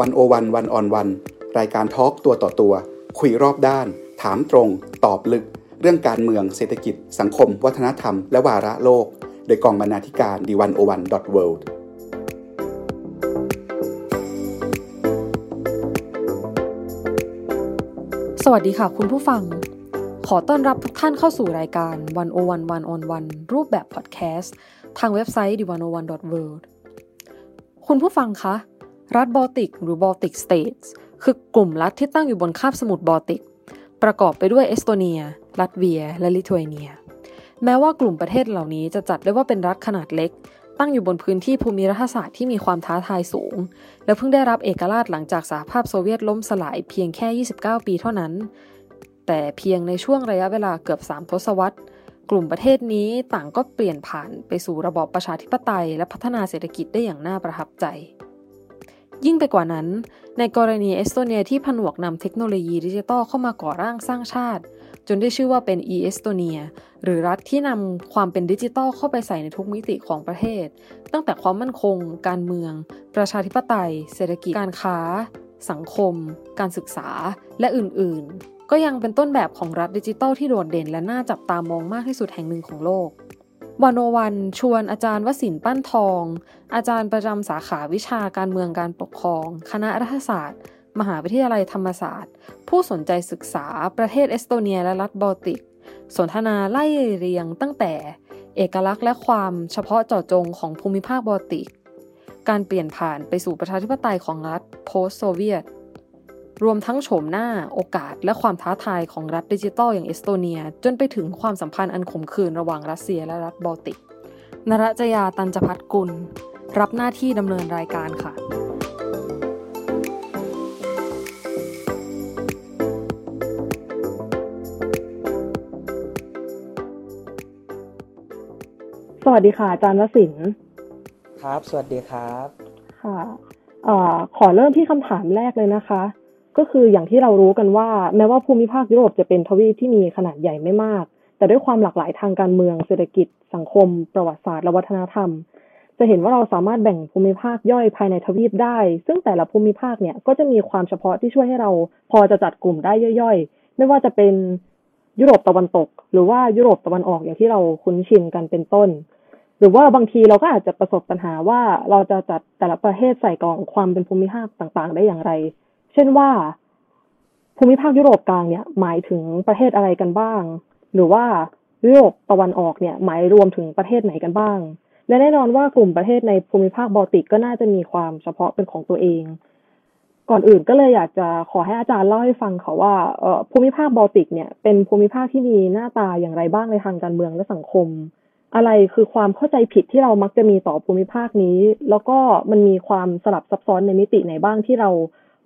วันโอวันวันออนวันรายการทอล์กตัวต่อตัว คุยรอบด้าน ถามตรง ตอบลึก เรื่องการเมืองเศรษฐกิจ สังคม วัฒนธรรม และวาระโลก โดยกองบรรณาธิการดีวันโอวันดอทเวิลด์สวัสดีค่ะคุณผู้ฟัง ขอต้อนรับทุกท่านเข้าสู่รายการ101 1 on 1รูปแบบพอดแคสต์ทางเว็บไซต์ d 1 0 1 world คุณผู้ฟังคะ รัฐบอลติก หรือ Baltic States คือกลุ่มรัฐที่ตั้งอยู่บนคาบสมุทรบอลติก ประกอบไปด้วยเอสโตเนีย ลัตเวีย และลิทัวเนีย แม้ว่ากลุ่มประเทศเหล่านี้จะจัดได้ว่าเป็นรัฐขนาดเล็ก ตั้งอยู่บนพื้นที่ภูมิรัฐศาสตร์ที่มีความท้าทายสูง และเพิ่งได้รับเอกราชหลังจากสหภาพโซเวียตล้มสลายเพียงแค่ 29 ปีเท่านั้น แต่เพียงในช่วงระยะเวลาเกือบ 3 ทศวรรษกลุ่มประเทศนี้ต่างก็เปลี่ยนผ่านไปสู่ระบอบประชาธิปไตย และพัฒนาเศรษฐกิจได้อย่างน่าประทับใจ ยิ่งไปกว่านั้น ในกรณีเอสโตเนียที่ผนวกนำเทคโนโลยีดิจิทัลเข้ามาก่อร่างสร้างชาติ จนได้ชื่อว่าเป็น e-Estonia หรือรัฐที่นำความเป็นดิจิทัลเข้าไปใส่ในทุกมิติของประเทศ ตั้งแต่ความมั่นคง การเมือง ประชาธิปไตย เศรษฐกิจการค้า สังคม การศึกษา และอื่นๆ ก็ยังเป็นต้นแบบของรัฐดิจิทัลที่โดดเด่นและน่าจับตามองมากที่สุดแห่งหนึ่งของโลก วันโอวันชวนอาจารย์วสินปั้นทอง อาจารย์ประจำสาขาวิชาการเมืองการปกครอง คณะรัฐศาสตร์ มหาวิทยาลัยธรรมศาสตร์ ผู้สนใจศึกษาประเทศเอสโตเนียและรัฐบอลติก สนทนาไล่เรียงตั้งแต่ เอกลักษณ์และความเฉพาะเจาะจงของภูมิภาคบอลติก การเปลี่ยนผ่านไปสู่ประชาธิปไตยของรัฐโพสโซเวียต รวมทั้งโฉมหน้าโอกาสและความท้าทายของรัฐดิจิทัลอย่างเอสโตเนีย จนไปถึงความสัมพันธ์อันขมขื่นระหว่างรัสเซียและรัฐบอลติก นรจยาตันจพัฒกุล รับหน้าที่ดำเนินรายการค่ะ สวัสดีค่ะอาจารย์วสินทร์ครับ สวัสดีครับ ค่ะเอ่อขอเริ่มที่คำถามแรกเลยนะคะ ก็คืออย่างที่เรารู้กันว่า แม้ว่าภูมิภาคยุโรปจะเป็นทวีปที่มีขนาดใหญ่ไม่มาก แต่ด้วยความหลากหลายทางการเมืองเศรษฐกิจ สังคม ประวัติศาสตร์และวัฒนธรรม จะเห็นว่าเราสามารถแบ่งภูมิภาคย่อยภายในทวีปได้ ซึ่งแต่ละภูมิภาคเนี่ยก็จะมีความเฉพาะที่ช่วยให้เราพอจะจัดกลุ่มได้ย่อยๆ ไม่ว่าจะเป็นยุโรปตะวันตก หรือว่ายุโรปตะวันออกอย่างที่เราคุ้นชินกันเป็นต้น หรือว่าบางทีเราก็อาจจะประสบปัญหาว่าเราจะจัดแต่ละประเทศใส่กล่องความเป็นภูมิภาคต่างๆ ได้อย่างไร ช่นว่าภูมิภาคยุโรปกลางเนี่ยหมายถึงประเทศอะไรกันบ้าง หรือว่ายุโรปตะวันออกเนี่ยหมายรวมถึงประเทศไหนกันบ้าง และแน่นอนว่ากลุ่มประเทศในภูมิภาคบอลติกก็น่าจะมีความเฉพาะเป็นของตัวเอง ก่อนอื่นก็เลยอยากจะขอให้อาจารย์เล่าให้ฟังค่ะว่าภูมิภาคบอลติกเนี่ยเป็นภูมิภาคที่มีหน้าตาอย่างไรบ้างในทางการเมืองและสังคม อะไรคือความเข้าใจผิดที่เรามักจะมีต่อภูมิภาคนี้ แล้วก็มันมีความสลับซับซ้อนในมิติไหนบ้างที่เรา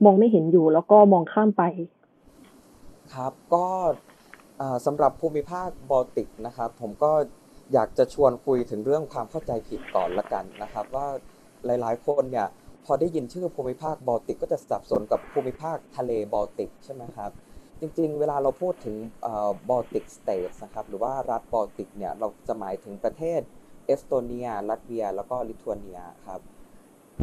มองไม่เห็นอยู่แล้วก็มองข้ามไป ครับก็สำหรับภูมิภาคบอลติกนะครับ ผมก็อยากจะชวนคุยถึงเรื่องความเข้าใจผิดก่อนละกันนะครับ ว่าหลายๆ คนเนี่ยพอได้ยินชื่อภูมิภาคบอลติกก็จะสับสนกับภูมิภาคทะเลบอลติกใช่ไหมครับ จริงๆ เวลาเราพูดถึงBaltic State นะครับหรือว่ารัฐบอลติกเนี่ยเราจะหมายถึงประเทศเอสโตเนีย ลัตเวีย แล้วก็ลิทัวเนียครับ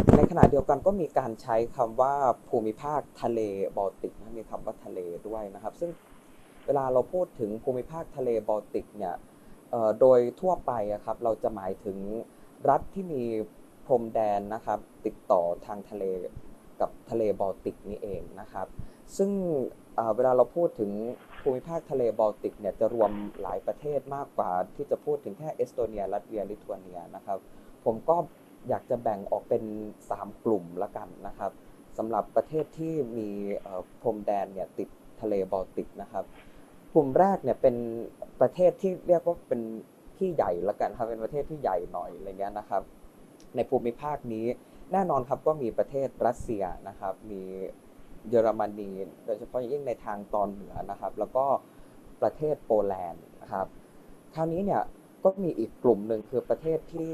ในขณะเดียวกันก็มีการใช้คำว่าภูมิภาคทะเลบอลติกนะมีคำว่าทะเลด้วยนะครับ ซึ่งเวลาเราพูดถึงภูมิภาคทะเลบอลติกเนี่ยโดยทั่วไปอะครับเราจะหมายถึงรัฐที่มีพรมแดนนะครับติดต่อทางทะเลกับทะเลบอลติกนี่เองนะครับ ซึ่งเอ่อเวลาเราพูดถึงภูมิภาคทะเลบอลติกเนี่ยจะรวมหลายประเทศมากกว่าที่จะพูดถึงแค่เอสโตเนีย ลัตเวีย ลิทัวเนียนะครับ ผมก็ อยากจะแบ่งออกเป็น 3 กลุ่มละกันนะครับสำหรับประเทศที่มีพรมแดนเนี่ยติดทะเลบอลติกนะครับ กลุ่มแรกเนี่ยเป็นประเทศที่เรียกว่าเป็นที่ใหญ่ละกันครับเป็นประเทศที่ใหญ่หน่อยอะไรเงี้ยนะครับ ในภูมิภาคนี้แน่นอนครับก็มีประเทศรัสเซียนะครับ มีเยอรมนีโดยเฉพาะยิ่งในทางตอนเหนือนะครับ แล้วก็ประเทศโปแลนด์นะครับ คราวนี้เนี่ยก็มีอีกกลุ่มหนึ่งคือประเทศที่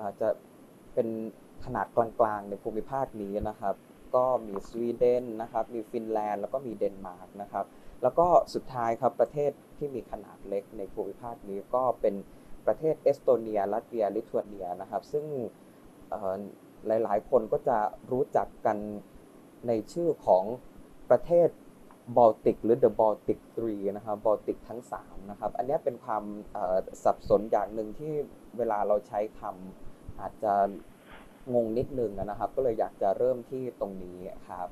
อาจจะ เป็นขนาดกลางๆ ในภูมิภาคนี้นะครับ ก็มีสวีเดนนะครับ มีฟินแลนด์ แล้วก็มีเดนมาร์กนะครับ แล้วก็สุดท้ายครับประเทศที่มีขนาดเล็กในภูมิภาคนี้ก็เป็นประเทศเอสโตเนีย ลัตเวีย ลิทัวเนียนะครับ ซึ่งหลายๆ คนก็จะรู้จักกันในชื่อของประเทศบอลติกหรือ The Baltic Three นะครับบอลติกทั้ง3นะครับ อันนี้เป็นความสับสนอย่างหนึ่งที่เวลาเราใช้คำ อาจจะงงนิดนึงนะครับ ก็เลยอยากจะเริ่มที่ตรงนี้ครับ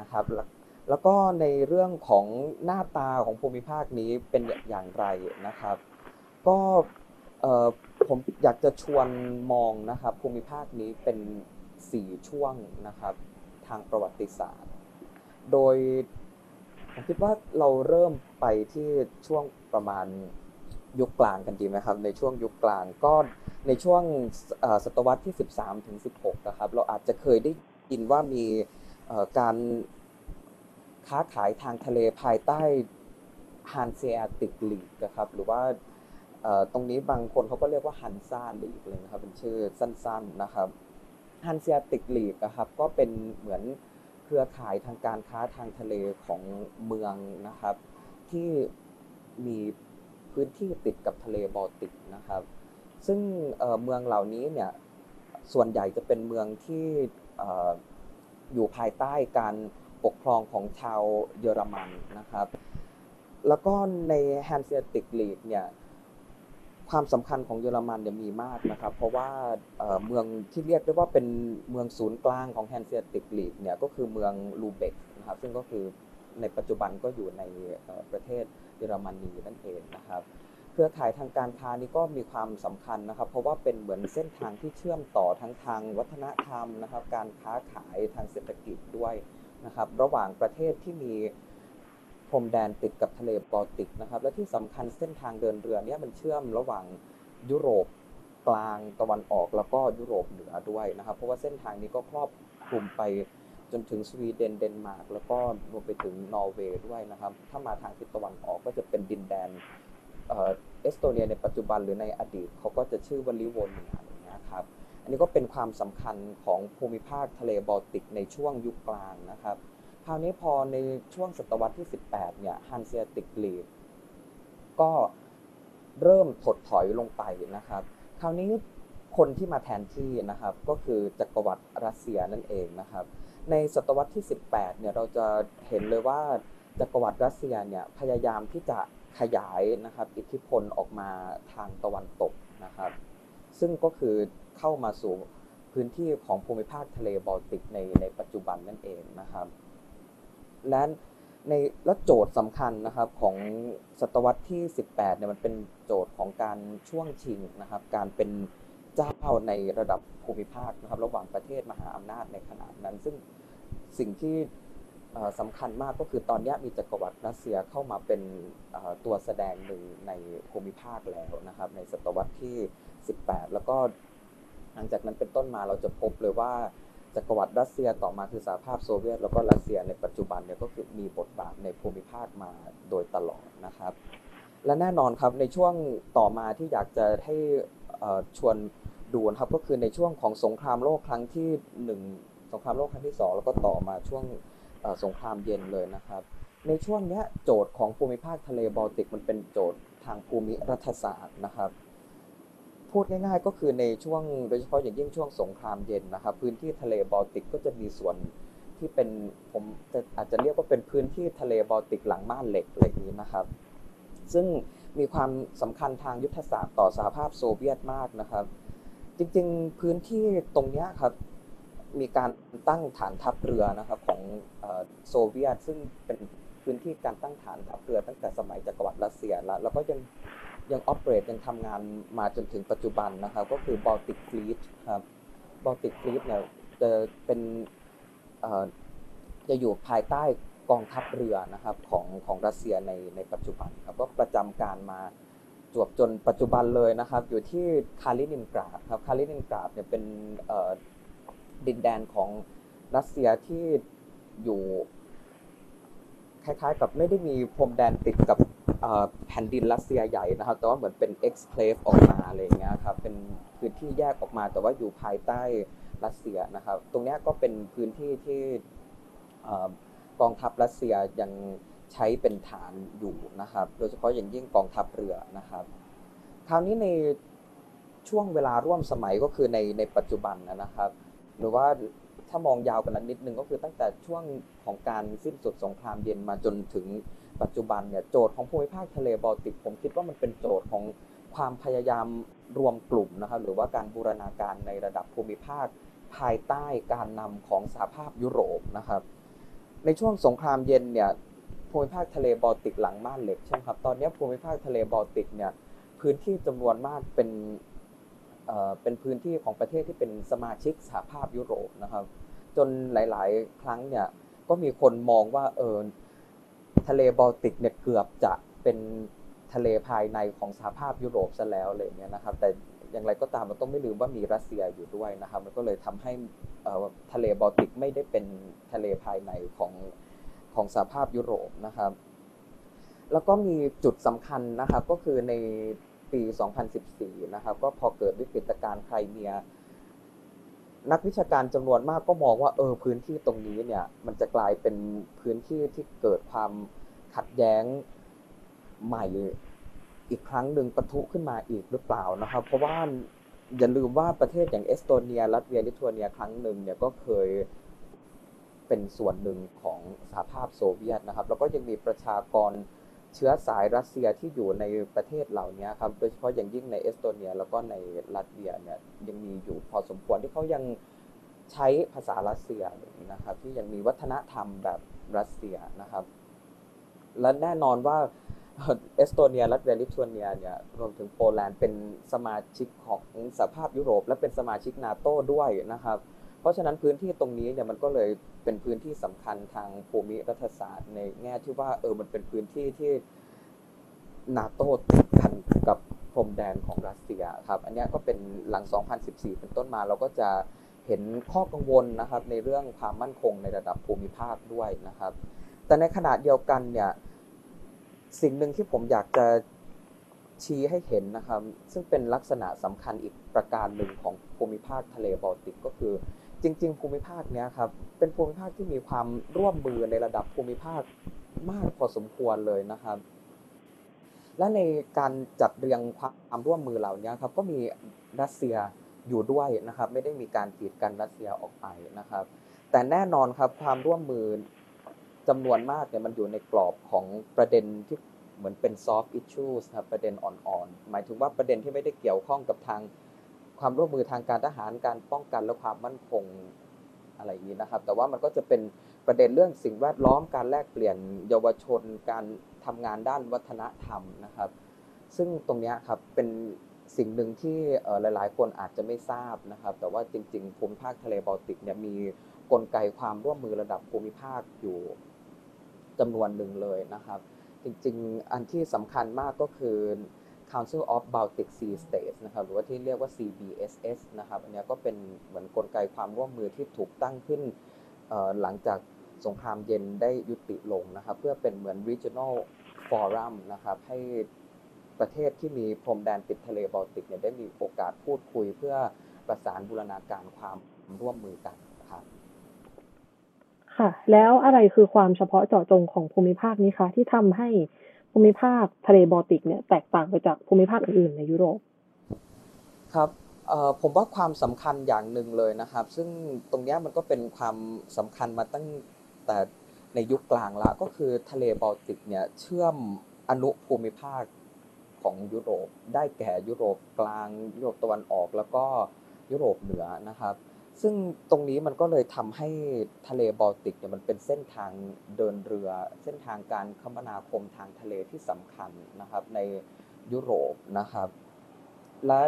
นะครับแล้วก็ในเรื่องของหน้าตาของภูมิภาคนี้เป็นอย่างไรนะครับ ก็ผมอยากจะชวนมองนะครับ ภูมิภาคนี้เป็นสี่ช่วงนะครับทางประวัติศาสตร์ โดยผมคิดว่าเราเริ่มไปที่ช่วงประมาณ ยุคกลางกันดีไหมครับในช่วงยุคกลางก็ในช่วงศตวรรษที่ 13ถึง16นะครับเราอาจจะเคยได้ยินว่ามีการค้าขายทางทะเลภายใต้ฮันเซียติกลีกนะครับหรือว่าตรงนี้บางคนเขาก็เรียกว่าฮันซาลีกเลยนะครับเป็นชื่อสั้นๆนะครับฮันเซียติกลีกนะครับก็เป็นเหมือนเครือข่ายทางการค้าทางทะเลของเมืองนะครับ ที่มี พื้นที่ติดกับทะเลบอลติกนะครับ ซึ่งเมืองเหล่านี้เนี่ยส่วนใหญ่จะเป็นเมืองที่อยู่ภายใต้การปกครองของชาวเยอรมันนะครับ แล้วก็ในแฮนเซียติกลีกเนี่ยความสำคัญของเยอรมันเนี่ยมีมากนะครับ เพราะว่าเมืองที่เรียกได้ว่าเป็นเมืองศูนย์กลางของแฮนเซียติกลีกเนี่ยก็คือเมืองลูเบกนะครับซึ่งก็คือในปัจจุบันก็อยู่ในประเทศ ยอรมนีนั่นเองนะครับ เครือข่ายทางการค้านี้ก็มีความสำคัญนะครับ เพราะว่าเป็นเหมือนเส้นทางที่เชื่อมต่อทั้งทางวัฒนธรรมนะครับ การค้าขายทางเศรษฐกิจด้วยนะครับ ระหว่างประเทศที่มีพรมแดนติดกับทะเลบอลติกนะครับ และที่สำคัญเส้นทางเดินเรือเนี่ยมันเชื่อมระหว่างยุโรปกลางตะวันออกแล้วก็ยุโรปเหนือด้วยนะครับ เพราะว่าเส้นทางนี้ก็ครอบคลุมไป จนถึงสวีเดนเดนมาร์กแล้วก็รวมไปถึงนอร์เวย์ด้วยนะครับ ถ้ามาทางทิศตะวันออกก็จะเป็นดินแดนเอสโตเนียในปัจจุบันหรือในอดีตเขาก็จะชื่อว่าลิโวเนียอย่างเงี้ยครับอันนี้ก็เป็นความสำคัญของภูมิภาคทะเลบอลติกในช่วงยุคกลางนะครับคราวนี้พอในช่วงศตวรรษที่ 18 เนี่ย Hanseatic League ก็เริ่มถดถอยลงไปนะครับ คราวนี้คนที่มาแทนที่นะครับก็คือจักรวรรดิรัสเซียนั่นเองนะครับ ในศตวรรษที่ 18 เนี่ยเราจะเห็นเลยว่าจักรวรรดิรัสเซียเนี่ยพยายามที่จะขยายนะครับอิทธิพลออกมาทางตะวันตกนะครับ ซึ่งก็คือเข้ามาสู่พื้นที่ของภูมิภาคทะเลบอลติกในในปัจจุบันนั่นเองนะครับและในและโจทย์สำคัญนะครับของศตวรรษที่ 18เนี่ยมันเป็นโจทย์ของการช่วงชิงนะครับ การเป็น เจ้าในระดับภูมิภาคนะครับระหว่างประเทศมหาอำนาจในขณะนั้น ซึ่งสิ่งที่สำคัญมากก็คือตอนนี้มีจักรวรรดิรัสเซียเข้ามาเป็นตัวแสดงหนึ่งในภูมิภาคแล้วนะครับ ในศตวรรษที่ 18 แล้วก็หลังจากนั้นเป็นต้นมาเราจะพบเลยว่าจักรวรรดิรัสเซียต่อมาคือสหภาพโซเวียต แล้วก็รัสเซียในปัจจุบันเนี่ยก็คือมีบทบาทในภูมิภาคมาโดยตลอดนะครับ และแน่นอนครับในช่วงต่อมาที่อยากจะให้ ชวนดูนะครับก็คือในช่วงของสงครามโลกครั้งที่ 1 สงครามโลกครั้งที่ 2 แล้วก็ต่อมาช่วงสงครามเย็นเลยนะครับ ในช่วงนี้โจทย์ของภูมิภาคทะเลบอลติกมันเป็นโจทย์ทางภูมิรัฐศาสตร์นะครับ พูดง่ายๆก็คือในช่วงโดยเฉพาะอย่างยิ่งช่วงสงครามเย็นนะครับ พื้นที่ทะเลบอลติกก็จะมีส่วนที่เป็นผมจะอาจจะเรียกว่าเป็นพื้นที่ทะเลบอลติกหลังม่านเหล็กอะไรนี้นะครับ ซึ่ง มีความสำคัญทางยุทธศาสตร์ต่อสหภาพโซเวียตมากนะครับ จริงๆพื้นที่ตรงนี้ครับมีการตั้งฐานทัพเรือนะครับของโซเวียต ซึ่งเป็นพื้นที่การตั้งฐานทัพเรือตั้งแต่สมัยจักรวรรดิรัสเซียแล้วแล้วก็ยังยัง operate ยังทำงานมาจนถึงปัจจุบันนะครับ ก็คือ Baltic Fleetครับ Baltic Fleet เนี่ยจะเป็นจะอยู่ภายใต้ กองทัพเรือนะครับของของรัสเซียในในปัจจุบันครับก็ประจำการมาจวบจนปัจจุบันเลยนะครับ อยู่ที่คาลินินกราดครับคาลินินกราดเนี่ยเป็นดินแดนของรัสเซียที่อยู่คล้าย ๆ กับไม่ได้มีพรมแดนติดกับแผ่นดินรัสเซียใหญ่นะครับ แต่ว่าเหมือนเป็น exclave ออกมาอะไรเงี้ยครับเป็นพื้นที่แยกออกมา แต่ว่าอยู่ภายใต้รัสเซียนะครับ ตรงนี้ก็เป็นพื้นที่ที่ กองทัพรัสเซียยังใช้เป็นฐานอยู่นะครับ โดยเฉพาะอย่างยิ่งกองทัพเรือนะครับ คราวนี้ในช่วงเวลาร่วมสมัยก็คือในในปัจจุบันนะครับ หรือว่าถ้ามองยาวกันนิดนึงก็คือตั้งแต่ช่วงของการสิ้นสุดสงครามเย็นมาจนถึงปัจจุบันเนี่ยโจทย์ของภูมิภาคทะเลบอลติก ผมคิดว่ามันเป็นโจทย์ของความพยายามรวมกลุ่มนะครับ หรือว่าการบูรณาการในระดับภูมิภาค ภายใต้การนำของสหภาพยุโรปนะครับ ในช่วงสงครามเย็นเนี่ยภูมิภาคทะเลบอลติกหลังม่านเหล็กใช่ไหมครับตอนนี้ภูมิภาคทะเลบอลติกเนี่ยพื้นที่จำนวนมากเป็นเป็นพื้นที่ของประเทศที่เป็นสมาชิกสหภาพยุโรปนะครับ จนหลาย ๆ ครั้งเนี่ยก็มีคนมองว่าเออทะเลบอลติกเนี่ยเกือบจะเป็นทะเลภายในของสหภาพยุโรปซะแล้วเลยเนี่ยนะครับ แต่ อย่างไรก็ตามเราต้องไม่ลืมว่ามีรัสเซียอยู่ด้วยนะครับมันก็เลยทำให้ทะเลบอลติกไม่ได้เป็นทะเลภายในของของสหภาพยุโรปนะครับ แล้วก็มีจุดสำคัญนะครับก็คือในปี 2014 นะครับ ก็พอเกิดวิกฤตการณ์ไครเมีย นักวิชาการจำนวนมากก็มองว่าเออพื้นที่ตรงนี้เนี่ยมันจะกลายเป็นพื้นที่ที่เกิดความขัดแย้งใหม่ อีกครั้งหนึ่งปะทุขึ้นมาอีกหรือเปล่านะครับ เพราะว่าอย่าลืมว่าประเทศอย่างเอสโตเนียรัสเซียลิทัวเนียครั้งหนึ่งเนี่ยก็เคยเป็นส่วนหนึ่งของสหภาพโซเวียตนะครับ แล้วก็ยังมีประชากรเชื้อสายรัสเซียที่อยู่ในประเทศเหล่านี้ครับ โดยเฉพาะอย่างยิ่งในเอสโตเนีย แล้วก็ในรัสเซียเนี่ยยังมีอยู่พอสมควรที่เขายังใช้ภาษารัสเซียนะครับ ที่ยังมีวัฒนธรรมแบบรัสเซียนะครับ และแน่นอนว่า เอสโตเนียลัตเวีย ลิทัวเนีย เนี่ย รวมถึงโปแลนด์ เป็นสมาชิกของสหภาพยุโรป และเป็นสมาชิกนาโต้ด้วยนะครับ เพราะฉะนั้นพื้นที่ตรงนี้เนี่ย มันก็เลยเป็นพื้นที่สำคัญทางภูมิรัฐศาสตร์ในแง่ที่ว่า เออ มันเป็นพื้นที่ที่นาโต้ติดกันกับพรมแดนของรัสเซียครับ อันนี้ก็เป็นหลัง 2014 เป็นต้นมาเราก็จะเห็นข้อกังวลนะครับในเรื่องความมั่นคงในระดับภูมิภาคด้วยนะครับ แต่ในขณะเดียวกันเนี่ย สิ่งหนึ่งที่ผมอยากจะชี้ให้เห็นนะครับ ซึ่งเป็นลักษณะสำคัญอีกประการหนึ่งของภูมิภาคทะเลบอลติกก็คือ จริง ๆ ภูมิภาคนี้ครับเป็นภูมิภาคที่มีความร่วมมือในระดับภูมิภาคมากพอสมควรเลยนะครับ และในการจัดเรียงความร่วมมือเหล่านี้ครับก็มีรัสเซียอยู่ด้วยนะครับ ไม่ได้มีการกีดกันรัสเซียออกไปนะครับ แต่แน่นอนครับความร่วมมือ จำนวนมากเนี่ยมันอยู่ในกรอบของประเด็นที่เหมือนเป็น soft issues ครับประเด็นอ่อนๆ หมายถึงว่าประเด็นที่ไม่ได้เกี่ยวข้องกับทางความร่วมมือทางการทหารการป้องกันและความมั่นคงอะไรอย่างนี้นะครับ แต่ว่ามันก็จะเป็นประเด็นเรื่องสิ่งแวดล้อมการแลกเปลี่ยนเยาวชน การทำงานด้านวัฒนธรรมนะครับ ซึ่งตรงนี้ครับเป็นสิ่งหนึ่งที่หลาย ๆ คนอาจจะไม่ทราบนะครับ แต่ว่าจริง ๆ ภูมิภาคทะเลบอลติกเนี่ยมีกลไกความร่วมมือระดับภูมิภาคอยู่ จำนวนหนึ่งเลยนะครับ จริงๆ อันที่สำคัญมากก็คือ Council of Baltic Sea States นะครับหรือว่าที่เรียกว่า CBSS นะครับ อันนี้ก็เป็นเหมือนกลไกความร่วมมือที่ถูกตั้งขึ้นหลังจากสงครามเย็นได้ยุติลงนะครับ เพื่อเป็นเหมือน regional forum นะครับให้ประเทศที่มีพรมแดนติดทะเลบอลติกเนี่ยได้มีโอกาสพูดคุยเพื่อประสานบูรณาการความร่วมมือกัน ค่ะ แล้วอะไรคือความเฉพาะเจาะจงของภูมิภาคนี้คะ ที่ทำให้ภูมิภาคทะเลบอลติกเนี่ยแตกต่างไปจากภูมิภาคอื่นๆในยุโรป ครับผมว่าความสำคัญอย่างหนึ่งเลยนะครับ ซึ่งตรงนี้มันก็เป็นความสำคัญมาตั้งแต่ในยุคกลางละก็คือทะเลบอลติกเนี่ยเชื่อมอนุภูมิภาคของยุโรป ได้แก่ยุโรปกลางยุโรปตะวันออกแล้วก็ยุโรปเหนือนะครับ ซึ่งตรงนี้มันก็เลยทำให้ทะเลบอลติกเนี่ยมันเป็นเส้นทางเดินเรือ เส้นทางการคมนาคมทางทะเลที่สำคัญนะครับในยุโรปนะครับ และ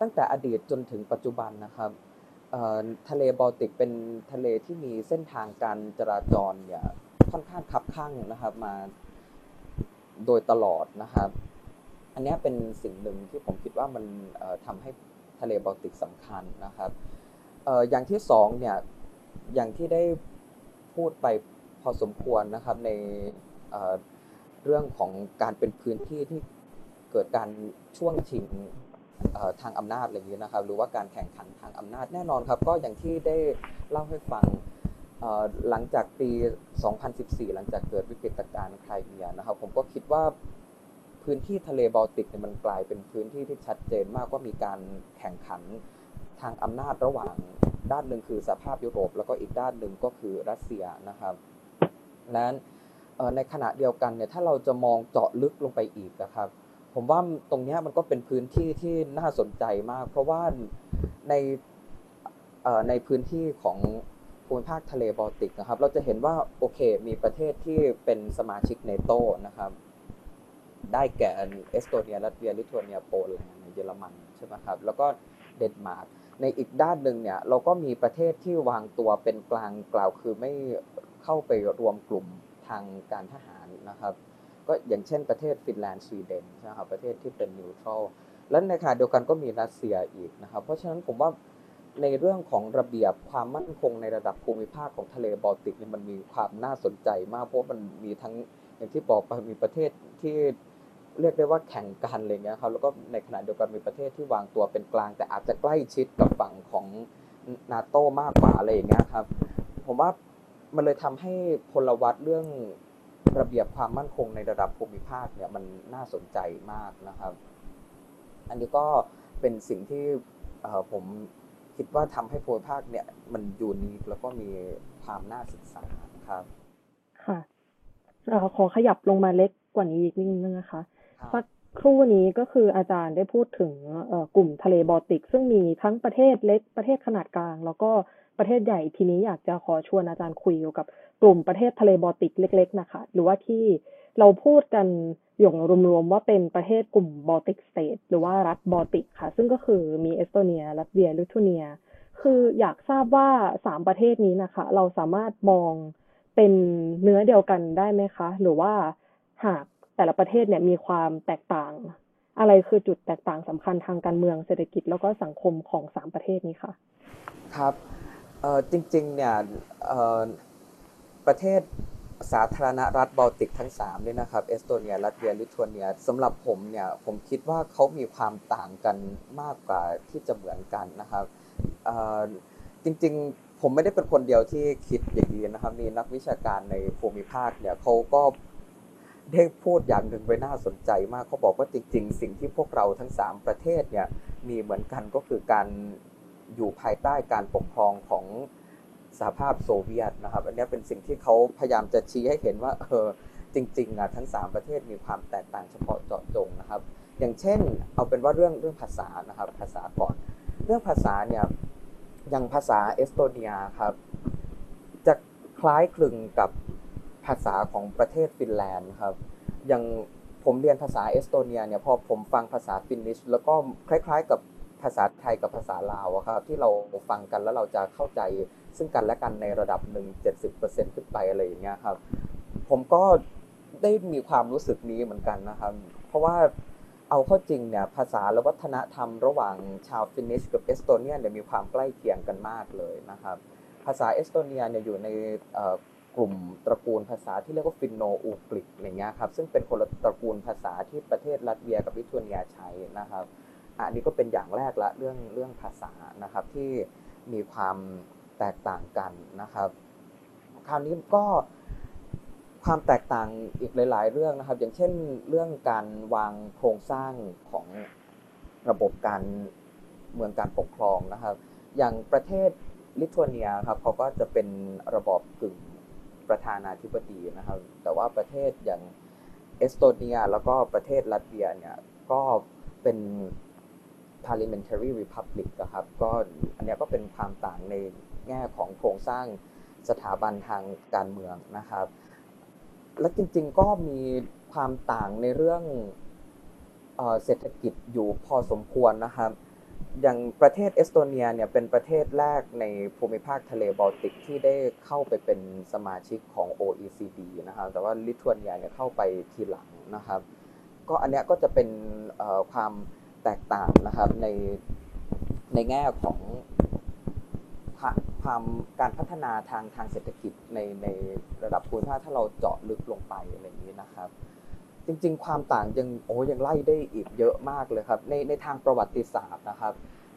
ตั้งแต่อดีตจนถึงปัจจุบันนะครับทะเลบอลติกเป็นทะเลที่มีเส้นทางการจราจรเนี่ยค่อนข้างคับข้างนะครับมาโดยตลอดนะครับ อันนี้เป็นสิ่งหนึ่งที่ผมคิดว่ามันทำให้ทะเลบอลติกสำคัญนะครับ อย่างที่สองเนี่ยอย่างที่ได้พูดไปพอสมควรนะครับในเรื่องของการเป็นพื้นที่ที่เกิดการช่วงชิงทางอำนาจอะไรอย่างนี้นะครับหรือว่าการแข่งขันทางอำนาจแน่นอนครับ ก็อย่างที่ได้เล่าให้ฟังหลังจากปี 2014 หลังจากเกิดวิกฤตการณ์ไครเมียนะครับ ผมก็คิดว่าพื้นที่ทะเลบอลติกเนี่ยมันกลายเป็นพื้นที่ที่ชัดเจนมากว่ามีการแข่งขัน ทางอำนาจระหว่างด้านหนึ่งคือสหภาพยุโรป แล้วก็อีกด้านหนึ่งก็คือรัสเซียนะครับนั้นในขณะเดียวกันเนี่ยถ้าเราจะมองเจาะลึกลงไปอีกนะครับ ผมว่าตรงนี้มันก็เป็นพื้นที่ที่น่าสนใจมาก เพราะว่าในในพื้นที่ของภูมิภาคทะเลบอลติกนะครับ เราจะเห็นว่าโอเคมีประเทศที่เป็นสมาชิกนาโต้นะครับ ได้แก่เอสโตเนียลัตเวีย ลิทัวเนีย โปแลนด์เยอรมันใช่ไหมครับ แล้วก็เดนมาร์ก ในอีกด้านหนึ่งเนี่ยเราก็มีประเทศที่วางตัวเป็นกลางกล่าวคือไม่เข้าไปรวมกลุ่มทางการทหารนะครับก็อย่างเช่นประเทศฟินแลนด์สวีเดนนะครับประเทศที่เป็น neutral และในขณะเดียวกันก็มีรัสเซียอีกนะครับเพราะฉะนั้นผมว่าในเรื่องของระเบียบความมั่นคงในระดับภูมิภาคของทะเลบอลติกเนี่ยมันมีความน่าสนใจมากเพราะมันมีทั้งอย่างที่บอกไปมีประเทศที่ เรียกได้ว่าแข่งกันอะไรเงี้ยครับแล้วก็ในขณะเดียวกันมีประเทศที่วางตัวเป็นกลาง แต่อาจจะใกล้ชิดกับฝั่งของนาโตมากกว่าอะไรอย่างเงี้ยครับ ผมว่ามันเลยทำให้พลวัตเรื่องระเบียบความมั่นคงในระดับภูมิภาคเนี่ยมันน่าสนใจมากนะครับ อันนี้ก็เป็นสิ่งที่ผมคิดว่าทำให้ภูมิภาคเนี่ยมันยูนิคแล้วก็มีความน่าศึกษาครับ ค่ะขอขยับลงมาเล็กกว่านี้อีกนิดนึงนะคะ สักครู่นี้ก็คืออาจารย์ได้พูดถึงกลุ่มทะเลบอลติก ซึ่งมีทั้งประเทศเล็กประเทศขนาดกลาง แล้วก็ประเทศใหญ่ทีนี้อยากจะขอชวนอาจารย์คุยเกี่ยวกับกลุ่มประเทศทะเลบอลติกเล็ก ๆ นะคะ หรือว่าที่เราพูดกันอย่างรวมๆว่าเป็นประเทศกลุ่ม Baltic States หรือว่ารัฐบอลติกค่ะ ซึ่งก็คือมีเอสโตเนียลัตเวียลิทัวเนีย คืออยากทราบว่าสามประเทศนี้นะคะ เราสามารถมองเป็นเนื้อเดียวกันได้ไหมคะ หรือว่าหาก แต่ละประเทศเนี่ยมีความแตกต่าง อะไรคือจุดแตกต่างสำคัญทางการเมืองเศรษฐกิจแล้วก็สังคมของสามประเทศนี้ค่ะครับจริงๆเนี่ยประเทศสาธารณรัฐบอลติกทั้ง3เนี่ยนะครับเอสโตเนีย ลัตเวียลิทัวเนียสำหรับผมเนี่ยผมคิดว่าเขามีความต่างกันมากกว่าที่จะเหมือนกันนะครับจริงๆผมไม่ได้เป็นคนเดียวที่คิดอย่างนี้นะครับมีนักวิชาการในภูมิภาคเนี่ยเขาก็ ได้พูดอย่างหนึ่งไว้น่าสนใจมากเขาบอกว่าจริง ๆ สิ่งที่พวกเราทั้ง 3 ประเทศเนี่ยมีเหมือนกันก็คือการอยู่ภายใต้การปกครองของสหภาพโซเวียตนะครับอันนี้เป็นสิ่งที่เขาพยายามจะชี้ให้เห็นว่าเออจริงๆนะทั้ง 3 ประเทศมีความแตกต่างเฉพาะเจาะจงนะครับ อย่างเช่น เอาเป็นว่าเรื่องเรื่องภาษานะครับภาษาก่อน เรื่องภาษาเนี่ยอย่างภาษาเอสโตเนียครับจะคล้ายคลึงกับ ภาษาของประเทศฟินแลนด์ครับอย่างผมเรียนภาษาเอสโตเนียเนี่ยพอผมฟังภาษา Finnish แล้วก็คล้ายๆกับภาษาไทยกับภาษาลาวครับที่เราฟังกันแล้วเราจะเข้าใจซึ่งกันและกันในระดับหนึ่งเจ็ดสิบเปอร์เซ็นต์ขึ้นไปอะไรอย่างเงี้ยครับ ผมก็ได้มีความรู้สึกนี้เหมือนกันนะครับ เพราะว่าเอาเข้าจริงเนี่ยภาษาและวัฒนธรรมระหว่างชาว Finnish กับเอสโตเนียเนี่ยมีความใกล้เคียงกันมากเลยนะครับ ภาษาเอสโตเนียเนี่ยอยู่ใน กลุ่มตระกูลภาษาที่เรียกว่า Finno-Ugric อะไรเงี้ยครับซึ่งเป็นคนละตระกูลภาษาที่ประเทศลัตเวียกับลิทัวเนียใช้นะครับอันนี้ก็เป็นอย่างแรกละเรื่องเรื่องภาษานะครับที่มีความแตกต่างกันนะครับ คราวนี้ก็ความแตกต่างอีกหลาย ๆ เรื่องนะครับ อย่างเช่นเรื่องการวางโครงสร้างของระบบการเมืองการปกครองนะครับ อย่างประเทศลิทัวเนียครับเขาก็จะเป็นระบอบกึ่ง ประธานาธิบดีนะครับ แต่ว่าประเทศอย่างเอสโตเนีย แล้วก็ประเทศลัตเวียเนี่ยก็เป็น parliamentary republic ครับก็อันนี้ก็เป็นความต่างในแง่ของโครงสร้างสถาบันทางการเมืองนะครับ และจริงๆก็มีความต่างในเรื่องเศรษฐกิจอยู่พอสมควรนะครับ อย่างประเทศเอสโตเนียเนี่ยเป็นประเทศแรกในภูมิภาคทะเลบอลติกที่ได้เข้าไปเป็นสมาชิกของ OECD นะครับแต่ว่าลิทัวเนียเนี่ยเข้าไปทีหลังนะครับ ก็อันเนี้ยก็จะเป็นความแตกต่างนะครับในในแง่ของความการพัฒนาทางทางเศรษฐกิจในในระดับภูมิภาคถ้าเราเจาะลึกลงไปอะไรอย่างนี้นะครับ จริง ๆ ความต่างยังโอ้ยังไล่ได้อีกเยอะมากเลยครับ ในในทางประวัติศาสตร์นะครับ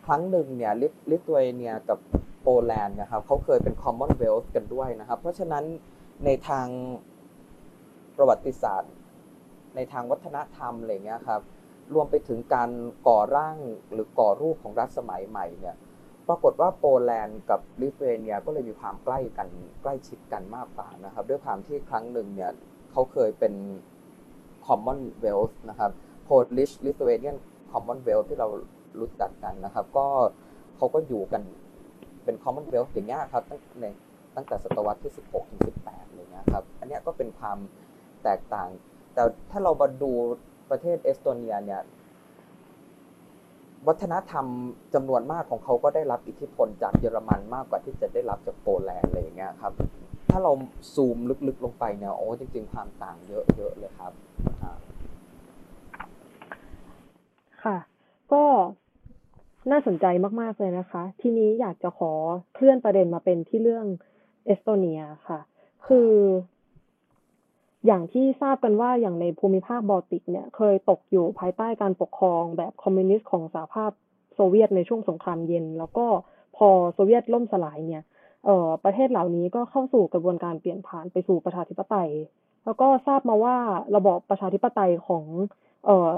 ครั้งหนึ่งเนี่ยลิลิทัวเนียกับโปแลนด์นะครับเขาเคยเป็นคอมมอนเวลส์กันด้วยนะครับ เพราะฉะนั้นในทางประวัติศาสตร์ ในทางวัฒนธรรมอะไรเงี้ยครับรวมไปถึงการก่อร่างหรือก่อรูปของรัฐสมัยใหม่เนี่ยปรากฏว่าโปแลนด์กับลิทัวเนียก็เลยมีความใกล้กันใกล้ชิดกันมากกว่านะครับ ด้วยความที่ครั้งหนึ่งเนี่ยเขาเคยเป็น Commonwealth นะครับ Polish Lithuanian Commonwealth ที่เรารู้จักกันนะครับ ก็เขาก็อยู่กันเป็น Commonwealth อย่างเงี้ยครับตั้งในตั้งแต่ศตวรรษที่ 16 ถึง 18เลยนะครับ อันนี้ก็เป็นความแตกต่าง แต่ถ้าเรามาดูประเทศเอสโตเนียเนี่ยวัฒนธรรมจำนวนมากของเขาก็ได้รับอิทธิพลจากเยอรมันมากกว่าที่จะได้รับจากโปแลนด์อะไรอย่างเงี้ยครับ ถ้าเราซูมลึกๆลงไปเนี่ยโอ้จริงๆความต่างเยอะๆเลยครับ ค่ะ ก็น่าสนใจมาก ๆ เลยนะคะ ทีนี้อยากจะขอเคลื่อนประเด็นมาเป็นที่เรื่องเอสโตเนียค่ะ คือ อย่างที่ทราบกันว่าอย่างในภูมิภาคบอลติกเนี่ยเคยตกอยู่ภายใต้การปกครองแบบคอมมิวนิสต์ของสหภาพโซเวียตในช่วงสงครามเย็น แล้วก็พอโซเวียตล่มสลายเนี่ยเอ่อประเทศเหล่านี้ก็เข้าสู่กระบวนการเปลี่ยนผ่านไปสู่ประชาธิปไตย แล้วก็ทราบมาว่าระบอบประชาธิปไตยของเอ่อ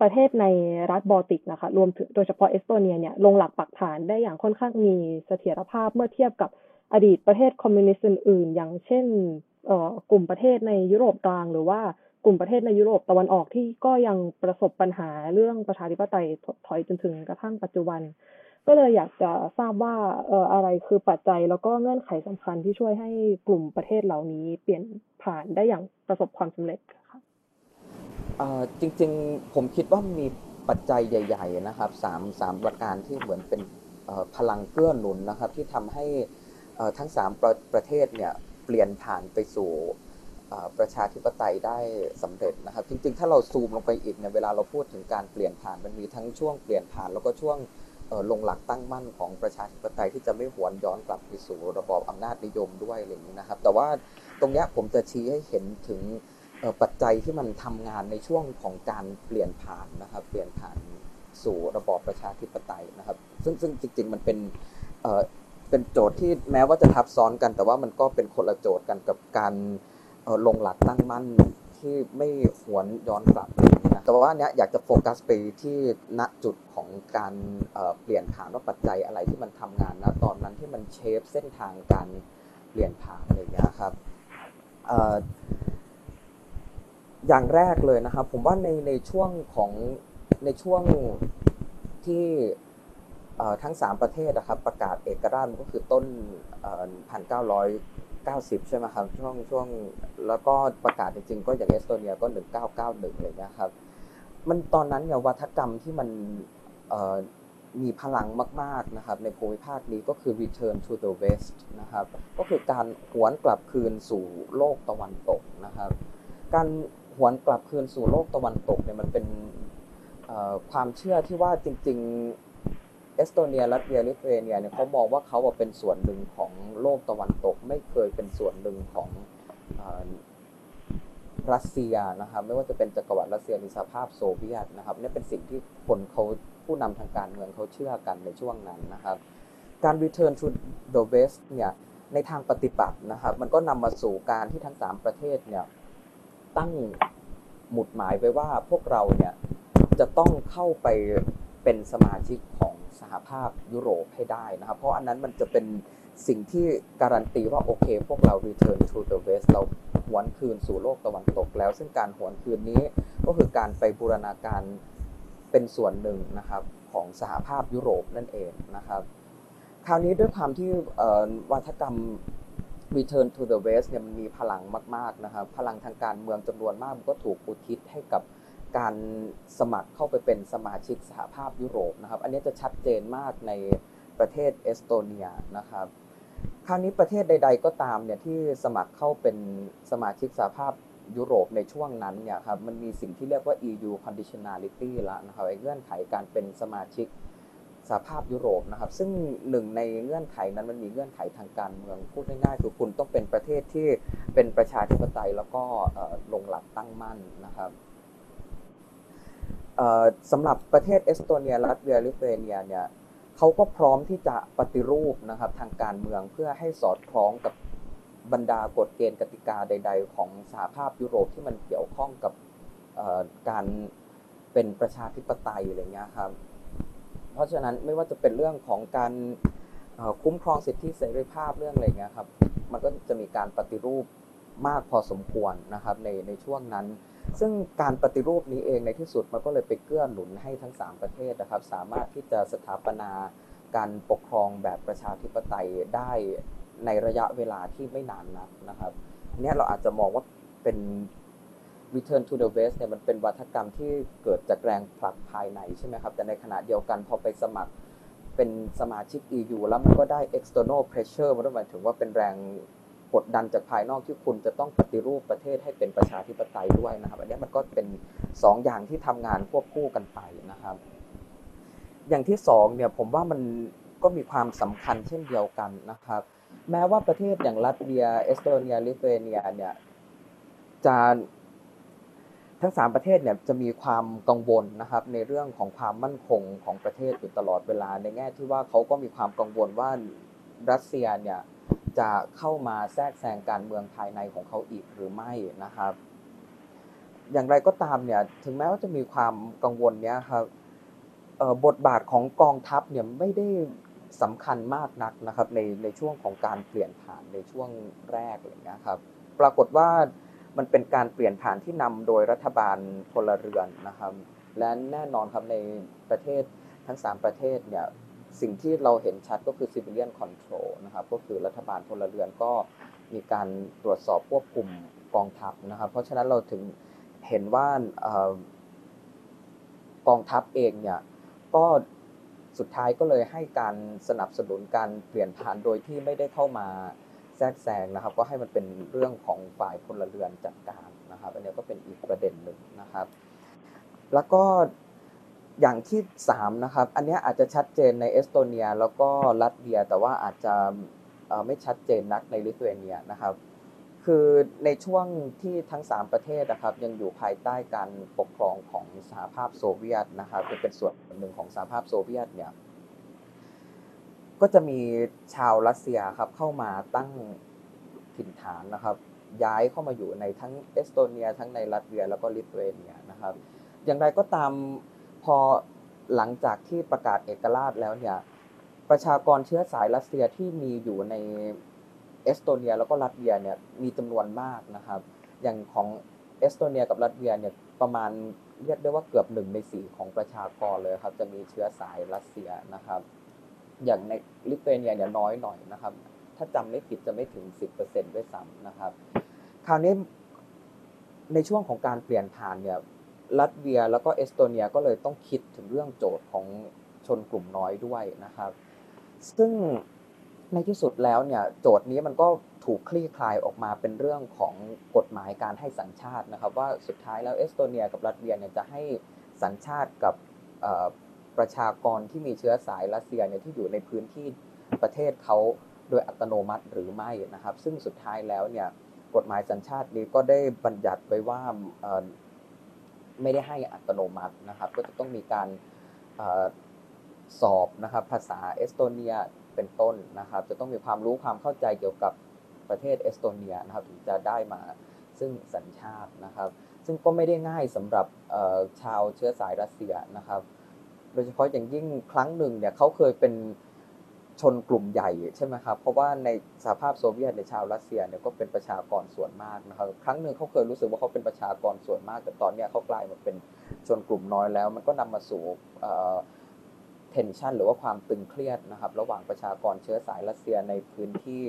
ประเทศในรัฐบอลติกนะคะ รวมถึงโดยเฉพาะเอสโตเนียเนี่ยลงหลักปักฐานได้อย่างค่อนข้างมีเสถียรภาพเมื่อเทียบกับอดีตประเทศคอมมิวนิสต์อื่นๆ อย่างเช่นกลุ่มประเทศในยุโรปกลาง หรือว่ากลุ่มประเทศในยุโรปตะวันออกที่ก็ยังประสบปัญหาเรื่องประชาธิปไตยถดถอยจนถึงกระทั่งปัจจุบัน ก็เลยอยากจะทราบว่าเอ่ออะไรคือปัจจัยแล้วก็เงื่อนไขสำคัญที่ช่วยให้กลุ่มประเทศเหล่านี้เปลี่ยนผ่านได้อย่างประสบความสำเร็จค่ะ จริงๆผมคิดว่ามีปัจจัยใหญ่ ๆ นะครับสามสามประการที่เหมือนเป็นพลังเกื้อหนุนนะครับ ที่ทำให้ทั้งสามประประเทศเนี่ยเปลี่ยนผ่านไปสู่ประชาธิปไตยได้สำเร็จนะครับ จริงๆ ถ้าเราซูมลงไปอีกเนี่ยเวลาเราพูดถึงการเปลี่ยนผ่านมันมีทั้งช่วงเปลี่ยนผ่านแล้วก็ช่วงลงหลักตั้งมั่นของประชาธิปไตยที่จะไม่หวนย้อนกลับไปสู่ระบอบอำนาจนิยมด้วยอะไรอย่างนี้นะครับ แต่ว่าตรงนี้ผมจะชี้ให้เห็นถึง ปัจจัยที่มันทำงานในช่วงของการเปลี่ยนผ่านนะครับ เปลี่ยนผ่านสู่ระบอบประชาธิปไตยนะครับ ซึ่งซึ่งจริง ๆ มันเป็นเป็นโจทย์ที่แม้ว่าจะทับซ้อนกัน แต่ว่ามันก็เป็นคนละโจทย์กันกับการลงหลักตั้งมั่นที่ไม่หวนย้อนกลับนะแต่ว่าเนี้ยอยากจะโฟกัสไปที่ณจุดของการเปลี่ยนผ่านว่าปัจจัยอะไรที่มันทำงานนะตอนนั้นที่มันเชฟเส้นทางการเปลี่ยนผ่านอะไรอย่างเงี้ยครับ อย่างแรกเลยนะครับ ผมว่าในในช่วงของในช่วงที่ทั้ง 3 ประเทศนะครับ ประกาศเอกราชก็คือต้น 1990 ใช่ไหมครับช่วงช่วงแล้วก็ประกาศจริงๆก็อย่างเอสโตเนียก็ 1991เลยนะครับมันตอนนั้นเนี่ยวัฒกรรมที่มันมีพลังมากๆนะครับในภูมิภาคนี้ก็คือ return to the west นะครับก็คือการหวนกลับคืนสู่โลกตะวันตกนะครับการ หวนกลับคืนสู่โลกตะวันตกเนี่ยมันเป็นความเชื่อที่ว่าจริง ๆ เอสโตเนียลัตเวียลิทัวเนียเนี่ยเขามองว่าเขาเป็นส่วนหนึ่งของโลกตะวันตก ไม่เคยเป็นส่วนหนึ่งของรัสเซียนะครับไม่ว่าจะเป็นจักรวรรดิรัสเซียหรือสหภาพโซเวียตนะครับนี่เป็นสิ่งที่คนเขาผู้นำทางการเมืองเขาเชื่อกันในช่วงนั้นนะครับ การ return to the west เนี่ยในทางปฏิบัตินะครับ มันก็นำมาสู่การที่ทั้งสามประเทศเนี่ย ตั้งหมุดหมายไว้ว่าพวกเราเนี่ยจะต้องเข้าไปเป็นสมาชิกของสหภาพยุโรปให้ได้นะครับ เพราะอันนั้นมันจะเป็นสิ่งที่การันตีว่าโอเค พวกเรา return to the west เราหวนคืนสู่โลกตะวันตกแล้ว ซึ่งการหวนคืนนี้ก็คือการไปบูรณาการเป็นส่วนหนึ่งนะครับของสหภาพยุโรปนั่นเองนะครับ คราวนี้ด้วยความที่วัฒกรรม Return to the West เนี่ยมันมีพลังมากๆนะครับพลังทางการเมืองจำนวนมากมันก็ถูกอุทิศให้กับการสมัครเข้าไปเป็นสมาชิกสหภาพยุโรปนะครับ อันนี้จะชัดเจนมากในประเทศเอสโตเนียนะครับ คราวนี้ประเทศใด ๆ ก็ตามเนี่ยที่สมัครเข้าเป็นสมาชิกสหภาพยุโรปในช่วงนั้นเนี่ยครับมันมีสิ่งที่เรียกว่า EU conditionality ละนะครับไอ้เงื่อนไขการเป็นสมาชิก สหภาพยุโรปนะครับ ซึ่งหนึ่งในเงื่อนไขนั้นมันมีเงื่อนไขทางการเมืองพูดง่ายๆคือคุณต้องเป็นประเทศที่เป็นประชาธิปไตยแล้วก็ลงหลักตั้งมั่นนะครับสำหรับประเทศเอสโตเนียลัตเวียลิทัวเนียเนี่ยเขาก็พร้อมที่จะปฏิรูปนะครับทางการเมืองเพื่อให้สอดคล้องกับบรรดากฎเกณฑ์กติกาใด ๆ ของสหภาพยุโรปที่มันเกี่ยวข้องกับการเป็นประชาธิปไตยอะไรเงี้ยครับ ราะฉะนั้นไม่ว่าจะเป็นเรื่องของการคุ้มครองสิทธิเสรีภาพเรื่องอะไรเงี้ยครับ มันก็จะมีการปฏิรูปมากพอสมควรนะครับในในช่วงนั้น ซึ่งการปฏิรูปนี้เองในที่สุดมันก็เลยไปเกื้อหนุนให้ทั้ง 3 ประเทศนะครับ สามารถที่จะสถาปนาการปกครองแบบประชาธิปไตยได้ในระยะเวลาที่ไม่นานนักนะครับเนี่ยเราอาจจะมองว่าเป็น Return to the West เนี่ยมันเป็นวัฒกรรมที่เกิดจากแรงผลักภายในใช่ไหมครับ แต่ในขณะเดียวกันพอไปสมัครเป็นสมาชิก EU แล้วมันก็ได้ external pressure มันหมายถึงว่าเป็นแรงกดดันจากภายนอกที่คุณจะต้องปฏิรูปประเทศให้เป็นประชาธิปไตยด้วยนะครับ อันนี้มันก็เป็น 2 อย่างที่ทำงานควบคู่กันไปนะครับ อย่างที่2เนี่ยผมว่ามันก็มีความสำคัญเช่นเดียวกันนะครับ แม้ว่าประเทศอย่างรัตเวียเอสโตเนียลิทัวเนียเนี่ยจะ ทั้ง 3 ประเทศเนี่ยจะมีความกังวลนะครับในเรื่องของความมั่นคงของประเทศอยู่ตลอดเวลา ในแง่ที่ว่าเขาก็มีความกังวลว่ารัสเซียเนี่ยจะเข้ามาแทรกแซงการเมืองภายในของเขาอีกหรือไม่นะครับ อย่างไรก็ตามเนี่ยถึงแม้ว่าจะมีความกังวลเนี้ยครับบทบาทของกองทัพเนี่ยไม่ได้สำคัญมากนักนะครับในในช่วงของการเปลี่ยนผ่านในช่วงแรกอย่างเงี้ยครับ ปรากฏว่า มันเป็นการเปลี่ยนผ่านที่นำโดยรัฐบาลพลเรือนนะครับ และแน่นอนครับในประเทศทั้ง 3 ประเทศเนี่ยสิ่งที่เราเห็นชัดก็คือ civilian control นะครับก็คือรัฐบาลพลเรือนก็มีการตรวจสอบควบคุมกองทัพนะครับ เพราะฉะนั้นเราถึงเห็นว่ากองทัพเองเนี่ยก็สุดท้ายก็เลยให้การสนับสนุนการเปลี่ยนผ่านโดยที่ไม่ได้เข้ามา แทรกแซงนะครับ ก็ให้มันเป็นเรื่องของฝ่ายพลเรือนจัดการนะครับอันนี้ก็เป็นอีกประเด็นหนึ่งนะครับ แล้วก็อย่างที่3นะครับ อันนี้อาจจะชัดเจนในเอสโตเนีย แล้วก็ลัตเวีย แต่ว่าอาจจะไม่ชัดเจนนักในลิทัวเนียนะครับ คือในช่วงที่ทั้ง 3 ประเทศนะครับ ยังอยู่ภายใต้การปกครองของสหภาพโซเวียตนะครับเป็นส่วนหนึ่งของสหภาพโซเวียตเนี่ย ก็จะมีชาวรัสเซียครับเข้ามาตั้งถิ่นฐานนะครับ ย้ายเข้ามาอยู่ในทั้งเอสโตเนีย ทั้งในลัตเวียแล้วก็ลิทัวเนียนะครับ อย่างไรก็ตามพอหลังจากที่ประกาศเอกราชแล้วเนี่ยประชากรเชื้อสายรัสเซียที่มีอยู่ในเอสโตเนียแล้วก็รัสเซียเนี่ยมีจำนวนมากนะครับ อย่างของเอสโตเนียกับรัสเซียเนี่ยประมาณเรียกได้ว่าเกือบหนึ่งในสี่ของประชากรเลยครับ จะมีเชื้อสายรัสเซียนะครับ อย่างในลิทัวเนียเนี่ยน้อยหน่อยนะครับ ถ้าจำไม่ผิดจะไม่ถึงสิบเปอร์เซ็นต์ด้วยซ้ำนะครับ คราวนี้ในช่วงของการเปลี่ยนผ่านเนี่ยลัตเวียแล้วก็เอสโตเนียก็เลยต้องคิดถึงเรื่องโจทย์ของชนกลุ่มน้อยด้วยนะครับ ซึ่งในที่สุดแล้วเนี่ยโจทย์นี้มันก็ถูกคลี่คลายออกมาเป็นเรื่องของกฎหมายการให้สัญชาตินะครับ ว่าสุดท้ายแล้วเอสโตเนียกับลัตเวียเนี่ยจะให้สัญชาติกับ ประชากรที่มีเชื้อสายรัสเซียเนี่ยที่อยู่ในพื้นที่ประเทศเขาโดยอัตโนมัติหรือไม่นะครับ ซึ่งสุดท้ายแล้วเนี่ยกฎหมายสัญชาตินี้ก็ได้บัญญัติไว้ว่าไม่ได้ให้อัตโนมัตินะครับ ก็จะต้องมีการสอบนะครับภาษาเอสโตเนียเป็นต้นนะครับ จะต้องมีความรู้ความเข้าใจเกี่ยวกับประเทศเอสโตเนียนะครับถึงจะได้มาซึ่งสัญชาตินะครับ ซึ่งก็ไม่ได้ง่ายสำหรับชาวเชื้อสายรัสเซียนะครับ โดยเฉพาะอย่างยิ่งครั้งหนึ่งเนี่ยเขาเคยเป็นชนกลุ่มใหญ่ใช่ไหมครับ เพราะว่าในสหภาพโซเวียตในชาวรัสเซียเนี่ยก็เป็นประชากรส่วนมากนะครับ ครั้งหนึ่งเขาเคยรู้สึกว่าเขาเป็นประชากรส่วนมาก แต่ตอนนี้เขากลายมาเป็นชนกลุ่มน้อยแล้ว มันก็นำมาสู่ tension หรือว่าความตึงเครียดนะครับ ระหว่างประชากรเชื้อสายรัสเซียในพื้นที่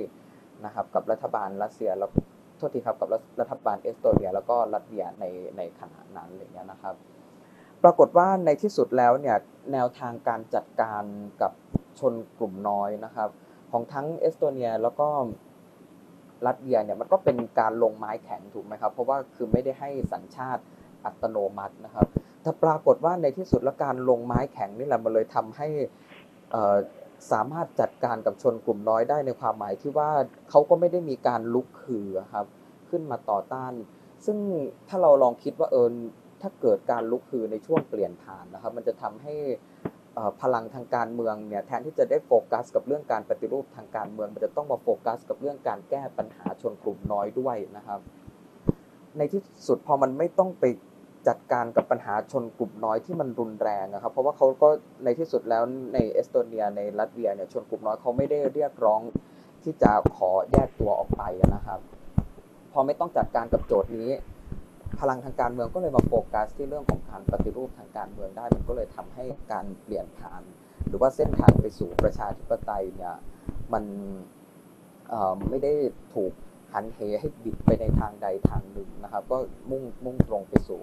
นะครับ กับรัฐบาลรัสเซียแล้วโทษทีครับกับรัฐบาลเอสโตเนีย แล้วก็ลัตเวียในในขณะนั้นอะไรเงี้ยนะครับ ปรากฏว่าในที่สุดแล้วเนี่ยแนวทางการจัดการกับชนกลุ่มน้อยนะครับ ของทั้งเอสโตเนียแล้วก็รัสเซียเนี่ยมันก็เป็นการลงไม้แข็งถูกไหมครับ เพราะว่าคือไม่ได้ให้สัญชาติอัตโนมัตินะครับถ้าปรากฏว่าในที่สุดแล้วการลงไม้แข็งนี่แหละมันเลยทำให้สามารถจัดการกับชนกลุ่มน้อยได้ในความหมายที่ว่าเขาก็ไม่ได้มีการลุกคือครับขึ้นมาต่อต้าน ซึ่งถ้าเราลองคิดว่าเออ ถ้าเกิดการลุกฮือในช่วงเปลี่ยนผ่านนะครับมันจะทำให้พลังทางการเมืองเนี่ยแทนที่จะได้โฟกัส กับเรื่องการปฏิรูปทางการเมือง มันจะต้องมาโฟกัส กับเรื่องการแก้ปัญหาชนกลุ่มน้อยด้วยนะครับ ในที่สุดพอมันไม่ต้องไปจัดการกับปัญหาชนกลุ่มน้อยที่มันรุนแรงนะครับ เพราะว่าเขาก็ในที่สุดแล้วในเอสโตเนียในลัตเวียเนี่ยชนกลุ่มน้อยเขาไม่ได้เรียกร้องที่จะขอแยกตัวออกไปนะครับ พอไม่ต้องจัดการกับโจทย์นี้ พลังทางการเมืองก็เลยมาโฟกัสที่เรื่องของการปฏิรูปทางการเมืองได้ มันก็เลยทำให้การเปลี่ยนผ่าน หรือว่าเส้นทางไปสู่ประชาธิปไตยเนี่ยมันไม่ได้ถูกหันเหให้บิดไปในทางใดทางหนึ่งนะครับ ก็มุ่งมุ่งตรงไปสู่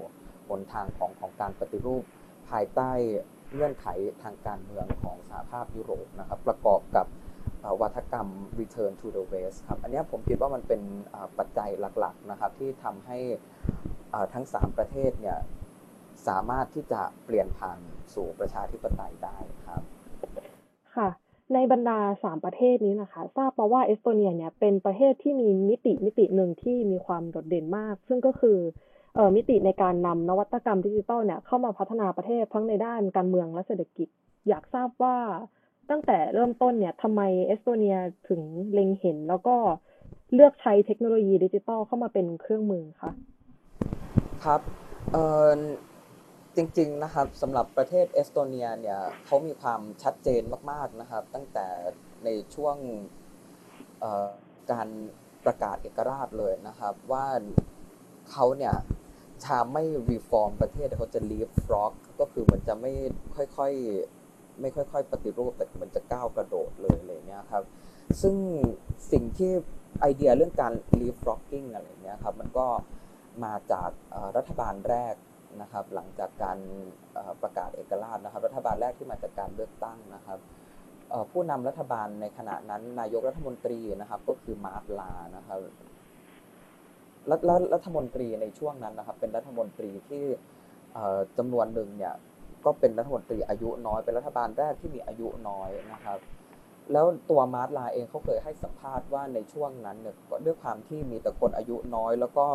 บนทางของของการปฏิรูปภายใต้เงื่อนไขทางการเมืองของสหภาพยุโรปนะครับ ประกอบกับวัฒกรรม return to the west ครับ อันนี้ผมคิดว่ามันเป็นปัจจัยหลักๆนะครับที่ทำให้ ทั้ง 3 ประเทศเนี่ยสามารถที่จะเปลี่ยนผ่านสู่ประชาธิปไตยได้ครับค่ะ ในบรรดา 3 ประเทศนี้นะคะ ทราบมาว่าเอสโตเนียเนี่ยเป็นประเทศที่มีมิติมิติหนึ่งที่มีความโดดเด่นมาก ซึ่งก็คือมิติในการนำนวัตกรรมดิจิทัลเนี่ยเข้ามาพัฒนาประเทศทั้งในด้านการเมืองและเศรษฐกิจ อยากทราบว่าตั้งแต่เริ่มต้นเนี่ยทำไมเอสโตเนียถึงเล็งเห็น แล้วก็เลือกใช้เทคโนโลยีดิจิทัลเข้ามาเป็นเครื่องมือคะ ครับเออจริงๆนะครับสำหรับประเทศเอสโตเนียเนี่ยเขามีความชัดเจนมากๆนะครับ ตั้งแต่ในช่วงการประกาศเอกราชเลยนะครับ ว่าเขาเนี่ยชาไม่reform ประเทศเขาจะ leapfrog ก็คือมันจะไม่ค่อยๆไม่ค่อย ๆ ปฏิรูปแต่มันจะก้าวกระโดดเลยอะไรเงี้ยครับ ซึ่งสิ่งที่ไอเดียเรื่องการ leapfrogging อะไรเงี้ยครับมันก็ มาจากรัฐบาลแรกนะครับ หลังจากการประกาศเอกราชนะครับ รัฐบาลแรกที่มาจากการเลือกตั้งนะครับผู้นำรัฐบาลในขณะนั้นนายกรัฐมนตรีนะครับก็คือมาร์ท ลาร์นะครับรัฐรัฐมนตรีในช่วงนั้นนะครับ เป็นรัฐมนตรีที่จำนวนหนึ่งเนี่ยก็เป็นรัฐมนตรีอายุน้อยเป็นรัฐบาลแรกที่มีอายุน้อยนะครับ แล้วตัวมาร์ตลาเองเขาเคยให้สัมภาษณ์ว่าในช่วงนั้นเนี่ยด้วยความที่มีแต่คนอายุน้อย แล้วก็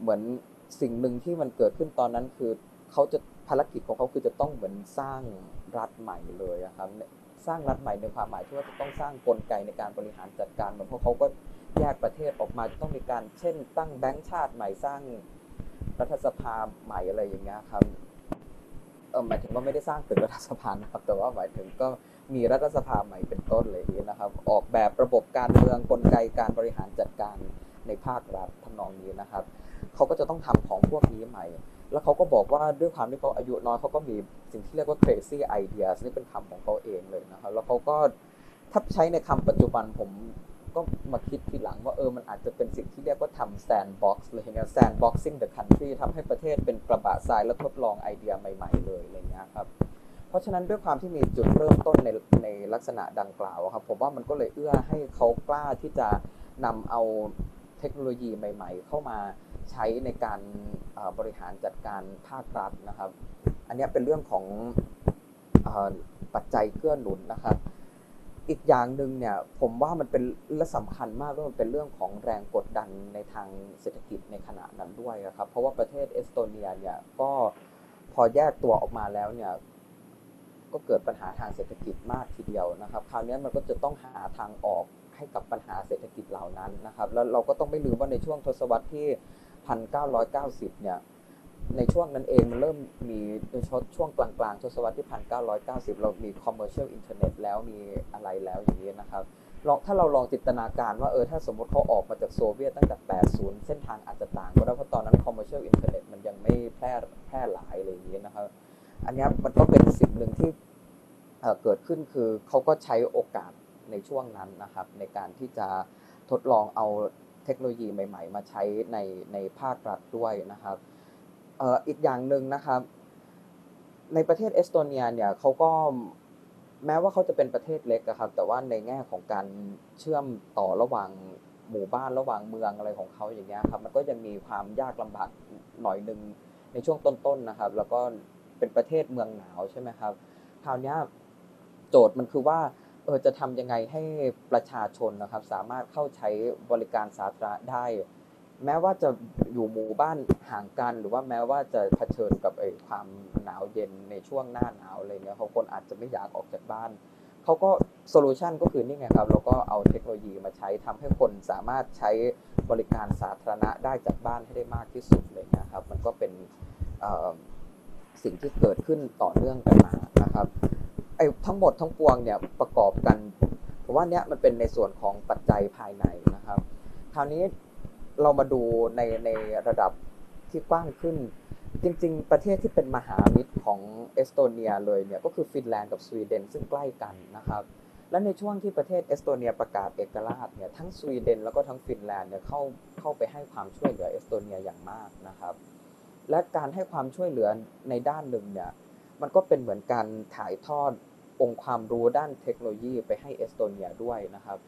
เหมือนสิ่งหนึ่งที่มันเกิดขึ้นตอนนั้นคือเขาจะภารกิจของเขาคือจะต้องเหมือนสร้างรัฐใหม่เลยครับสร้างรัฐใหม่ในความหมายที่ว่าจะต้องสร้างกลไกในการบริหารจัดการเหมือนพวกเขาก็แยกประเทศออกมาจะต้องมีการเช่น ตั้งแบงก์ชาติใหม่สร้างรัฐสภาใหม่อะไรอย่างเงี้ยครับเออหมายถึงว่าไม่ได้สร้างตึกรัฐสภานะครับแต่ว่าหมายถึงก็มีรัฐสภาใหม่เป็นต้นเลยนี้นะครับ ออกแบบระบบการเมืองกลไกการบริหารจัดการ ในภาครัฐทำนองนี้นะครับเขาก็จะต้องทำของพวกนี้ใหม่ แล้วเขาก็บอกว่าด้วยความที่เขาอายุน้อยเขาก็มีสิ่งที่เรียกว่า crazy ideas นี่เป็นคำของเขาเองเลยนะครับ แล้วเขาก็ถ้าใช้ในคำปัจจุบันผมก็มาคิดทีหลังว่าเออมันอาจจะเป็นสิ่งที่เรียกว่าทำ sandbox เลยเงี้ย sandboxing the country ทำให้ประเทศเป็นกระบะทรายแล้วทดลองไอเดียใหม่ ๆ เลยอะไรเงี้ยครับเพราะฉะนั้นด้วยความที่มีจุดเริ่มต้นในในลักษณะดังกล่าวครับผมว่ามันก็เลยเอื้อให้เขากล้าที่จะนำเอา เทคโนโลยีใหม่ ๆ เข้ามาใช้ในการบริหารจัดการภาครัฐนะครับ อันนี้เป็นเรื่องของปัจจัยเกื้อหนุนนะครับ อีกอย่างหนึ่งเนี่ยผมว่ามันเป็นและสำคัญมากว่ามันเป็นเรื่องของแรงกดดันในทางเศรษฐกิจในขณะนั้นด้วยครับ เพราะว่าประเทศเอสโตเนียเนี่ยก็พอแยกตัวออกมาแล้วเนี่ยก็เกิดปัญหาทางเศรษฐกิจมากทีเดียวนะครับ คราวนี้มันก็จะต้องหาทางออก ให้กับปัญหาเศรษฐกิจเหล่านั้นนะครับ แล้วเราก็ต้องไม่ลืมว่าในช่วงทศวรรษที่ 1990 เนี่ยในช่วงนั้นเองมันเริ่มมีในช่วงกลางๆทศวรรษที่พันเก้าร้อยเก้าสิบเรามี commercial internet แล้วมีอะไรแล้วอย่างนี้นะครับลองถ้าเราลองจินตนาการว่าเออถ้าสมมติเขาออกมาจากโซเวียตตั้งแต่ 80 เส้นทางอาจจะต่างก็ได้เพราะตอนนั้น commercial internet มันยังไม่แพร่แพร่หลายอะไรอย่างนี้นะครับ อันนี้มันก็เป็นสิ่งหนึ่งที่เกิดขึ้นคือเขาก็ใช้โอกาส ในช่วงนั้นนะครับ ในการที่จะทดลองเอาเทคโนโลยีใหม่ ๆ มาใช้ในในภาครัฐด้วยนะครับอีกอย่างหนึ่งนะครับ ในประเทศเอสโตเนียเนี่ยเขาก็แม้ว่าเขาจะเป็นประเทศเล็กครับ แต่ว่าในแง่ของการเชื่อมต่อระหว่างหมู่บ้านระหว่างเมืองอะไรของเขาอย่างเงี้ยครับ มันก็ยังมีความยากลำบากหน่อยหนึ่งในช่วงต้นๆนนะครับ แล้วก็เป็นประเทศเมืองหนาวใช่ไหมครับ คราวนี้โจทย์มันคือว่า เออจะทำยังไงให้ประชาชนนะครับ สามารถเข้าใช้บริการสาธารณะได้ แม้ว่าจะอยู่หมู่บ้านห่างกัน หรือว่าแม้ว่าจะเผชิญกับไอ้ความหนาวเย็นในช่วงหน้าหนาวอะไรเงี้ยเขาคนอาจจะไม่อยากออกจากบ้านเขาก็โซลูชันก็คือนี่ไงครับเราก็เอาเทคโนโลยีมาใช้ทำให้คนสามารถใช้บริการสาธารณะได้จากบ้านให้ได้มากที่สุดเลยนะครับ มันก็เป็นสิ่งที่เกิดขึ้นต่อเนื่องกันมานะครับ อ้ทั้งหมดทั้งปวงเนี่ยประกอบกันเพราะว่าเนี้ยมันเป็นในส่วนของปัจจัยภายในนะครับ คราวนี้เรามาดูในในระดับที่กว้างขึ้น จริง ๆ ประเทศที่เป็นมหามิตรของเอสโตเนียเลยเนี่ยก็คือฟินแลนด์กับสวีเดนซึ่งใกล้กันนะครับและในช่วงที่ประเทศเอสโตเนียประกาศเอกราชเนี่ยทั้งสวีเดนแล้วก็ทั้งฟินแลนด์เนี่ยเข้าเข้าไปให้ความช่วยเหลือเอสโตเนียอย่างมากนะครับ และการให้ความช่วยเหลือในด้านหนึ่งเนี่ยมันก็เป็นเหมือนการถ่ายทอด องค์ความรู้ด้านเทคโนโลยีไปให้เอสโตเนียด้วยนะครับ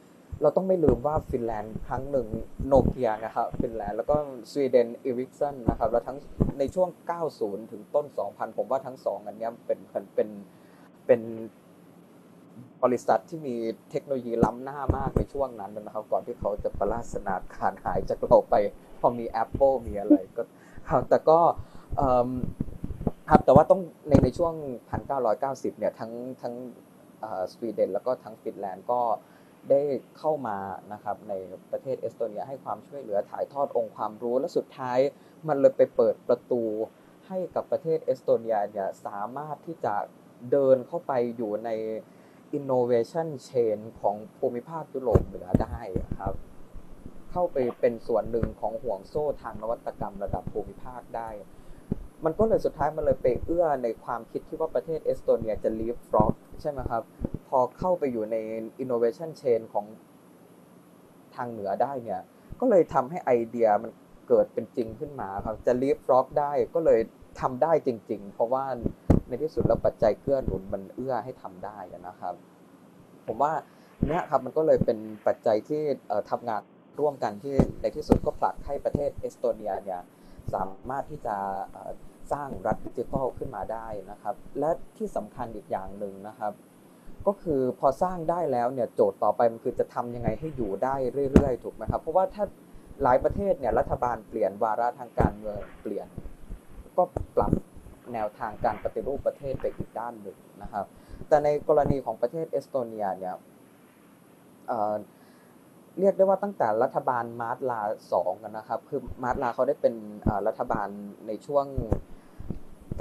เราต้องไม่ลืมว่าฟินแลนด์ครั้งหนึ่งโนเกียนะครับฟินแลนด์แล้วก็สวีเดนอีริกสันนะครับแล้วทั้งในช่วง 90 ถึงต้น 2000 ผมว่าทั้งสองอันนี้เป็นเป็นเป็นบริษัทที่มีเทคโนโลยีล้ำหน้ามากในช่วงนั้นนะครับก่อนที่เขาจะประลาสนาขาดหายจากเราไปพอมี Apple มีอะไรก็แต่ก็ ครับแต่ว่าต้องในในช่วง 1990 เนี่ยทั้งทั้งสวีเดนแล้วก็ทั้งฟินแลนด์ก็ได้เข้ามานะครับในประเทศเอสโตเนียให้ความช่วยเหลือถ่ายทอดองค์ความรู้ และสุดท้ายมันเลยไปเปิดประตูให้กับประเทศเอสโตเนียเนี่ยสามารถที่จะเดินเข้าไปอยู่ใน innovation chain ของภูมิภาคยุโรปเหนือได้ครับ เข้าไปเป็นส่วนหนึ่งของห่วงโซ่ทางนวัตกรรมระดับภูมิภาคได้ มันก็เลยสุดท้ายมันเลยไปเอื้อในความคิดที่ว่าประเทศเอสโตเนียจะ leap frog ใช่ไหมครับ พอเข้าไปอยู่ใน innovation chain ของทางเหนือได้เนี่ย ก็เลยทำให้ไอเดียมันเกิดเป็นจริงขึ้นมาครับจะ leap frog ได้ก็เลยทำได้จริง ๆ เพราะว่าในที่สุดแล้วปัจจัยเกื้อหนุนมันเอื้อให้ทำได้นะครับ ผมว่าเนี้ยครับมันก็เลยเป็นปัจจัยที่ทำงานร่วมกันที่ในที่สุดก็ผลักให้ประเทศเอสโตเนียเนี่ยสามารถที่จะ สร้างรัฐดิจิทัลขึ้นมาได้นะครับ และที่สำคัญอีกอย่างหนึ่งนะครับ ก็คือพอสร้างได้แล้วเนี่ยโจทย์ต่อไปมันคือจะทำยังไงให้อยู่ได้เรื่อยๆ ถูกไหมครับ เพราะว่าถ้าหลายประเทศเนี่ยรัฐบาลเปลี่ยนวาระทางการเมืองเปลี่ยน ก็ปรับแนวทางการปฏิรูปประเทศไปอีกด้านหนึ่งนะครับ แต่ในกรณีของประเทศเอสโตเนียเนี่ยเรียกได้ว่าตั้งแต่รัฐบาลมาร์ตลาสองนะครับ คือมาร์ตลาเขาได้เป็นรัฐบาลในช่วง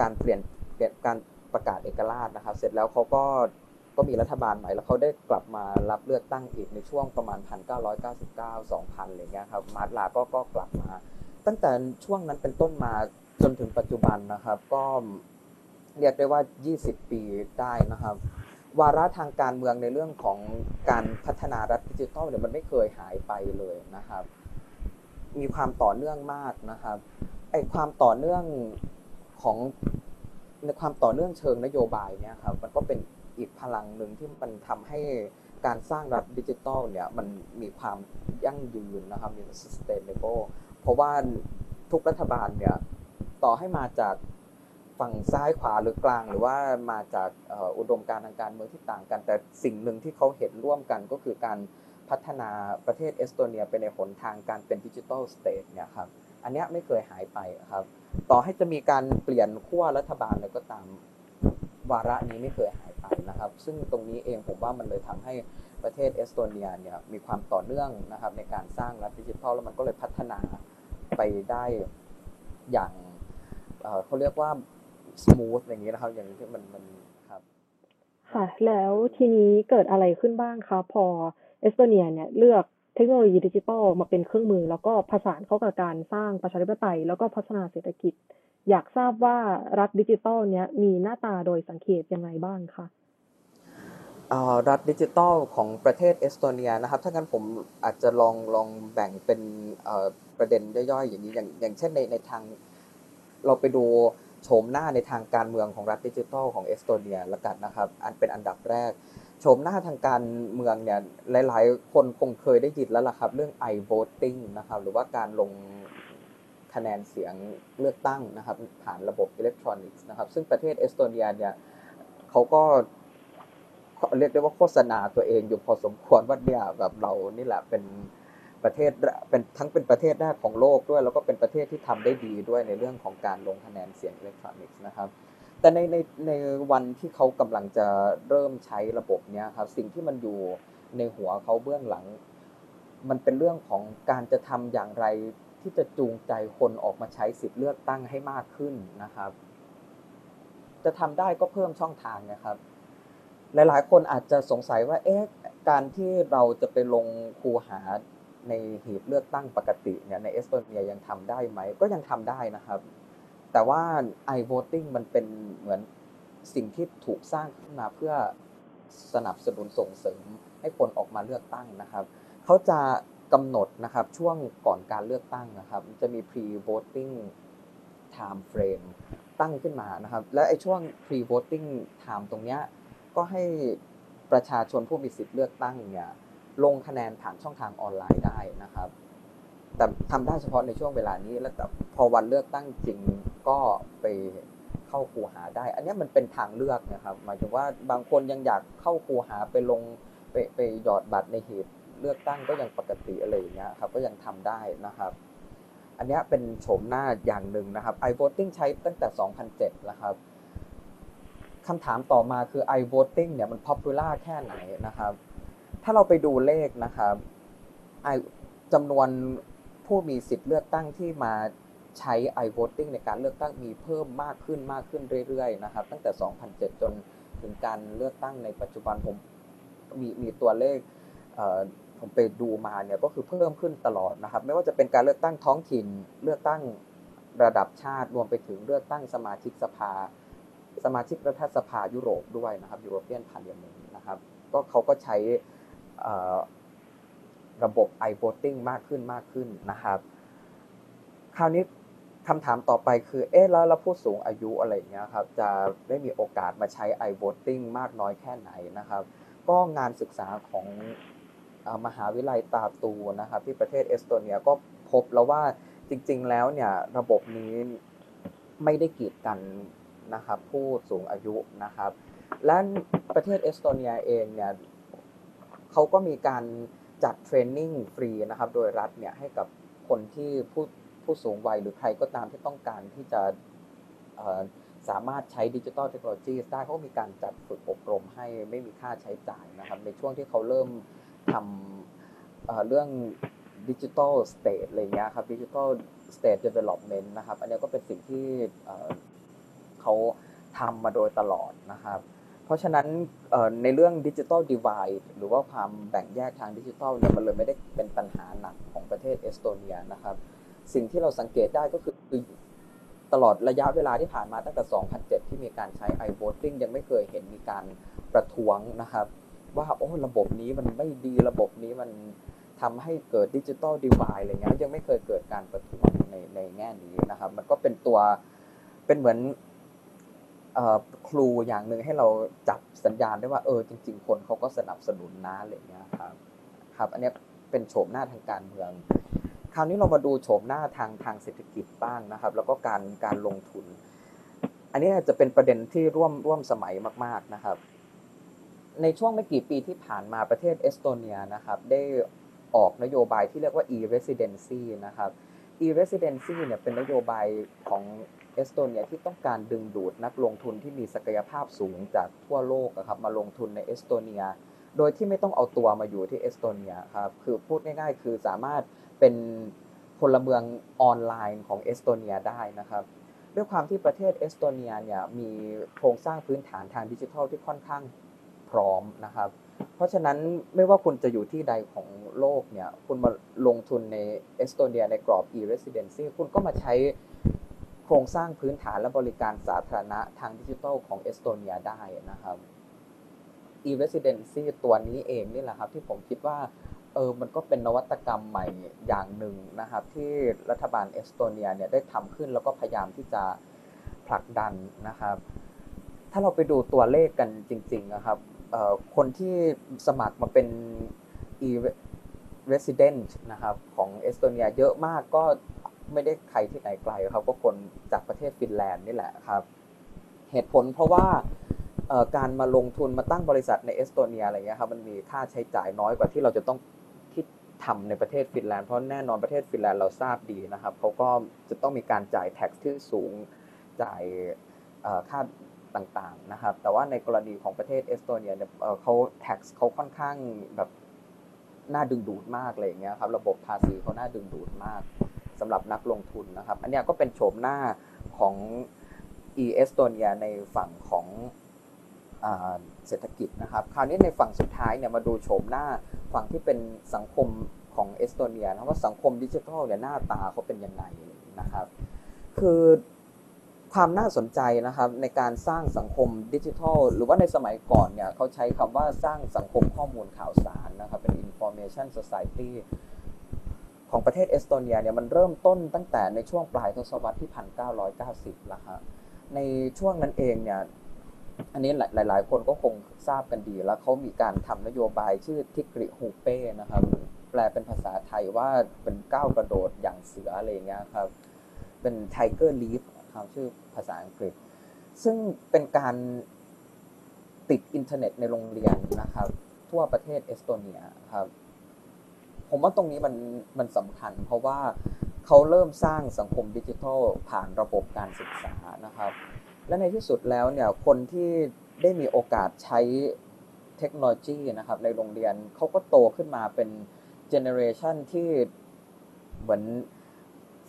การเปลี่ยนเปลี่ยนการประกาศเอกราชนะครับ เสร็จแล้วเขาก็ก็มีรัฐบาลใหม่แล้วเขาได้กลับมารับเลือกตั้งอีกในช่วงประมาณ 1999 2000อะไรเงี้ยครับมาร์ตลาก็ก็กลับมา ตั้งแต่ช่วงนั้นเป็นต้นมาจนถึงปัจจุบันนะครับ ก็เรียกได้ว่า 20 ปีได้นะครับ วาระทางการเมืองในเรื่องของการพัฒนารัฐดิจิทัลเนี่ยมันไม่เคยหายไปเลยนะครับ มีความต่อเนื่องมากนะครับไอความต่อเนื่อง ของในความต่อเนื่องเชิงนโยบายเนี่ยครับมันก็เป็นอีกพลังหนึ่งที่มันทำให้การสร้างรัฐดิจิทัลเนี่ยมันมีความยั่งยืนนะครับมี sustainable เพราะว่าทุกรัฐบาลเนี่ยต่อให้มาจากฝั่งซ้ายขวาหรือกลาง หรือว่ามาจากอุดมการณ์ทางการเมืองที่ต่างกัน แต่สิ่งหนึ่งที่เขาเห็นร่วมกันก็คือการพัฒนาประเทศเอสโตเนียไปในหนทางการเป็น digital state เนี่ยครับ อันนี้ไม่เคยหายไปครับ ต่อให้จะมีการเปลี่ยนขั้วรัฐบาลอะไรก็ตามวาระนี้ไม่เคยหายไปนะครับ ซึ่งตรงนี้เองผมว่ามันเลยทำให้ประเทศเอสโตเนียเนี่ยมีความต่อเนื่องนะครับในการสร้างรัฐดิจิทัลแล้วมันก็เลยพัฒนาไปได้อย่างเขาเรียกว่าสมูทอย่างนี้นะครับ อย่างที่มันมันครับค่ะแล้วทีนี้เกิดอะไรขึ้นบ้างคะพอเอสโตเนียเนี่ยเลือก เทคโนโลยีดิจิทัลมาเป็นเครื่องมือ แล้วก็ผสานเข้ากับการสร้างประชาธิปไตย แล้วก็พัฒนาเศรษฐกิจ อยากทราบว่ารัฐดิจิทัลเนี้ยมีหน้าตาโดยสังเขปยังไงบ้างคะรัฐดิจิทัลของประเทศเอสโตเนียนะครับ ถ้างั้นผมอาจจะลองลองแบ่งเป็นประเด็นย่อยๆ อย่างนี้อย่างอย่างเช่นในในทางเราไปดูโฉมหน้าในทางการเมืองของรัฐดิจิทัลของเอสโตเนียละกันนะครับ อันเป็นอันดับแรก โฉมหน้าทางการเมืองเนี่ยหลาย ๆ คนคงเคยได้ยินแล้วล่ะครับ เรื่อง i-voting นะครับ หรือว่าการลงคะแนนเสียงเลือกตั้งนะครับ ผ่านระบบอิเล็กทรอนิกส์นะครับ ซึ่งประเทศเอสโตเนียเนี่ยเขาก็เรียกได้ว่าโฆษณาตัวเองอยู่พอสมควรว่าเนี่ยแบบเรานี่แหละเป็นประเทศเป็นทั้งเป็นประเทศแรกของโลกด้วย แล้วก็เป็นประเทศที่ทำได้ดีด้วยในเรื่องของการลงคะแนนเสียงอิเล็กทรอนิกส์นะครับ แต่ในในในวันที่เขากำลังจะเริ่มใช้ระบบเนี้ยครับ สิ่งที่มันอยู่ในหัวเขาเบื้องหลัง มันเป็นเรื่องของการจะทำอย่างไรที่จะจูงใจคนออกมาใช้สิทธิ์เลือกตั้งให้มากขึ้นนะครับ จะทำได้ก็เพิ่มช่องทางนะครับ หลายๆ คนอาจจะสงสัยว่า เอ๊ะการที่เราจะไปลงคูหาในหีบเลือกตั้งปกติเนี่ยในเอสโตเนียยังทำได้ไหม ก็ยังทำได้นะครับ แต่ว่า i-voting มันเป็นเหมือนสิ่งที่ถูกสร้างขึ้นมาเพื่อสนับสนุนส่งเสริมให้คนออกมาเลือกตั้งนะครับเขาจะกำหนดนะครับช่วงก่อนการเลือกตั้งนะครับ จะมี pre voting time frame ตั้งขึ้นมานะครับ และไอ้ช่วง pre voting time ตรงเนี้ยก็ให้ประชาชนผู้มีสิทธิ์เลือกตั้งเนี่ยลงคะแนนผ่านช่องทางออนไลน์ได้นะครับ แต่ทำได้เฉพาะในช่วงเวลานี้แล้วแต่พอวันเลือกตั้งจริง ก็ไปเข้าครูหาได้ อันนี้มันเป็นทางเลือกนะครับ หมายถึงว่าบางคนยังอยากเข้าครูหาไปลงไปไปหยอดบัตรในหีบเลือกตั้งก็ยังปกติอะไรอย่างเงี้ยครับก็ยังทำได้นะครับ อันนี้เป็นโฉมหน้าอย่างหนึ่งนะครับ i-voting ใช้ตั้งแต่ 2007แล้วครับคำถามต่อมาคือ i-voting เนี่ยมัน popular แค่ไหนนะครับ ถ้าเราไปดูเลขนะครับจำนวนผู้มีสิทธิ์เลือกตั้งที่มา ใช้ i-voting ในการเลือกตั้งมีเพิ่มมากขึ้นมากขึ้นเรื่อยๆนะครับตั้งแต่ 2007 จนถึงการเลือกตั้งในปัจจุบันผมมีมีตัวเลขผมไปดูมาเนี่ยก็คือเพิ่มขึ้นตลอดนะครับ ไม่ว่าจะเป็นการเลือกตั้งท้องถิ่นเลือกตั้งระดับชาติรวมไปถึงเลือกตั้งสมาชิกสภา สมาชิกรัฐสภายุโรปด้วยนะครับ European Parliament นะครับก็เขาก็ใช้ระบบ i-voting มากขึ้นมากขึ้นนะครับ คราวนี้ คำถามต่อไปคือ เอ๊ะแล้วผู้สูงอายุอะไรเงี้ยครับ จะได้มีโอกาสมาใช้ i-voting มากน้อยแค่ไหนนะครับ ก็งานศึกษาของมหาวิทยาลัยตาร์ตูนะครับ ที่ประเทศเอสโตเนียก็พบแล้วว่าจริง ๆ แล้วเนี่ยระบบนี้ไม่ได้กีดกันนะครับ ผู้สูงอายุนะครับ และประเทศเอสโตเนียเองเนี่ยเขาก็มีการจัดเทรนนิ่งฟรีนะครับ โดยรัฐเนี่ยให้กับคนที่ผู้ ผู้สูงวัยหรือใครก็ตามที่ต้องการที่จะสามารถใช้ดิจิทัลเทคโนโลยีได้เขามีการจัดฝึกอบรมให้ไม่มีค่าใช้จ่ายนะครับ ในช่วงที่เขาเริ่มทำเรื่อง digital state อะไรเงี้ยครับ digital state development นะครับ อันนี้ก็เป็นสิ่งที่เขาทำมาโดยตลอดนะครับ เพราะฉะนั้นในเรื่อง digital divide หรือว่าความแบ่งแยกทางดิจิทัลเนี่ยมันเลยไม่ได้เป็นปัญหาหนักของประเทศเอสโตเนียนะครับ สิ่งที่เราสังเกตได้ก็คือตลอดระยะเวลาที่ผ่านมาตั้งแต่ 2007 ที่มีการใช้ i-voting ยังไม่เคยเห็นมีการประท้วงนะครับ ว่าโอ้ระบบนี้มันไม่ดีระบบนี้มันทำให้เกิดดิจิตอลดีวายอะไรเงี้ยยังไม่เคยเกิดการประท้วงในในแง่นี้นะครับ มันก็เป็นตัวเป็นเหมือนครูอย่างหนึ่งให้เราจับสัญญาณได้ว่าเออจริง ๆ คนเขาก็สนับสนุนนะอะไรเงี้ยครับครับ อันนี้เป็นโฉมหน้าทางการเมือง คราวนี้เรามาดูโฉมหน้าทางทางเศรษฐกิจบ้างนะครับ แล้วก็การการลงทุน อันนี้จะเป็นประเด็นที่ร่วมร่วมสมัยมาก ๆนะครับ ในช่วงไม่กี่ปีที่ผ่านมาประเทศเอสโตเนียนะครับ ได้ออกนโยบายที่เรียกว่า e-residency นะครับ e-residency เนี่ยเป็นนโยบายของเอสโตเนียที่ต้องการดึงดูดนักลงทุนที่มีศักยภาพสูงจากทั่วโลกครับมาลงทุนในเอสโตเนีย โดยที่ไม่ต้องเอาตัวมาอยู่ที่เอสโตเนียครับคือพูดง่ายๆ คือสามารถ เป็นพลเมืองออนไลน์ของเอสโตเนียได้นะครับด้วยความที่ประเทศเอสโตเนียเนี่ยมีโครงสร้างพื้นฐานทางดิจิทัลที่ค่อนข้างพร้อมนะครับ เพราะฉะนั้นไม่ว่าคุณจะอยู่ที่ใดของโลกเนี่ยคุณมาลงทุนในเอสโตเนียในกรอบ e-residency คุณก็มาใช้โครงสร้างพื้นฐานและบริการสาธารณะทางดิจิทัลของเอสโตเนียได้นะครับ e-residency ตัวนี้เองนี่แหละครับที่ผมคิดว่า เออมันก็เป็นนวัตกรรมใหม่อย่างหนึ่งนะครับที่รัฐบาลเอสโตเนียเนี่ยได้ทำขึ้นแล้วก็พยายามที่จะผลักดันนะครับ ถ้าเราไปดูตัวเลขกันจริง ๆ นะครับคนที่สมัครมาเป็น e-resident นะครับของเอสโตเนียเยอะมากก็ไม่ได้ใครที่ไหนไกลครับก็คนจากประเทศฟินแลนด์นี่แหละครับ เหตุผลเพราะว่าการมาลงทุนมาตั้งบริษัทในเอสโตเนียอะไรเงี้ยครับมันมีค่าใช้จ่ายน้อยกว่าที่เราจะต้อง ที่ทำในประเทศฟินแลนด์เพราะแน่นอนประเทศฟินแลนด์เราทราบดีนะครับเขาก็จะต้องมีการจ่าย tax ที่สูงจ่ายค่าต่างๆนะครับแต่ว่าในกรณีของประเทศเอสโตเนียเนี่ยเขา tax เขาค่อนข้างแบบน่าดึงดูดมากเลยเงี้ยครับระบบภาษีเขาน่าดึงดูดมากสสำหรับนักลงทุนนะครับ อันนี้ก็เป็นโฉมหน้าของ e เอสโตเนียในฝั่งของ เศรษฐกิจนะครับคราวนี้ในฝั่งสุดท้ายเนี่ยมาดูโฉมหน้าฝั่งที่เป็นสังคมของเอสโตเนียนะว่าสังคมดิจิทัลเนี่ยหน้าตาเขาเป็นยังไงนะครับ คือความน่าสนใจนะครับในการสร้างสังคมดิจิทัล หรือว่าในสมัยก่อนเนี่ยเขาใช้คำว่าสร้างสังคมข้อมูลข่าวสารนะครับเป็น information society ของประเทศเอสโตเนียเนี่ยมันเริ่มต้นตั้งแต่ในช่วงปลายทศวรรษที่ 1990 แล้วครับในช่วงนั้นเองเนี่ย อันนี้หลาย ๆ คนก็คงทราบกันดี แล้วเขามีการทำนโยบายชื่อ Tiigrihüpe นะครับ แปลเป็นภาษาไทยว่าเป็นก้าวกระโดดอย่างเสืออะไรเงี้ยครับ เป็น Tiger Leap ครับชื่อภาษาอังกฤษ ซึ่งเป็นการติดอินเทอร์เน็ตในโรงเรียนนะครับ ทั่วประเทศเอสโตเนียครับ ผมว่าตรงนี้มันมันสำคัญ เพราะว่าเขาเริ่มสร้างสังคมดิจิทัลผ่านระบบการศึกษานะครับ และในที่สุดแล้วเนี่ยคนที่ได้มีโอกาสใช้เทคโนโลยีนะครับในโรงเรียนเขาก็โตขึ้นมาเป็น generation ที่เหมือน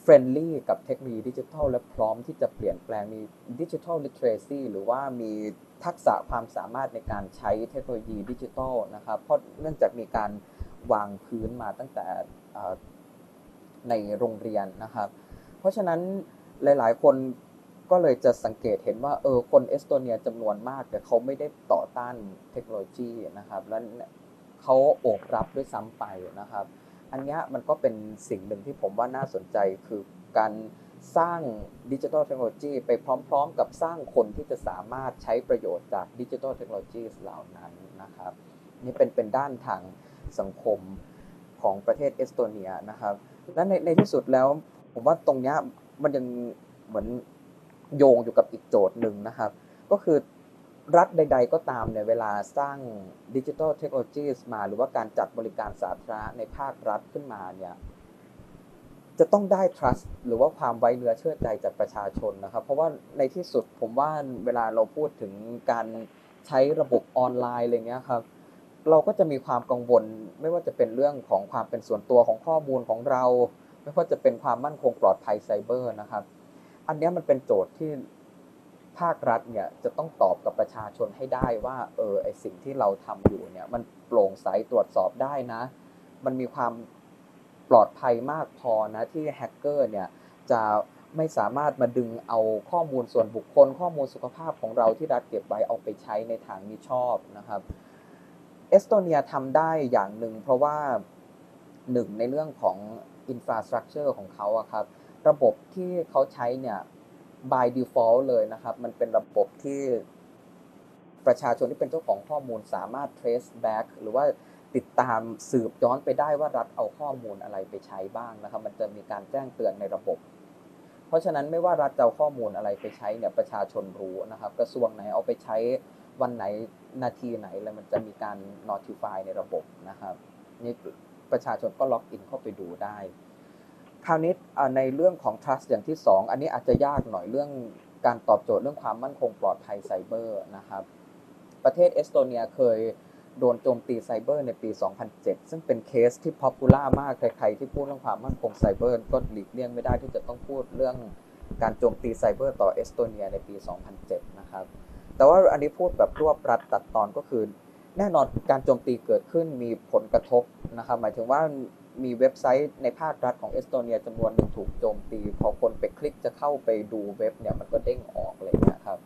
friendly กับเทคโนโลยีดิจิทัลและพร้อมที่จะเปลี่ยนแปลงมีdigital literacy หรือว่ามีทักษะความสามารถในการใช้เทคโนโลยีดิจิทัลนะครับ เพราะเนื่องจากมีการวางพื้นมาตั้งแต่ในโรงเรียนนะครับ เพราะฉะนั้นหลาย ๆ คน ก็เลยจะสังเกตเห็นว่าเออคนเอสโตเนียจำนวนมาก แต่เขาไม่ได้ต่อต้านเทคโนโลยีนะครับ และเขาโอบรับด้วยซ้ำไปนะครับ อันนี้มันก็เป็นสิ่งหนึ่งที่ผมว่าน่าสนใจคือการสร้างดิจิทัลเทคโนโลยีไปพร้อม ๆ กับสร้างคนที่จะสามารถใช้ประโยชน์จากดิจิทัลเทคโนโลยีเหล่านั้นนะครับ นี่เป็นเป็นด้านทางสังคมของประเทศเอสโตเนียนะครับ และในในที่สุดแล้วผมว่าตรงนี้มันยังเหมือน โยงอยู่กับอีกโจทย์หนึ่งนะครับ ก็คือรัฐใด ๆ ก็ตามเนี่ยเวลาสร้างดิจิทัลเทคโนโลยีมา หรือว่าการจัดบริการสาธารณะในภาครัฐขึ้นมาเนี่ยจะต้องได้ trust หรือว่าความไว้เนื้อเชื่อใจจากประชาชนนะครับ เพราะว่าในที่สุดผมว่าเวลาเราพูดถึงการใช้ระบบออนไลน์อะไรเงี้ยครับ เราก็จะมีความกังวล ไม่ว่าจะเป็นเรื่องของความเป็นส่วนตัวของข้อมูลของเรา ไม่ว่าจะเป็นความมั่นคงปลอดภัยไซเบอร์นะครับ อันนี้มันเป็นโจทย์ที่ภาครัฐเนี่ยจะต้องตอบกับประชาชนให้ได้ว่า เออไอสิ่งที่เราทำอยู่เนี่ยมันโปร่งใสตรวจสอบได้นะ มันมีความปลอดภัยมากพอนะที่แฮกเกอร์เนี่ยจะไม่สามารถมาดึงเอาข้อมูลส่วนบุคคล ข้อมูลสุขภาพของเราที่รัฐเก็บไว้เอาไปใช้ในทางมิชอบนะครับ เอสโตเนียทำได้อย่างหนึ่งเพราะว่าหนึ่งในเรื่องของ infrastructure ของเขาอะครับ ระบบที่เขาใช้เนี่ย by default เลยนะครับ มันเป็นระบบที่ประชาชนที่เป็นเจ้าของข้อมูลสามารถ trace back หรือว่าติดตามสืบย้อนไปได้ว่ารัฐเอาข้อมูลอะไรไปใช้บ้างนะครับ มันจะมีการแจ้งเตือนในระบบ เพราะฉะนั้นไม่ว่ารัฐจะเอาข้อมูลอะไรไปใช้เนี่ยประชาชนรู้นะครับ กระทรวงไหนเอาไปใช้วันไหนนาทีไหนแล้วมันจะมีการ notify ในระบบนะครับนี่ประชาชนก็ล็อกอินเข้าไปดูได้ คราวนี้ในเรื่องของ trust อย่างที่ 2 อันนี้อาจจะยากหน่อยเรื่องการตอบโจทย์เรื่องความมั่นคงปลอดภัยไซเบอร์นะครับ ประเทศเอสโตเนียเคยโดนโจมตีไซเบอร์ในปี 2007 ซึ่งเป็นเคสที่ popular มาก ใครๆที่พูดเรื่องความมั่นคงไซเบอร์ก็หลีกเลี่ยงไม่ได้ที่จะต้องพูดเรื่องการโจมตีไซเบอร์ต่อเอสโตเนียในปี 2007 นะครับ แต่ว่าอันนี้พูดแบบรวบรัดตัดตอนก็คือ แน่นอนการโจมตีเกิดขึ้นมีผลกระทบนะครับ หมายถึงว่า มีเว็บไซต์ในภาครัฐของเอสโตเนียจำนวนหนึ่งถูกโจมตี พอคนไปคลิกจะเข้าไปดูเว็บเนี่ยมันก็เด้งออกเลยนะครับ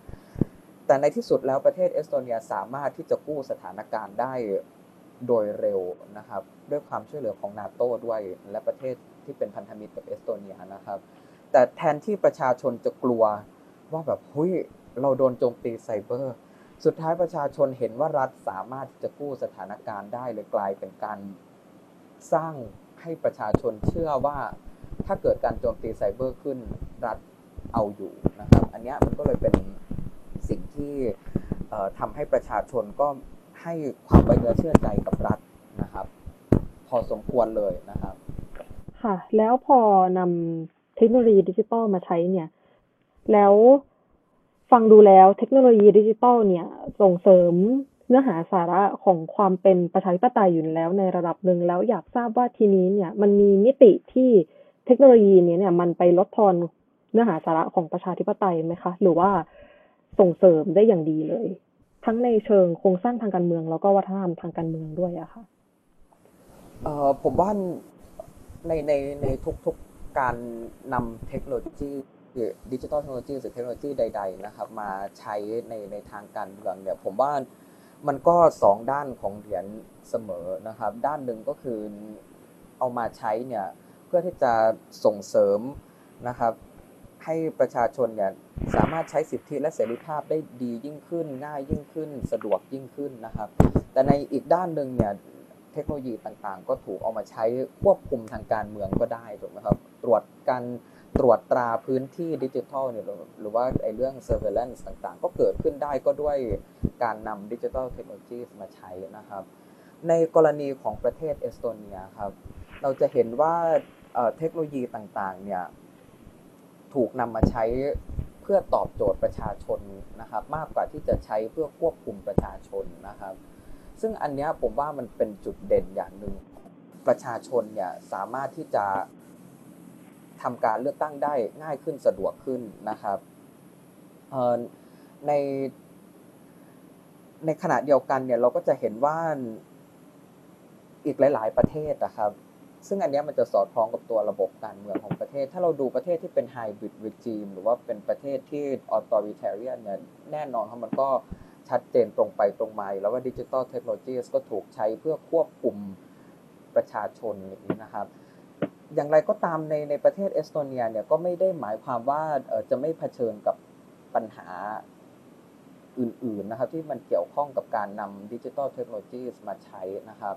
แต่ในที่สุดแล้วประเทศเอสโตเนียสามารถที่จะกู้สถานการณ์ได้โดยเร็วนะครับ ด้วยความช่วยเหลือของนาโต้ด้วยและประเทศที่เป็นพันธมิตรกับเอสโตเนียนะครับ แต่แทนที่ประชาชนจะกลัวว่าแบบเฮ้ยเราโดนโจมตีไซเบอร์ สุดท้ายประชาชนเห็นว่ารัฐสามารถที่จะกู้สถานการณ์ได้เลยกลายเป็นการ สร้างให้ประชาชนเชื่อว่าถ้าเกิดการโจมตีไซเบอร์ขึ้นรัฐเอาอยู่นะครับ อันนี้มันก็เลยเป็นสิ่งที่ทำให้ประชาชนก็ให้ความไว้เนื้อเชื่อใจกับรัฐนะครับ พอสมควรเลยนะครับ ค่ะ แล้วพอนำเทคโนโลยีดิจิตอลมาใช้เนี่ย แล้วฟังดูแล้วเทคโนโลยีดิจิตอลเนี่ยส่งเสริม เนื้อหาสาระของความเป็นประชาธิปไตยอยู่แล้วในระดับหนึ่งแล้วอยากทราบว่าทีนี้เนี่ยมันมีมิติที่เทคโนโลยีนี้เนี่ยมันไปลดทอนเนื้อหาสาระของประชาธิปไตยไหมคะ หรือว่าส่งเสริมได้อย่างดีเลย ทั้งในเชิงโครงสร้างทางการเมือง แล้วก็วัฒนธรรมทางการเมืองด้วยอะค่ะเอ่อผมว่าในในในทุกๆการนำเทคโนโลยีดิจิทัลเทคโนโลยีหรือเทคโนโลยีใด ๆ นะครับ มาใช้ในในทางการเมืองเนี่ยผมว่า มันก็สองด้านของเหรียญเสมอนะครับ ด้านหนึ่งก็คือเอามาใช้เนี่ยเพื่อที่จะส่งเสริมนะครับ ให้ประชาชนเนี่ยสามารถใช้สิทธิและเสรีภาพได้ดียิ่งขึ้น ง่ายยิ่งขึ้น สะดวกยิ่งขึ้นนะครับ แต่ในอีกด้านหนึ่งเนี่ยเทคโนโลยีต่างๆ ก็ถูกเอามาใช้ควบคุมทางการเมืองก็ได้ถูกไหมครับตรวจการ ตรวจตราพื้นที่ดิจิทัลเนี่ยหรือว่าไอ้เรื่อง surveillance ต่างๆ ก็เกิดขึ้นได้ก็ด้วยการนำดิจิทัลเทคโนโลยีมาใช้นะครับ ในกรณีของประเทศเอสโตเนียครับ เราจะเห็นว่าเทคโนโลยีต่างๆเนี่ยถูกนำมาใช้เพื่อตอบโจทย์ประชาชนนะครับ มากกว่าที่จะใช้เพื่อควบคุมประชาชนนะครับ ซึ่งอันนี้ผมว่ามันเป็นจุดเด่นอย่างหนึ่งประชาชนเนี่ยสามารถที่จะ ทำการเลือกตั้งได้ง่ายขึ้นสะดวกขึ้นนะครับในในขณะเดียวกันเนี่ยเราก็จะเห็นว่าอีกหลาย ๆ ประเทศนะครับ ซึ่งอันนี้มันจะสอดคล้องกับตัวระบบการเมืองของประเทศ ถ้าเราดูประเทศที่เป็นไฮบริดรีจิมหรือว่าเป็นประเทศที่ออโตริเทเรียนเนี่ยแน่นอนครับมันก็ชัดเจนตรงไปตรงมาแล้วว่าดิจิทัลเทคโนโลยีก็ถูกใช้เพื่อควบคุมประชาชนอย่างนี้นะครับ อย่างไรก็ตามในในประเทศเอสโตเนียเนี่ยก็ไม่ได้หมายความว่าจะไม่เผชิญกับปัญหาอื่นๆนะครับที่มันเกี่ยวข้องกับการนำดิจิทัลเทคโนโลยีมาใช้นะครับ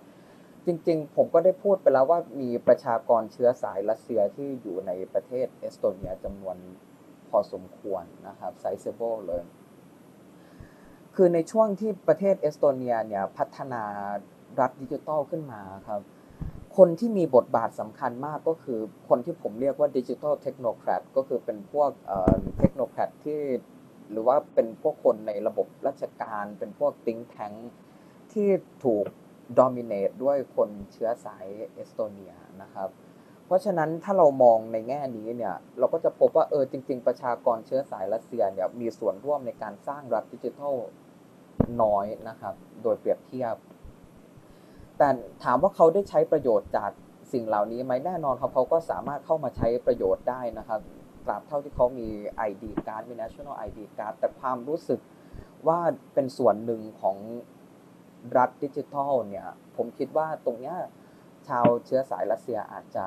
จริงๆ ผมก็ได้พูดไปแล้วว่ามีประชากรเชื้อสายรัสเซียที่อยู่ในประเทศเอสโตเนียจำนวนพอสมควรนะครับ sizable เลย คือในช่วงที่ประเทศเอสโตเนียเนี่ยพัฒนารัฐดิจิทัลขึ้นมาครับ คนที่มีบทบาทสำคัญมากก็คือคนที่ผมเรียกว่า digital technocrat ก็คือเป็นพวก technocrat ที่หรือว่าเป็นพวกคนในระบบราชการ เป็นพวก think tank ที่ถูก dominate ด้วยคนเชื้อสายเอสโตเนียนะครับ เพราะฉะนั้นถ้าเรามองในแง่นี้เนี่ยเราก็จะพบว่าเออจริง ๆ ประชากรเชื้อสายรัสเซียเนี่ยมีส่วนร่วมในการสร้างรัฐดิจิทัลน้อยนะครับ โดยเปรียบเทียบ แต่ถามว่าเขาได้ใช้ประโยชน์จากสิ่งเหล่านี้ไหมแน่นอนครับเขาก็สามารถเข้ามาใช้ประโยชน์ได้นะครับตราบเท่าที่เขามี ID card มี national ID card แต่ความรู้สึกว่าเป็นส่วนหนึ่งของรัฐดิจิทัลเนี่ย ผมคิดว่าตรงนี้ชาวเชื้อสายรัสเซียอาจจะ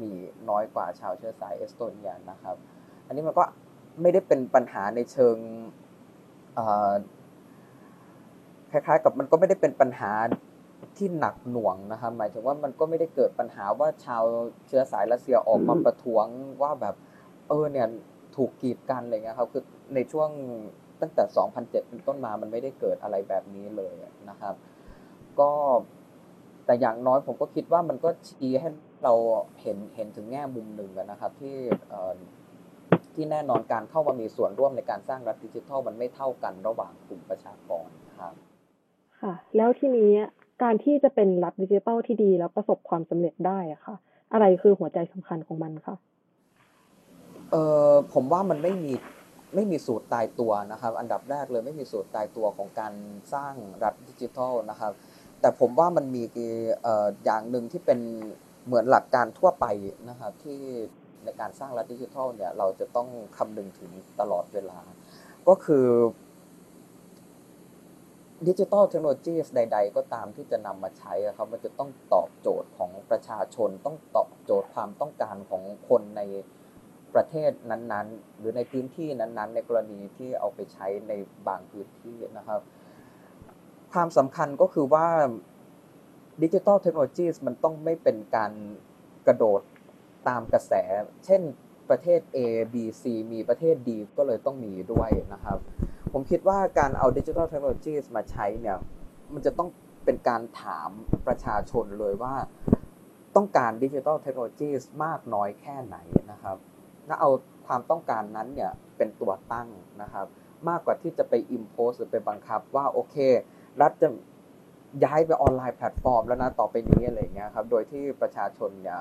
มีน้อยกว่าชาวเชื้อสายเอสโตเนียนะครับ อันนี้มันก็ไม่ได้เป็นปัญหาในเชิงคล้ายๆกับมันก็ไม่ได้เป็นปัญหา ที่หนักหน่วงนะครับหมายถึงว่ามันก็ไม่ได้เกิดปัญหาว่าชาวเชื้อสายรัสเซียออกมาประท้วงว่าแบบเออเนี่ยถูกกีดกันอะไรเงี้ยครับคือในช่วงตั้งแต่ 2007 เป็นต้นมามันไม่ได้เกิดอะไรแบบนี้เลยนะครับ ก็แต่อย่างน้อยผมก็คิดว่ามันก็ชี้ให้เราเห็นเห็นถึงแง่มุมหนึ่งนะครับ ที่ที่แน่นอนการเข้ามามีส่วนร่วมในการสร้างรัฐดิจิทัลมันไม่เท่ากันระหว่างกลุ่มประชากรครับค่ะแล้วที่นี้ การที่จะเป็นรัฐดิจิทัลที่ดีแล้วประสบความสำเร็จได้อะค่ะ อะไรคือหัวใจสำคัญของมันคะเออผมว่ามันไม่มีไม่มีสูตรตายตัวนะครับ อันดับแรกเลยไม่มีสูตรตายตัวของการสร้างรัฐดิจิทัลนะครับ แต่ผมว่ามันมีเอ่ออย่างหนึ่งที่เป็นเหมือนหลักการทั่วไปนะครับที่ในการสร้างรัฐดิจิทัลเนี่ยเราจะต้องคำนึงถึงตลอดเวลา ก็คือ ดิจิทัลเทคโนโลยีใด ๆ ก็ตามที่จะนำมาใช้ครับมันจะต้องตอบโจทย์ของประชาชน ต้องตอบโจทย์ความต้องการของคนในประเทศนั้นๆ หรือในพื้นที่นั้นๆ ในกรณีที่เอาไปใช้ในบางพื้นที่นะครับ ความสำคัญก็คือว่าดิจิทัลเทคโนโลยีมันต้องไม่เป็นการกระโดดตามกระแส เช่นประเทศ A B C มีประเทศ D ก็เลยต้องมีด้วยนะครับ ผมคิดว่าการเอาดิจิทัลเทคโนโลยีมาใช้เนี่ย มันจะต้องเป็นการถามประชาชนเลยว่าต้องการดิจิทัลเทคโนโลยีมากน้อยแค่ไหนนะครับถ้าเอาความต้องการนั้นเนี่ยเป็นตัวตั้งนะครับ มากกว่าที่จะไป impose หรือไปบังคับว่าโอเค รัฐจะย้ายไปออนไลน์แพลตฟอร์มแล้วนะต่อไปนี้อะไรเงี้ยครับ โดยที่ประชาชนเนี่ย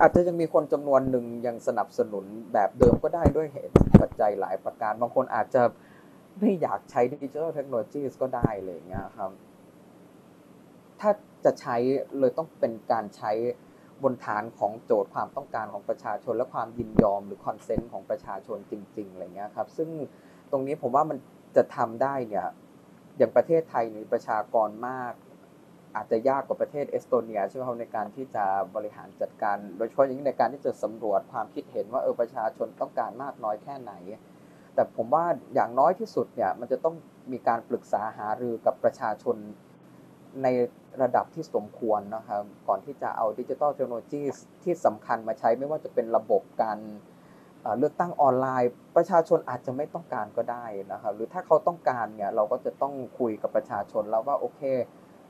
อาจจะยังมีคนจำนวนหนึ่งยังสนับสนุนแบบเดิมก็ได้ด้วยเหตุปัจจัยหลายประการ บางคนอาจจะ ไม่อยากใช้ดิจิทัลเทคโนโลยีก็ได้เลยเงี้ยครับ ถ้าจะใช้เลยต้องเป็นการใช้บนฐานของโจทย์ความต้องการของประชาชน และความยินยอมหรือ consent ของประชาชนจริงๆอะไรเงี้ยครับ ซึ่งตรงนี้ผมว่ามันจะทำได้เนี่ย อย่างประเทศไทยมีประชากรมาก อาจจะยากกว่าประเทศเอสโตเนียใช่ไหมครับในการที่จะบริหารจัดการ โดยเฉพาะอย่างในการที่จะสำรวจความคิดเห็นว่าเออประชาชนต้องการมากน้อยแค่ไหน แต่ผมว่าอย่างน้อยที่สุดเนี่ยมันจะต้องมีการปรึกษาหารือกับประชาชนในระดับที่สมควรนะครับก่อนที่จะเอาดิจิทัลเทคโนโลยีที่สำคัญมาใช้ไม่ว่าจะเป็นระบบการเลือกตั้งออนไลน์ ประชาชนอาจจะไม่ต้องการก็ได้นะครับหรือถ้าเขาต้องการเนี่ยเราก็จะต้องคุยกับประชาชนแล้วว่าโอเค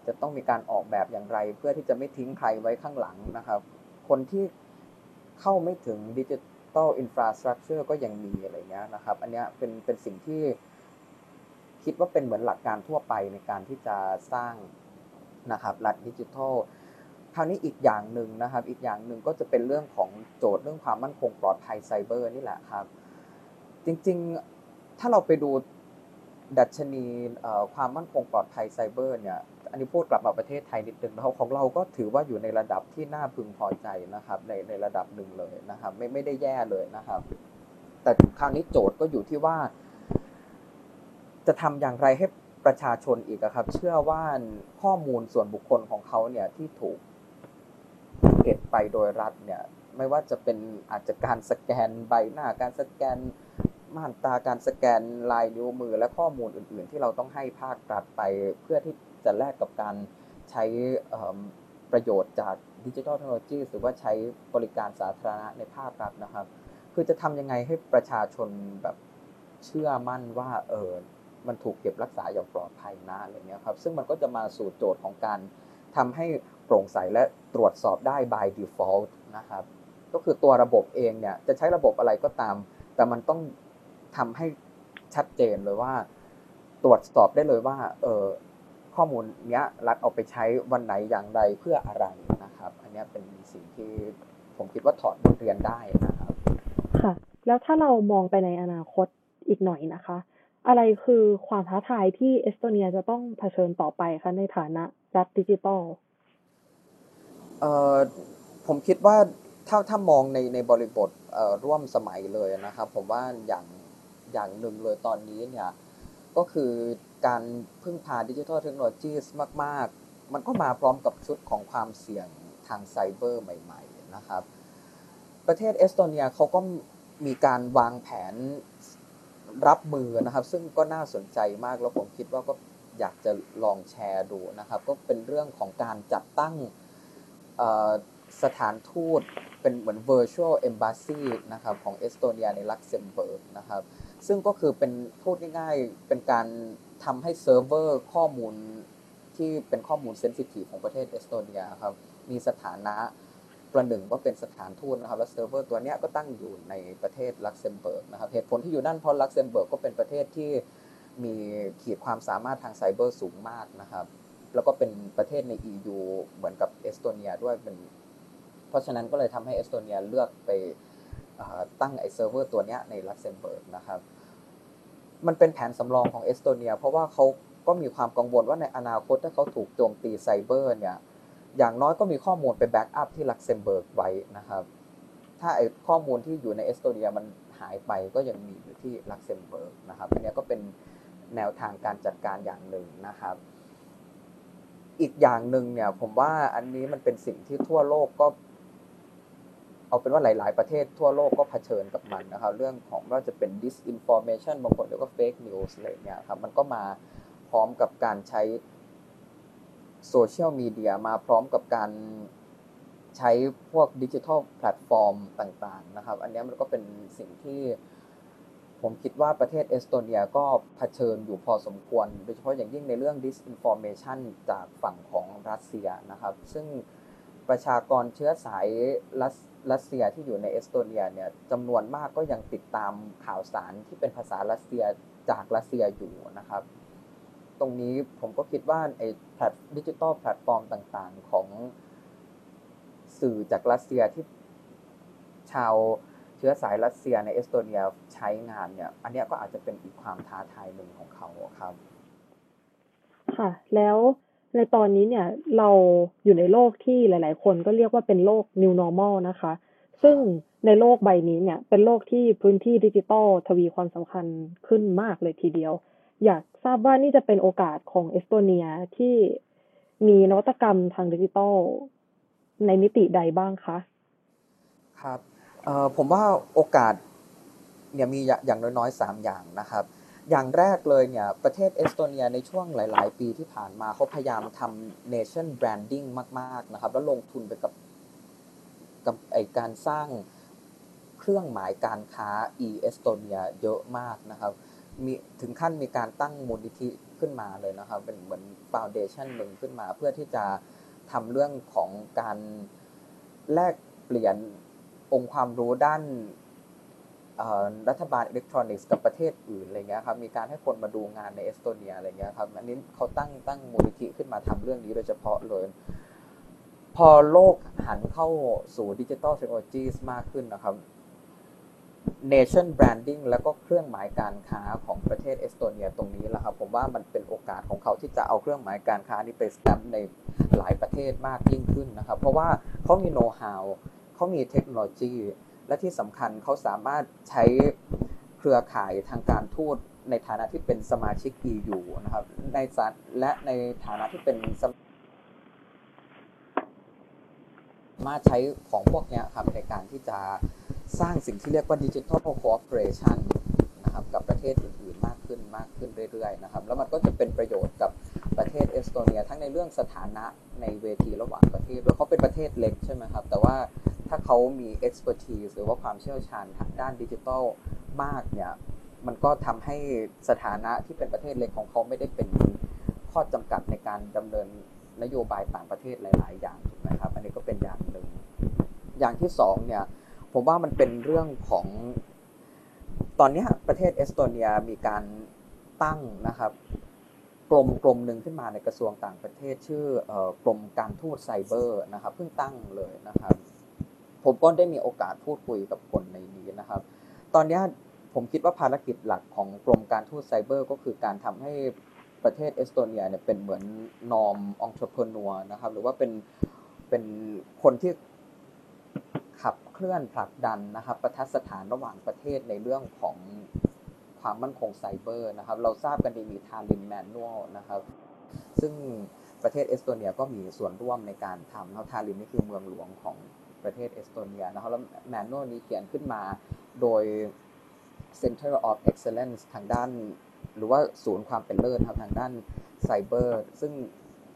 จะต้องมีการออกแบบอย่างไร เพื่อที่จะไม่ทิ้งใครไว้ข้างหลังนะครับ คนที่เข้าไม่ถึงดิจิ ทัลอินฟราสตรักเจอร์ก็ยังมีอะไรเงี้ยนะครับ อันนี้เป็นเป็นสิ่งที่คิดว่าเป็นเหมือนหลักการทั่วไปในการที่จะสร้างนะครับรัฐดิจิทัลคราวนี้อีกอย่างหนึ่งนะครับ อีกอย่างหนึ่งก็จะเป็นเรื่องของโจทย์เรื่องความมั่นคงปลอดภัยไซเบอร์นี่แหละครับ จริงๆถ้าเราไปดูดัชนีความมั่นคงปลอดภัยไซเบอร์เนี่ย อันนี้พูดกลับมาประเทศไทยนิดนึงนะครับของเราก็ถือว่าอยู่ในระดับที่น่าพึงพอใจนะครับ ในในระดับหนึ่งเลยนะครับ ไม่ไม่ได้แย่เลยนะครับ แต่คราวนี้โจทย์ก็อยู่ที่ว่า จะทำอย่างไรให้ประชาชนอีกครับ เชื่อว่าข้อมูลส่วนบุคคลของเขาเนี่ยที่ถูกเก็บไปโดยรัฐเนี่ย ไม่ว่าจะเป็นอาจจะการสแกนใบหน้าการสแกนม่านตาการสแกนลายนิ้วมือและข้อมูลอื่น ๆ ที่เราต้องให้ภาครัฐไปเพื่อที่ จะแลกกับการใช้ประโยชน์จากดิจิทัลเทคโนโลยีหรือว่าใช้บริการสาธารณะในภาครัฐนะครับ คือจะทำยังไงให้ประชาชนแบบเชื่อมั่นว่าเออมันถูกเก็บรักษาอย่างปลอดภัยนะอะไรเงี้ยครับ ซึ่งมันก็จะมาสู่โจทย์ของการทำให้โปร่งใสและตรวจสอบได้ by default นะครับ ก็คือตัวระบบเองเนี่ยจะใช้ระบบอะไรก็ตาม แต่มันต้องทำให้ชัดเจนเลยว่า ตรวจสอบได้เลยว่าเออ ข้อมูลเนี้ยรัฐเอาไปใช้วันไหนอย่างไรเพื่ออะไรนะครับ อันนี้เป็นสิ่งที่ผมคิดว่าถอดบทเรียนได้นะครับค่ะ แล้วถ้าเรามองไปในอนาคตอีกหน่อยนะคะ อะไรคือความท้าทายที่เอสโตเนียจะต้องเผชิญต่อไปคะในฐานะรัฐดิจิตอลเอ่อผมคิดว่าถ้าถ้ามองในในบริบทเอ่อร่วมสมัยเลยนะครับ ผมว่าอย่างอย่างหนึ่งเลยตอนนี้เนี่ยก็คือ การพึ่งพาดิจิทัลเทคโนโลยีมาก ๆ มันก็มาพร้อมกับชุดของความเสี่ยงทางไซเบอร์ใหม่ ๆ นะครับ ประเทศเอสโตเนียเขาก็มีการวางแผนรับมือนะครับ ซึ่งก็น่าสนใจมากแล้วผมคิดว่าก็อยากจะลองแชร์ดูนะครับ ก็เป็นเรื่องของการจัดตั้งสถานทูตเป็นเหมือน virtual embassy นะครับของเอสโตเนียในลักเซมเบิร์กนะครับ ซึ่งก็คือเป็นพูดง่ายๆ เป็นการ ทำให้เซิร์ฟเวอร์ข้อมูลที่เป็นข้อมูล sensitive ของประเทศเอสโตเนียครับมีสถานะประหนึ่งว่าเป็นสถานทูตนะครับแล้วเซิร์ฟเวอร์ตัวนี้ก็ตั้งอยู่ในประเทศลักเซมเบิร์กนะครับเหตุผลที่อยู่นั่นเพราะลักเซมเบิร์กก็เป็นประเทศที่มีขีดความสามารถทางไซเบอร์สูงมากนะครับ แล้วก็เป็นประเทศใน EU เหมือนกับเอสโตเนียด้วยเป็นเพราะฉะนั้นก็เลยทำให้เอสโตเนียเลือกไปตั้งไอ้เซิร์ฟเวอร์ตัวนี้ในลักเซมเบิร์กนะครับ มันเป็นแผนสำรองของเอสโตเนีย เพราะว่าเขาก็มีความกังวลว่าในอนาคตถ้าเขาถูกโจมตีไซเบอร์เนี่ยอย่างน้อยก็มีข้อมูลไป backup ที่ลักเซมเบิร์กไว้นะครับถ้าไอ้ข้อมูลที่อยู่ในเอสโตเนียมันหายไปก็ยังมีอยู่ที่ลักเซมเบิร์กนะครับอันนี้ก็เป็นแนวทางการจัดการอย่างหนึ่งนะครับ อีกอย่างหนึ่งเนี่ยผมว่าอันนี้มันเป็นสิ่งที่ทั่วโลกก็ เอาเป็นว่าหลาย ๆ ประเทศทั่วโลกก็เผชิญกับมันนะครับ เรื่องของว่าจะเป็น disinformation บางคนเรียกว่า fake news อะไรเงี้ยครับ มันก็มาพร้อมกับการใช้โซเชียลมีเดียมาพร้อมกับการใช้พวกดิจิทัลแพลตฟอร์มต่าง ๆ นะครับ อันนี้มันก็เป็นสิ่งที่ผมคิดว่าประเทศเอสโตเนียก็เผชิญอยู่พอสมควร โดยเฉพาะอย่างยิ่งในเรื่อง disinformation จากฝั่งของรัสเซียนะครับ ซึ่ง ประชากรเชื้อสายรัสเซียที่อยู่ในเอสโตเนียเนี่ยจำนวนมากก็ยังติดตามข่าวสารที่เป็นภาษารัสเซียจากรัสเซียอยู่นะครับ ตรงนี้ผมก็คิดว่าไอ้แพลตดิจิตอลแพลตฟอร์มต่างๆ ของสื่อจากรัสเซียที่ชาวเชื้อสายรัสเซียในเอสโตเนียใช้งานเนี่ย อันนี้ก็อาจจะเป็นอีกความท้าทายหนึ่งของเขาครับ ค่ะ แล้ว ในตอนนี้เนี่ยเราอยู่ในโลกที่หลาย ๆ คนก็เรียกว่าเป็นโลก new normal นะคะ ซึ่งในโลกใบนี้เนี่ย เป็นโลกที่พื้นที่ดิจิตอลทวีความสำคัญขึ้นมากเลยทีเดียว อยากทราบว่านี่จะเป็นโอกาสของเอสโตเนียที่มีนวัตกรรมทางดิจิตอลในมิติใดบ้างคะ ครับเอ่อผมว่าโอกาสเนี่ยมีอย่างน้อยๆสามอย่างนะครับ อย่างแรกเลยเนี่ย ประเทศเอสโตเนียในช่วงหลาย ๆ ปีที่ผ่านมาเขาพยายามทำ nation branding มาก ๆ นะครับ แล้วลงทุนไปกับกับไอ้การสร้างเครื่องหมายการค้า e เอสโตเนียเยอะมากนะครับมีถึงขั้นมีการตั้งมูลนิธิขึ้นมาเลยนะครับ เป็นเหมือนfoundation หนึ่งขึ้นมา เพื่อที่จะทำเรื่องของการแลกเปลี่ยนองค์ความรู้ด้าน รัฐบาลอิเล็กทรอนิกส์กับประเทศอื่นอะไรเงี้ยครับมีการให้คนมาดูงานในเอสโตเนียอะไรเงี้ยครับอันนี้เขาตั้งตั้งมูลนิธิขึ้นมาทำเรื่องนี้โดยเฉพาะเลย พอโลกหันเข้าสู่ดิจิทัลเทคโนโลยีมากขึ้นนะครับ nation branding แล้วก็เครื่องหมายการค้าของประเทศเอสโตเนียตรงนี้แหละครับผมว่ามันเป็นโอกาสของเขาที่จะเอาเครื่องหมายการค้านี้ไปสแตมป์ในหลายประเทศมากยิ่งขึ้นนะครับ เพราะว่าเขามีโน้ตฮาวเขามีเทคโนโลยี และที่สำคัญเขาสามารถใช้เครือข่ายทางการทูตในฐานะที่เป็นสมาชิก EU นะครับในและในฐานะที่เป็นสามารถใช้ของพวกนี้ครับในการที่จะสร้างสิ่งที่เรียกว่าดิจิทัลโคออเปอเรชันนะครับกับประเทศอื่นๆมากขึ้นมากขึ้นเรื่อยๆนะครับแล้วมันก็จะเป็นประโยชน์กับประเทศเอสโตเนีย ทั้งในเรื่องสถานะในเวทีระหว่างประเทศด้วยเขาเป็นประเทศเล็กใช่ไหมครับแต่ว่า ถ้าเขามี expertise หรือว่าความเชี่ยวชาญด้านดิจิทัลมากเนี่ยมันก็ทำให้สถานะที่เป็นประเทศเล็กของเขาไม่ได้เป็นข้อจำกัดในการดำเนินนโยบายต่างประเทศหลาย ๆ อย่างถูกไหมครับอันนี้ก็เป็นอย่างหนึ่งอย่างที่สองเนี่ยผมว่ามันเป็นเรื่องของ ตอนนี้ประเทศเอสโตเนียมีการตั้งนะครับกรมกรมหนึ่งขึ้นมาในกระทรวงต่างประเทศ ชื่อกรมการทูตไซเบอร์นะครับเพิ่งตั้งเลยนะครับ ผมก็ได้มีโอกาสพูดคุยกับคนในนี้นะครับ ตอนนี้ผมคิดว่าภารกิจหลักของกรมการทูตไซเบอร์ ก็คือการทำให้ประเทศเอสโตเนียเนี่ยเป็นเหมือนนอมองค์ประกอบนะครับ หรือว่าเป็นเป็นคนที่ขับเคลื่อนผลักดันนะครับ ประทัดสถานระหว่างประเทศในเรื่องของความมั่นคงไซเบอร์นะครับ เราทราบกันดีมี Tallinn Manual นะครับ ซึ่งประเทศเอสโตเนียก็มีส่วนร่วมในการทำเนะทาลลินน์นี่คือเมืองหลวงของ ประเทศเอสโตเนียนะครับแล้ว Manual นี้เขียนขึ้นมาโดย Center of Excellence ทางด้าน หรือว่าศูนย์ความเป็นเลิศครับทางด้านไซเบอร์ซึ่ง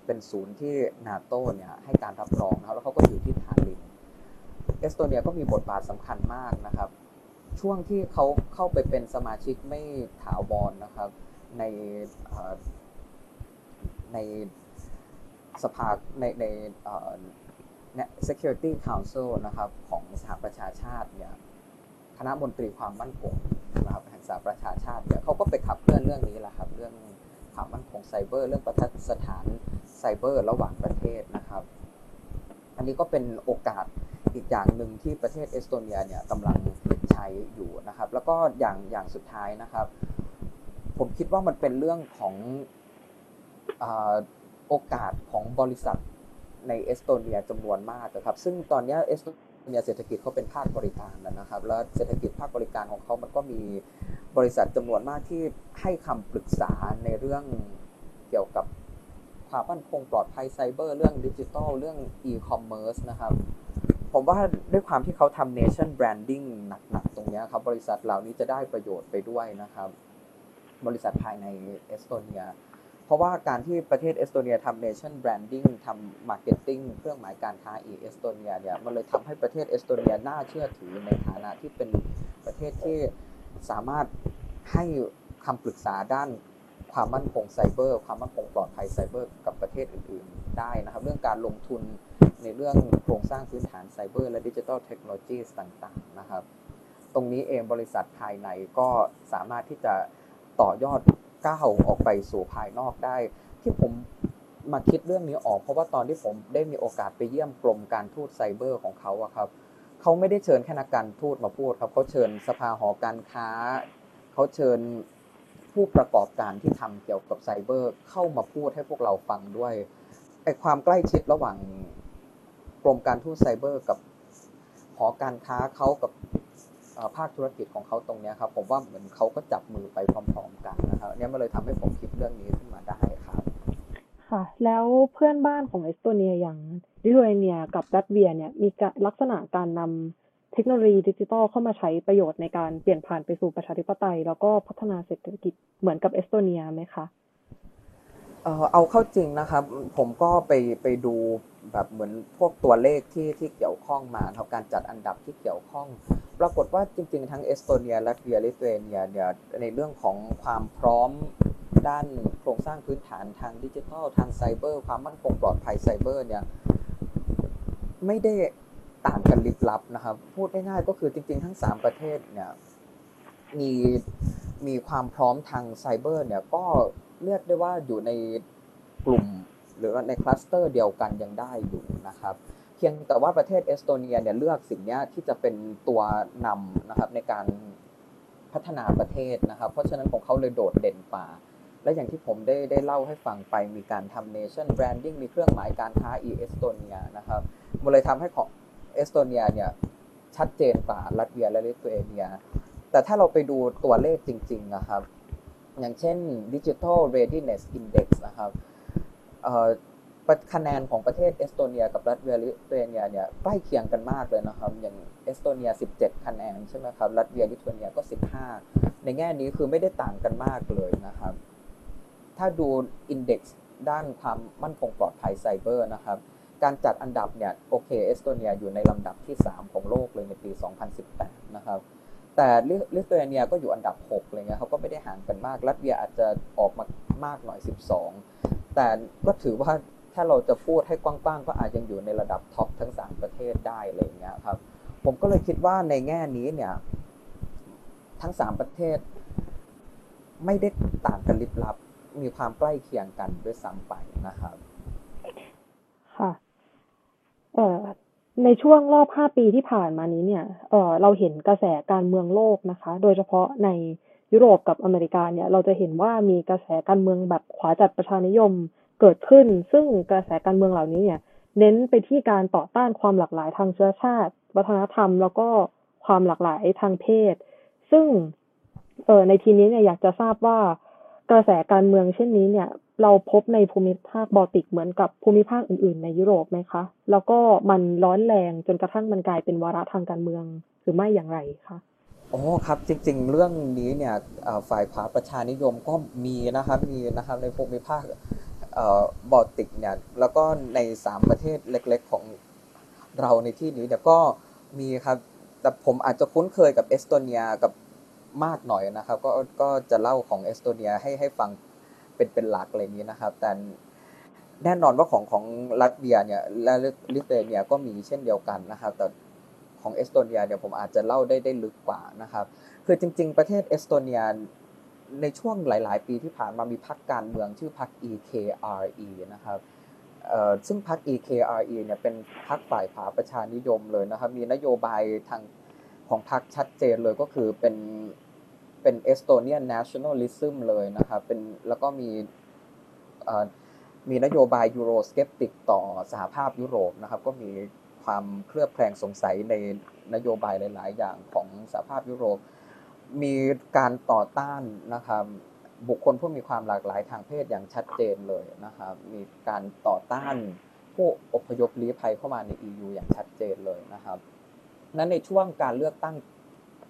เป็นศูนย์ที่นาโตเนี่ยให้การรับรองนะครับแล้วเขาก็อยู่ที่ทาลลินน์เอสโตเนียก็มีบทบาทสำคัญมากนะครับ ช่วงที่เขาเข้าไปเป็นสมาชิกไม่ถาวรนนะครับ ในในสภาในใน Security Council นะครับของสหประชาชาติเนี่ยคณะมนตรีความมั่นคงนะครับแห่งสหประชาชาติเนี่ยเขาก็ไปขับเคลื่อนเรื่องนี้แหละครับเรื่องความมั่นคงไซเบอร์ เรื่องประทัดสถานไซเบอร์ระหว่างประเทศนะครับ อันนี้ก็เป็นโอกาสอีกอย่างหนึ่งที่ประเทศเอสโตเนียเนี่ยกำลังใช้อยู่นะครับ แล้วก็อย่างอย่างสุดท้ายนะครับ ผมคิดว่ามันเป็นเรื่องของโอกาสของบริษัท ในเอสโตเนียจำนวนมากนะครับ ซึ่งตอนนี้เอสโตเนียเศรษฐกิจเขาเป็นภาคบริการนะครับ แล้วเศรษฐกิจภาคบริการของเขามันก็มีบริษัทจำนวนมากที่ให้คำปรึกษาในเรื่องเกี่ยวกับความมั่นคงปลอดภัยไซเบอร์เรื่องดิจิทัลเรื่องอีคอมเมิร์ซนะครับ ผมว่าด้วยความที่เขาทำ nation branding หนักๆ ตรงนี้ครับ บริษัทเหล่านี้จะได้ประโยชน์ไปด้วยนะครับ บริษัทภายในเอสโตเนีย เพราะว่าการที่ประเทศเอสโตเนียทำ nation branding ทำ marketing เครื่องหมายการค้า e-Estonia เนี่ยมันเลยทำให้ประเทศเอสโตเนียน่าเชื่อถือในฐานะที่เป็นประเทศที่สามารถให้คำปรึกษาด้านความมั่นคงไซเบอร์ความมั่นคงปลอดภัยไซเบอร์กับประเทศอื่น ๆ ได้นะครับ เรื่องการลงทุนในเรื่องโครงสร้างพื้นฐานไซเบอร์และดิจิทัลเทคโนโลยีต่างๆนะครับ ตรงนี้เองบริษัทภายในก็สามารถที่จะต่อยอด ก้าวออกไปสู่ภายนอกได้ ที่ผมมาคิดเรื่องนี้ออก เพราะว่าตอนที่ผมได้มีโอกาสไปเยี่ยมกรมการทูตไซเบอร์ของเขาอะครับเขาไม่ได้เชิญแค่นักการทูตมาพูดครับเขาเชิญสภาหอการค้าเขาเชิญผู้ประกอบการที่ทำเกี่ยวกับไซเบอร์เข้ามาพูดให้พวกเราฟังด้วยไอความใกล้ชิดระหว่างกรมการทูตไซเบอร์กับหอการค้าเขากับ ภาคธุรกิจของเขาตรงนี้ครับผมว่าเหมือนเขาก็จับมือไปพร้อมๆกันนะครับเนี่ยมันเลยทำให้ผมคิดเรื่องนี้ขึ้นมาได้ครับ ค่ะ แล้วเพื่อนบ้านของเอสโตเนียอย่างลิทัวเนียกับลัตเวียเนี่ยมีลักษณะการนำเทคโนโลยีดิจิทัลเข้ามาใช้ประโยชน์ในการเปลี่ยนผ่านไปสู่ประชาธิปไตย แล้วก็พัฒนาเศรษฐกิจเหมือนกับเอสโตเนียไหมคะเออเอาเข้าจริงนะครับ ผมก็ไปไปดูแบบเหมือนพวกตัวเลขที่ที่เกี่ยวข้องมาครับการจัดอันดับที่เกี่ยวข้อง ปรากฏว่าจริง ๆ ทั้งเอสโตเนียลัตเวียลิทัวเนียเนี่ยในเรื่องของความพร้อมด้านโครงสร้างพื้นฐานทางดิจิทัล ทางไซเบอร์ ความมั่นคงปลอดภัยไซเบอร์เนี่ยไม่ได้ต่างกันลิบลับนะครับ พูดง่ายๆก็คือจริง ๆ ทั้ง 3 ประเทศเนี่ยมีมีความพร้อมทางไซเบอร์เนี่ยก็เรียกได้ว่าอยู่ในกลุ่มหรือใน cluster เดียวกันยังได้อยู่นะครับ เพียงแต่ว่าประเทศเอสโตเนียเนี่ยเลือกสิ่งนี้ที่จะเป็นตัวนำนะครับในการพัฒนาประเทศนะครับ เพราะฉะนั้นของเขาเลยโดดเด่นกว่า และอย่างที่ผมได้ได้เล่าให้ฟังไปมีการทำ nation branding มีเครื่องหมายการค้า e เอสโตเนียนะครับมันเลยทำให้ของเอสโตเนียเนี่ยชัดเจนกว่าลัตเวียและลิทัวเนีย แต่ถ้าเราไปดูตัวเลขจริงๆนะครับ อย่างเช่น Digital Readiness Index นะครับ คะแนนของประเทศเอสโตเนียกับลัตเวียลิทัวเนียเนี่ยใกล้เคียงกันมากเลยนะครับ อย่างเอสโตเนีย 17 คะแนนใช่ไหมครับ ลัตเวียลิทัวเนียก็ 15 ในแง่นี้คือไม่ได้ต่างกันมากเลยนะครับ ถ้าดู index ด้านความมั่นคงปลอดภัยไซเบอร์นะครับ การจัดอันดับเนี่ยโอเคเอสโตเนียอยู่ในลำดับที่ 3 ของโลกเลยในปี 2018 นะครับแต่ลิทัวเนียก็อยู่อันดับ6เลยเงี้ยเขาก็ไม่ได้ห่างกันมาก ลัตเวียอาจจะออกมามากหน่อย 12 แต่ก็ถือว่า ถ้าเราจะพูดให้กว้างๆ ก็อาจยังอยู่ในระดับ top ทั้งสามประเทศได้อะไรเงี้ยครับ ผมก็เลยคิดว่าในแง่นี้เนี่ย ทั้งสามประเทศ ไม่ได้ต่างกันลิบลับ มีความใกล้เคียงกันด้วยซ้ำไปนะครับ ค่ะ เอ่อในช่วงรอบห้าปีที่ผ่านมานี้เนี่ย เออเราเห็นกระแสการเมืองโลกนะคะ โดยเฉพาะในยุโรปกับอเมริกาเนี่ย เราจะเห็นว่ามีกระแสการเมืองแบบขวาจัดประชานิยม เกิดขึ้น ซึ่งกระแสการเมืองเหล่านี้เนี่ย เน้นไปที่การต่อต้านความหลากหลายทางเชื้อชาติ วัฒนธรรม แล้วก็ความหลากหลายทางเพศ ซึ่งเออในทีนี้เนี่ยอยากจะทราบว่ากระแสการเมืองเช่นนี้เนี่ย เราพบในภูมิภาคบอลติกเหมือนกับภูมิภาคอื่น ๆ ในยุโรปไหมคะ แล้วก็มันร้อนแรงจนกระทั่งมันกลายเป็นวาระทางการเมืองหรือไม่อย่างไรคะอ๋อครับจริงๆ เรื่องนี้เนี่ยฝ่ายขวาประชานิยมก็มีนะครับมีนะครับในภูมิภาค บอลติกเนี่ยแล้วก็ใน 3 ประเทศเล็ก ๆ ของเราในที่นี้เนี่ยก็มีครับ แต่ผมอาจจะคุ้นเคยกับเอสโตเนียกับมากหน่อยนะครับ ก็ก็จะเล่าของเอสโตเนียให้ให้ฟังเป็นเป็นหลักอะไรนี้นะครับ แต่แน่นอนว่าของของลัตเวียเนี่ยและลิทัวเนียก็มีเช่นเดียวกันนะครับ แต่ของเอสโตเนียเนี่ยผมอาจจะเล่าได้ได้ลึกกว่านะครับ คือจริง ๆ ประเทศเอสโตเนีย ในช่วงหลาย ๆ ปีที่ผ่านมามีพรรคการเมืองชื่อพรรค EKRE นะครับซึ่งพรรค EKRE เนี่ยเป็นพรรคฝ่ายขวาประชานิยมเลยนะครับ มีนโยบายทางของพรรคชัดเจนเลยก็คือเป็นเป็นเอสโตเนียน nationalism เลยนะครับเป็นแล้วก็มีมีนโยบาย Eurosceptic ต่อสหภาพยุโรปนะครับ ก็มีความเคลือบแคลงสงสัยในนโยบายหลาย ๆ อย่างของสหภาพยุโรป มีการต่อต้านนะครับบุคคลผู้มีความหลากหลายทางเพศอย่างชัดเจนเลยนะครับ มีการต่อต้านผู้อพยพลี้ภัยเข้ามาใน EU อย่างชัดเจนเลยนะครับ นั้นในช่วงการเลือกตั้ง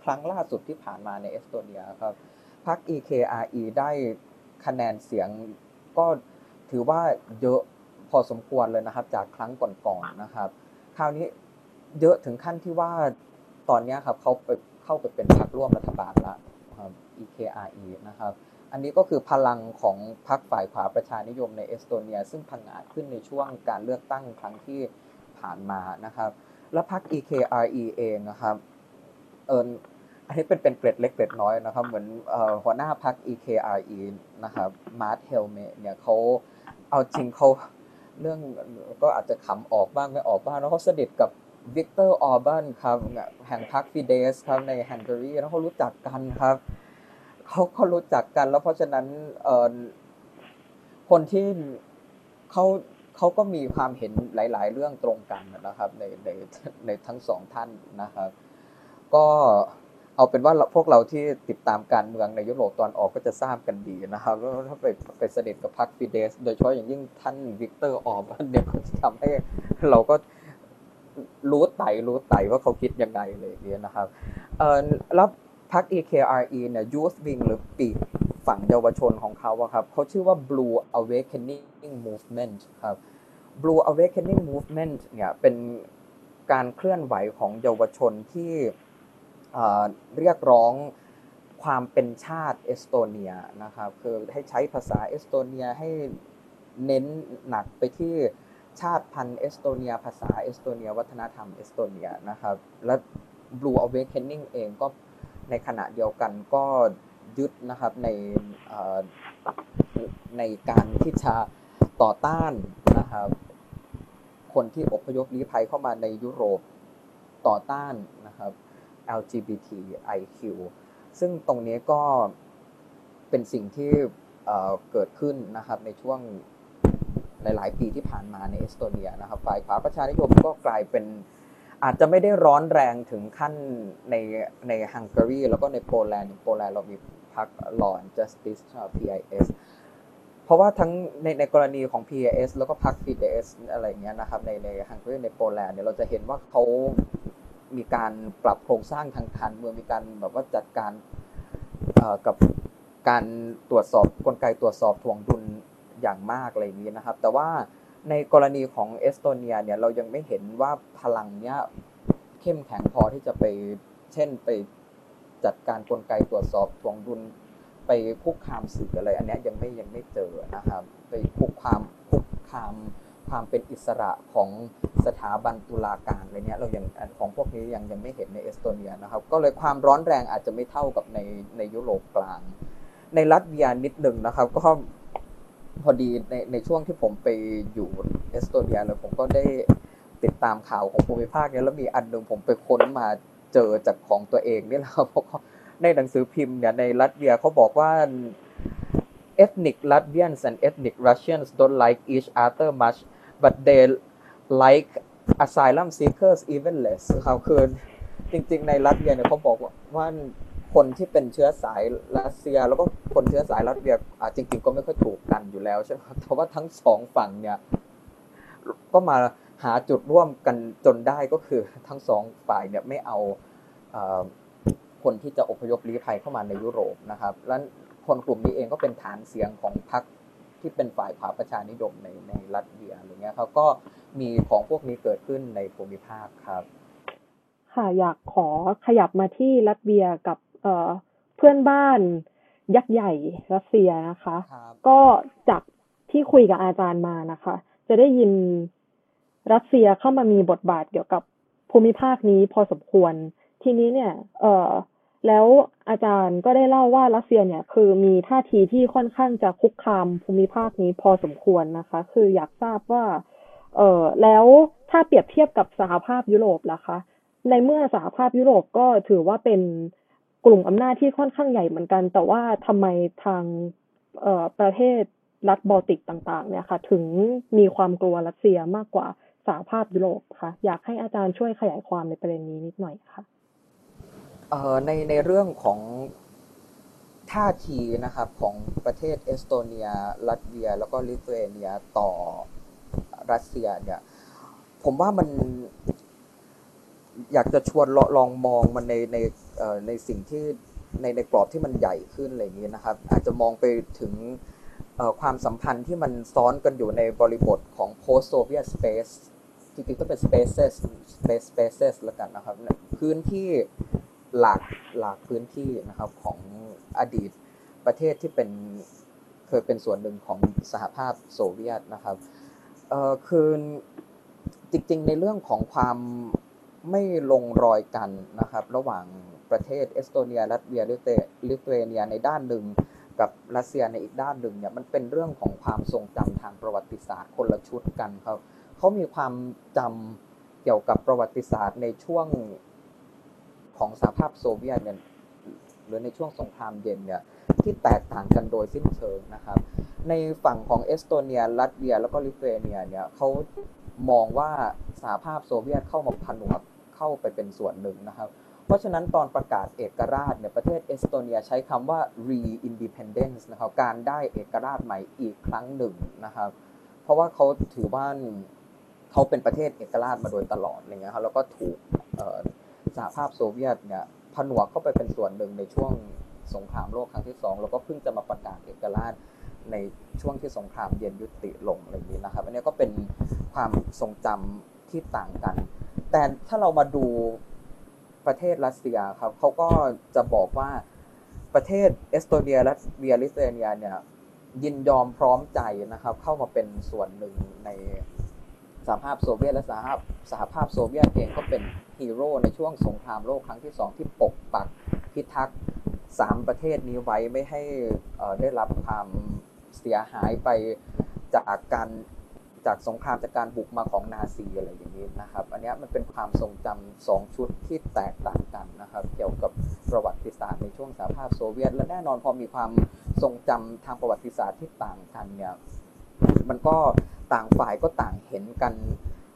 ครั้งล่าสุดที่ผ่านมาในเอสโตเนียครับพรรค EKRE ได้คะแนนเสียงก็ถือว่าเยอะพอสมควรเลยนะครับ จากครั้งก่อนๆนนะครับ คราวนี้เยอะถึงขั้นที่ว่าตอนนี้ครับเขาไป เข้าไปเป็นพรรคร่วมรัฐบาลละครับ EKRE นะครับ อันนี้ก็คือพลังของพรรคฝ่ายขวาประชานิยมในเอสโตเนีย ซึ่งพังอาจขึ้นในช่วงการเลือกตั้งครั้งที่ผ่านมานะครับ และพรรค EKRE เองนะครับเอออันนี้เป็นเป็นเกร็ดเล็กเกร็ดน้อยนะครับ เหมือนหัวหน้าพรรค EKRE นะครับมาร์ทเฮลเมเนี่ยเขาเอาจริงเขาเรื่องก็อาจจะขำออกบ้างไม่ออกบ้างแล้วเขาสนิทกับ วิกเตอร์ออร์บันครับแห่งพรรคฟิเดสครับในฮังการีแล้วเขารู้จักกันครับเขาเขารู้จักกัน แล้วเพราะฉะนั้นเคนที่เขาเขาก็มีความเห็นหลาย ๆ เรื่องตรงกันนะครับ ในในในทั้งสองท่านนะครับ ก็เอาเป็นว่าพวกเราที่ติดตามการเมืองในยุโรปตะวันออกก็จะทราบกันดีนะครับว่าถ้าไปไปสนิทกับพรรคฟิเดส โดยเฉพาะอย่างยิ่งท่านวิกเตอร์ออร์บันเนี่ยจะทำให้เราก็ รู้ไต๋รู้ไต๋ว่าเขาคิดยังไงเลยเนี่ยนะครับเออแล้วพรรค EKRE เนี่ย Youth Wing หรือปีกฝั่งเยาวชนของเขาอะครับเขาชื่อว่า Blue Awakening Movement ครับ Blue Awakening Movement เนี่ยเป็นการเคลื่อนไหวของเยาวชนที่เรียกร้องความเป็นชาติเอสโตเนียนะครับ คือให้ใช้ภาษาเอสโตเนียให้เน้นหนักไปที่ ชาติพันธุ์เอสโตเนีย ภาษาเอสโตเนีย วัฒนธรรมเอสโตเนียนะครับและ Blue Awakening เองก็ในขณะเดียวกันก็ยึดนะครับในในการที่จะต่อต้านนะครับคนที่อพยพลี้ภัยเข้ามาในยุโรปต่อต้านนะครับ LGBTIQ ซึ่งตรงนี้ก็เป็นสิ่งที่เกิดขึ้นนะครับในช่วง หลาย ๆ ปีที่ผ่านมาในเอสโตเนียนะครับฝ่ายขวาประชานิยมก็กลายเป็นอาจจะไม่ได้ร้อนแรงถึงขั้นในในฮังการีแล้วก็ในโปแลนด์โปแลนด์เรามีพรรค Law and Justice PIS เพราะว่าทั้งในในกรณีของ PIS แล้วก็พรรค PDS อะไรเงี้ยนะครับในในฮังการีในโปแลนด์เนี่ยเราจะเห็นว่าเขามีการปรับโครงสร้างทางการเมืองมีการแบบว่าจัดการกับการตรวจสอบกลไกตรวจสอบถ่วงดุล อย่างมากอะไรนี้นะครับ แต่ว่าในกรณีของเอสโตเนียเนี่ยเรายังไม่เห็นว่าพลังเนี้ยเข้มแข็งพอที่จะไปเช่นไปจัดการกลไกตรวจสอบถ่วงดุลไปคุกคามสื่ออะไร อันนี้ยังไม่ยังไม่เจอนะครับ ไปคุกคามคุกคามความเป็นอิสระของสถาบันตุลาการอะไรเนี้ยเรายังของพวกนี้ยังยังไม่เห็นในเอสโตเนียนะครับ ก็เลยความร้อนแรงอาจจะไม่เท่ากับในในยุโรปกลาง ในรัสเวียนิดหนึ่งนะครับ ก็ พอดีในในช่วงที่ผมไปอยู่เอสโตเนียแล้วผมก็ได้ติดตามข่าวของภูมิภาคนี้แล้วมีอันหนึ่งผมไปค้นมาเจอจากของตัวเองนี่แหละเพราะในหนังสือพิมพ์เนี่ยในรัสเวียเขาบอกว่า ethnic Latvians and ethnic Russians don't like each other much but they like asylum seekers even less ครับคือจริงๆในรัสเซียเนี่ยเขาบอกว่า คนที่เป็นเชื้อสายรัสเซีย แล้วก็คนเชื้อสายรัสเซียจริง ๆ ก็ไม่ค่อยถูกกันอยู่แล้วใช่ไหมแต่ว่าทั้งสองฝั่งเนี่ยก็มาหาจุดร่วมกันจนได้ก็คือทั้งสองฝ่ายเนี่ยไม่เอาคนที่จะอพยพลี้ภัยเข้ามาในยุโรปนะครับและคนกลุ่มนี้เองก็เป็นฐานเสียงของพรรคที่เป็นฝ่ายขวาประชานิยมในในรัสเซียอะไรเงี้ยเขาก็มีของพวกนี้เกิดขึ้นในภูมิภาคครับ ค่ะอยากขอขยับมาที่รัสเซียกับ เอ่อเพื่อนบ้านยักษ์ใหญ่รัสเซียนะคะ ก็จากที่คุยกับอาจารย์มานะคะ จะได้ยินรัสเซียเข้ามามีบทบาทเกี่ยวกับภูมิภาคนี้พอสมควร ทีนี้เนี่ย เอ่อแล้วอาจารย์ก็ได้เล่าว่ารัสเซียเนี่ย คือมีท่าทีที่ค่อนข้างจะคุกคามภูมิภาคนี้พอสมควรนะคะ คืออยากทราบว่า เออแล้วถ้าเปรียบเทียบกับสหภาพยุโรปล่ะคะ ในเมื่อสหภาพยุโรปก็ถือว่าเป็น กลุ่มอำนาจที่ค่อนข้างใหญ่เหมือนกัน แต่ว่าทำไมทางเออประเทศรัฐบอลติกต่างๆเนี่ยค่ะ ถึงมีความกลัวรัสเซียมากกว่าสหภาพยุโรปคะอยากให้อาจารย์ช่วยขยายความในประเด็นนี้นิดหน่อยค่ะในในเรื่องของท่าทีนะครับของประเทศเอสโตเนีย ลัตเวีย แล้วก็ลิทัวเนียต่อรัสเซียเนี่ยผมว่ามัน อยากจะชวนลองมองมันในในในสิ่งที่ในในกรอบที่มันใหญ่ขึ้นอะไรอย่างนี้นะครับ อาจจะมองไปถึงความสัมพันธ์ที่มันซ้อนกันอยู่ในบริบทของ post Soviet space จริงๆต้องเป็น spaces space spaces ล้วกันนะครับ พื้นที่หลากหลากพื้นที่นะครับของอดีตประเทศที่เป็นเคยเป็นส่วนหนึ่งของสหภาพโซเวียตนะครับคือจริงๆในเรื่องของความ ไม่ลงรอยกันนะครับระหว่างประเทศเอสโตเนียลัตเวียลิทัวลิทัวเนียในด้านหนึ่งกับรัสเซียในอีกด้านหนึ่งเนี่ยมันเป็นเรื่องของความทรงจำทางประวัติศาสตร์คนละชุดกันครับเขามีความจำเกี่ยวกับประวัติศาสตร์ในช่วงของสหภาพโซเวียตเนี่ยหรือในช่วงสงครามเย็นเนี่ยที่แตกต่างกันโดยสิ้นเชิงนะครับ ในฝั่งของเอสโตเนียลัตเวีย แล้วก็ลิทัวเนียเนี่ยเขามองว่าสหภาพโซเวียตเข้ามาผนวก เข้าไปเป็นส่วนหนึ่งนะครับ เพราะฉะนั้นตอนประกาศเอกราชเนี่ยประเทศเอสโตเนียใช้คำว่า re-independence นะครับการได้เอกราชใหม่อีกครั้งหนึ่งนะครับ เพราะว่าเขาถือว่าเขาเป็นประเทศเอกราชมาโดยตลอดอะไรเงี้ยครับแล้วก็ถูกสหภาพโซเวียตเนี่ยผนวกเข้าไปเป็นส่วนหนึ่งในช่วงสงครามโลกครั้งที่สองแล้วก็เพิ่งจะมาประกาศเอกราชในช่วงที่สงครามเย็นยุติลงอะไรอย่างนี้นะครับ อันนี้ก็เป็นความทรงจำที่ต่างกัน แต่ถ้าเรามาดูประเทศรัสเซียครับเขาก็จะบอกว่าประเทศเอสโตเนียและเวียริเตเนียเนี่ยยินยอมพร้อมใจนะครับ เข้ามาเป็นส่วนหนึ่งในสหภาพโซเวียตและสหภาพสหภาพโซเวียตเองก็เป็นฮีโร่ในช่วงสงครามโลกครั้งที่สองที่ปกปักพิทักษ์สามประเทศนี้ไว้ไม่ให้ได้รับความเสียหายไปจากการ จากสงครามจากการบุกมาของนาซีอะไรอย่างนี้นะครับ อันนี้มันเป็นความทรงจำสองชุดที่แตกต่างกันนะครับ เกี่ยวกับประวัติศาสตร์ในช่วงสหภาพโซเวียต และแน่นอนพอมีความทรงจำทางประวัติศาสตร์ที่ต่างกันเนี่ยมันก็ต่างฝ่ายก็ต่างเห็นกัน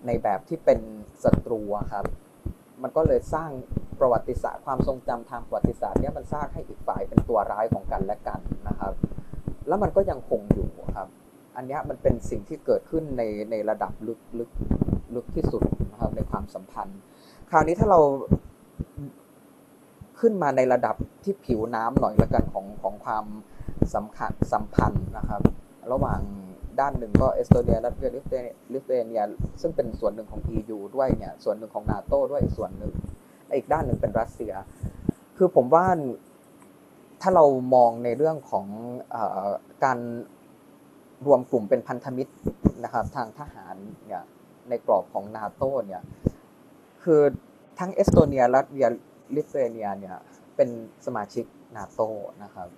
ในแบบที่เป็นศัตรูครับ มันก็เลยสร้างประวัติศาสตร์ความทรงจำทางประวัติศาสตร์เนี่ยมันสร้างให้อีกฝ่ายเป็นตัวร้ายของกันและกันนะครับ แล้วมันก็ยังคงอยู่ครับ อันนี้มันเป็นสิ่งที่เกิดขึ้นในในระดับลึกลึกลึกที่สุดนะครับในความสัมพันธ์ คราวนี้ถ้าเราขึ้นมาในระดับที่ผิวน้ำหน่อยละกันของของความสำคัญสัมพันธ์นะครับ ระหว่างด้านหนึ่งก็เอสโตเนียลัตเวียลิทัวเนียซึ่งเป็นส่วนหนึ่งของ EU ด้วยเนี่ยส่วนหนึ่งของนาโตด้วยส่วนหนึ่งอีกด้านหนึ่งเป็นรัสเซีย คือผมว่าถ้าเรามองในเรื่องของอการ รวมกลุ่มเป็นพันธมิตรนะครับ ทางทหารเนี่ยในกรอบของนาโตเนี่ยคือทั้งเอสโตเนียรัสเซียลิเทเนียเนี่ยเป็นสมาชิกนาโตนะครับ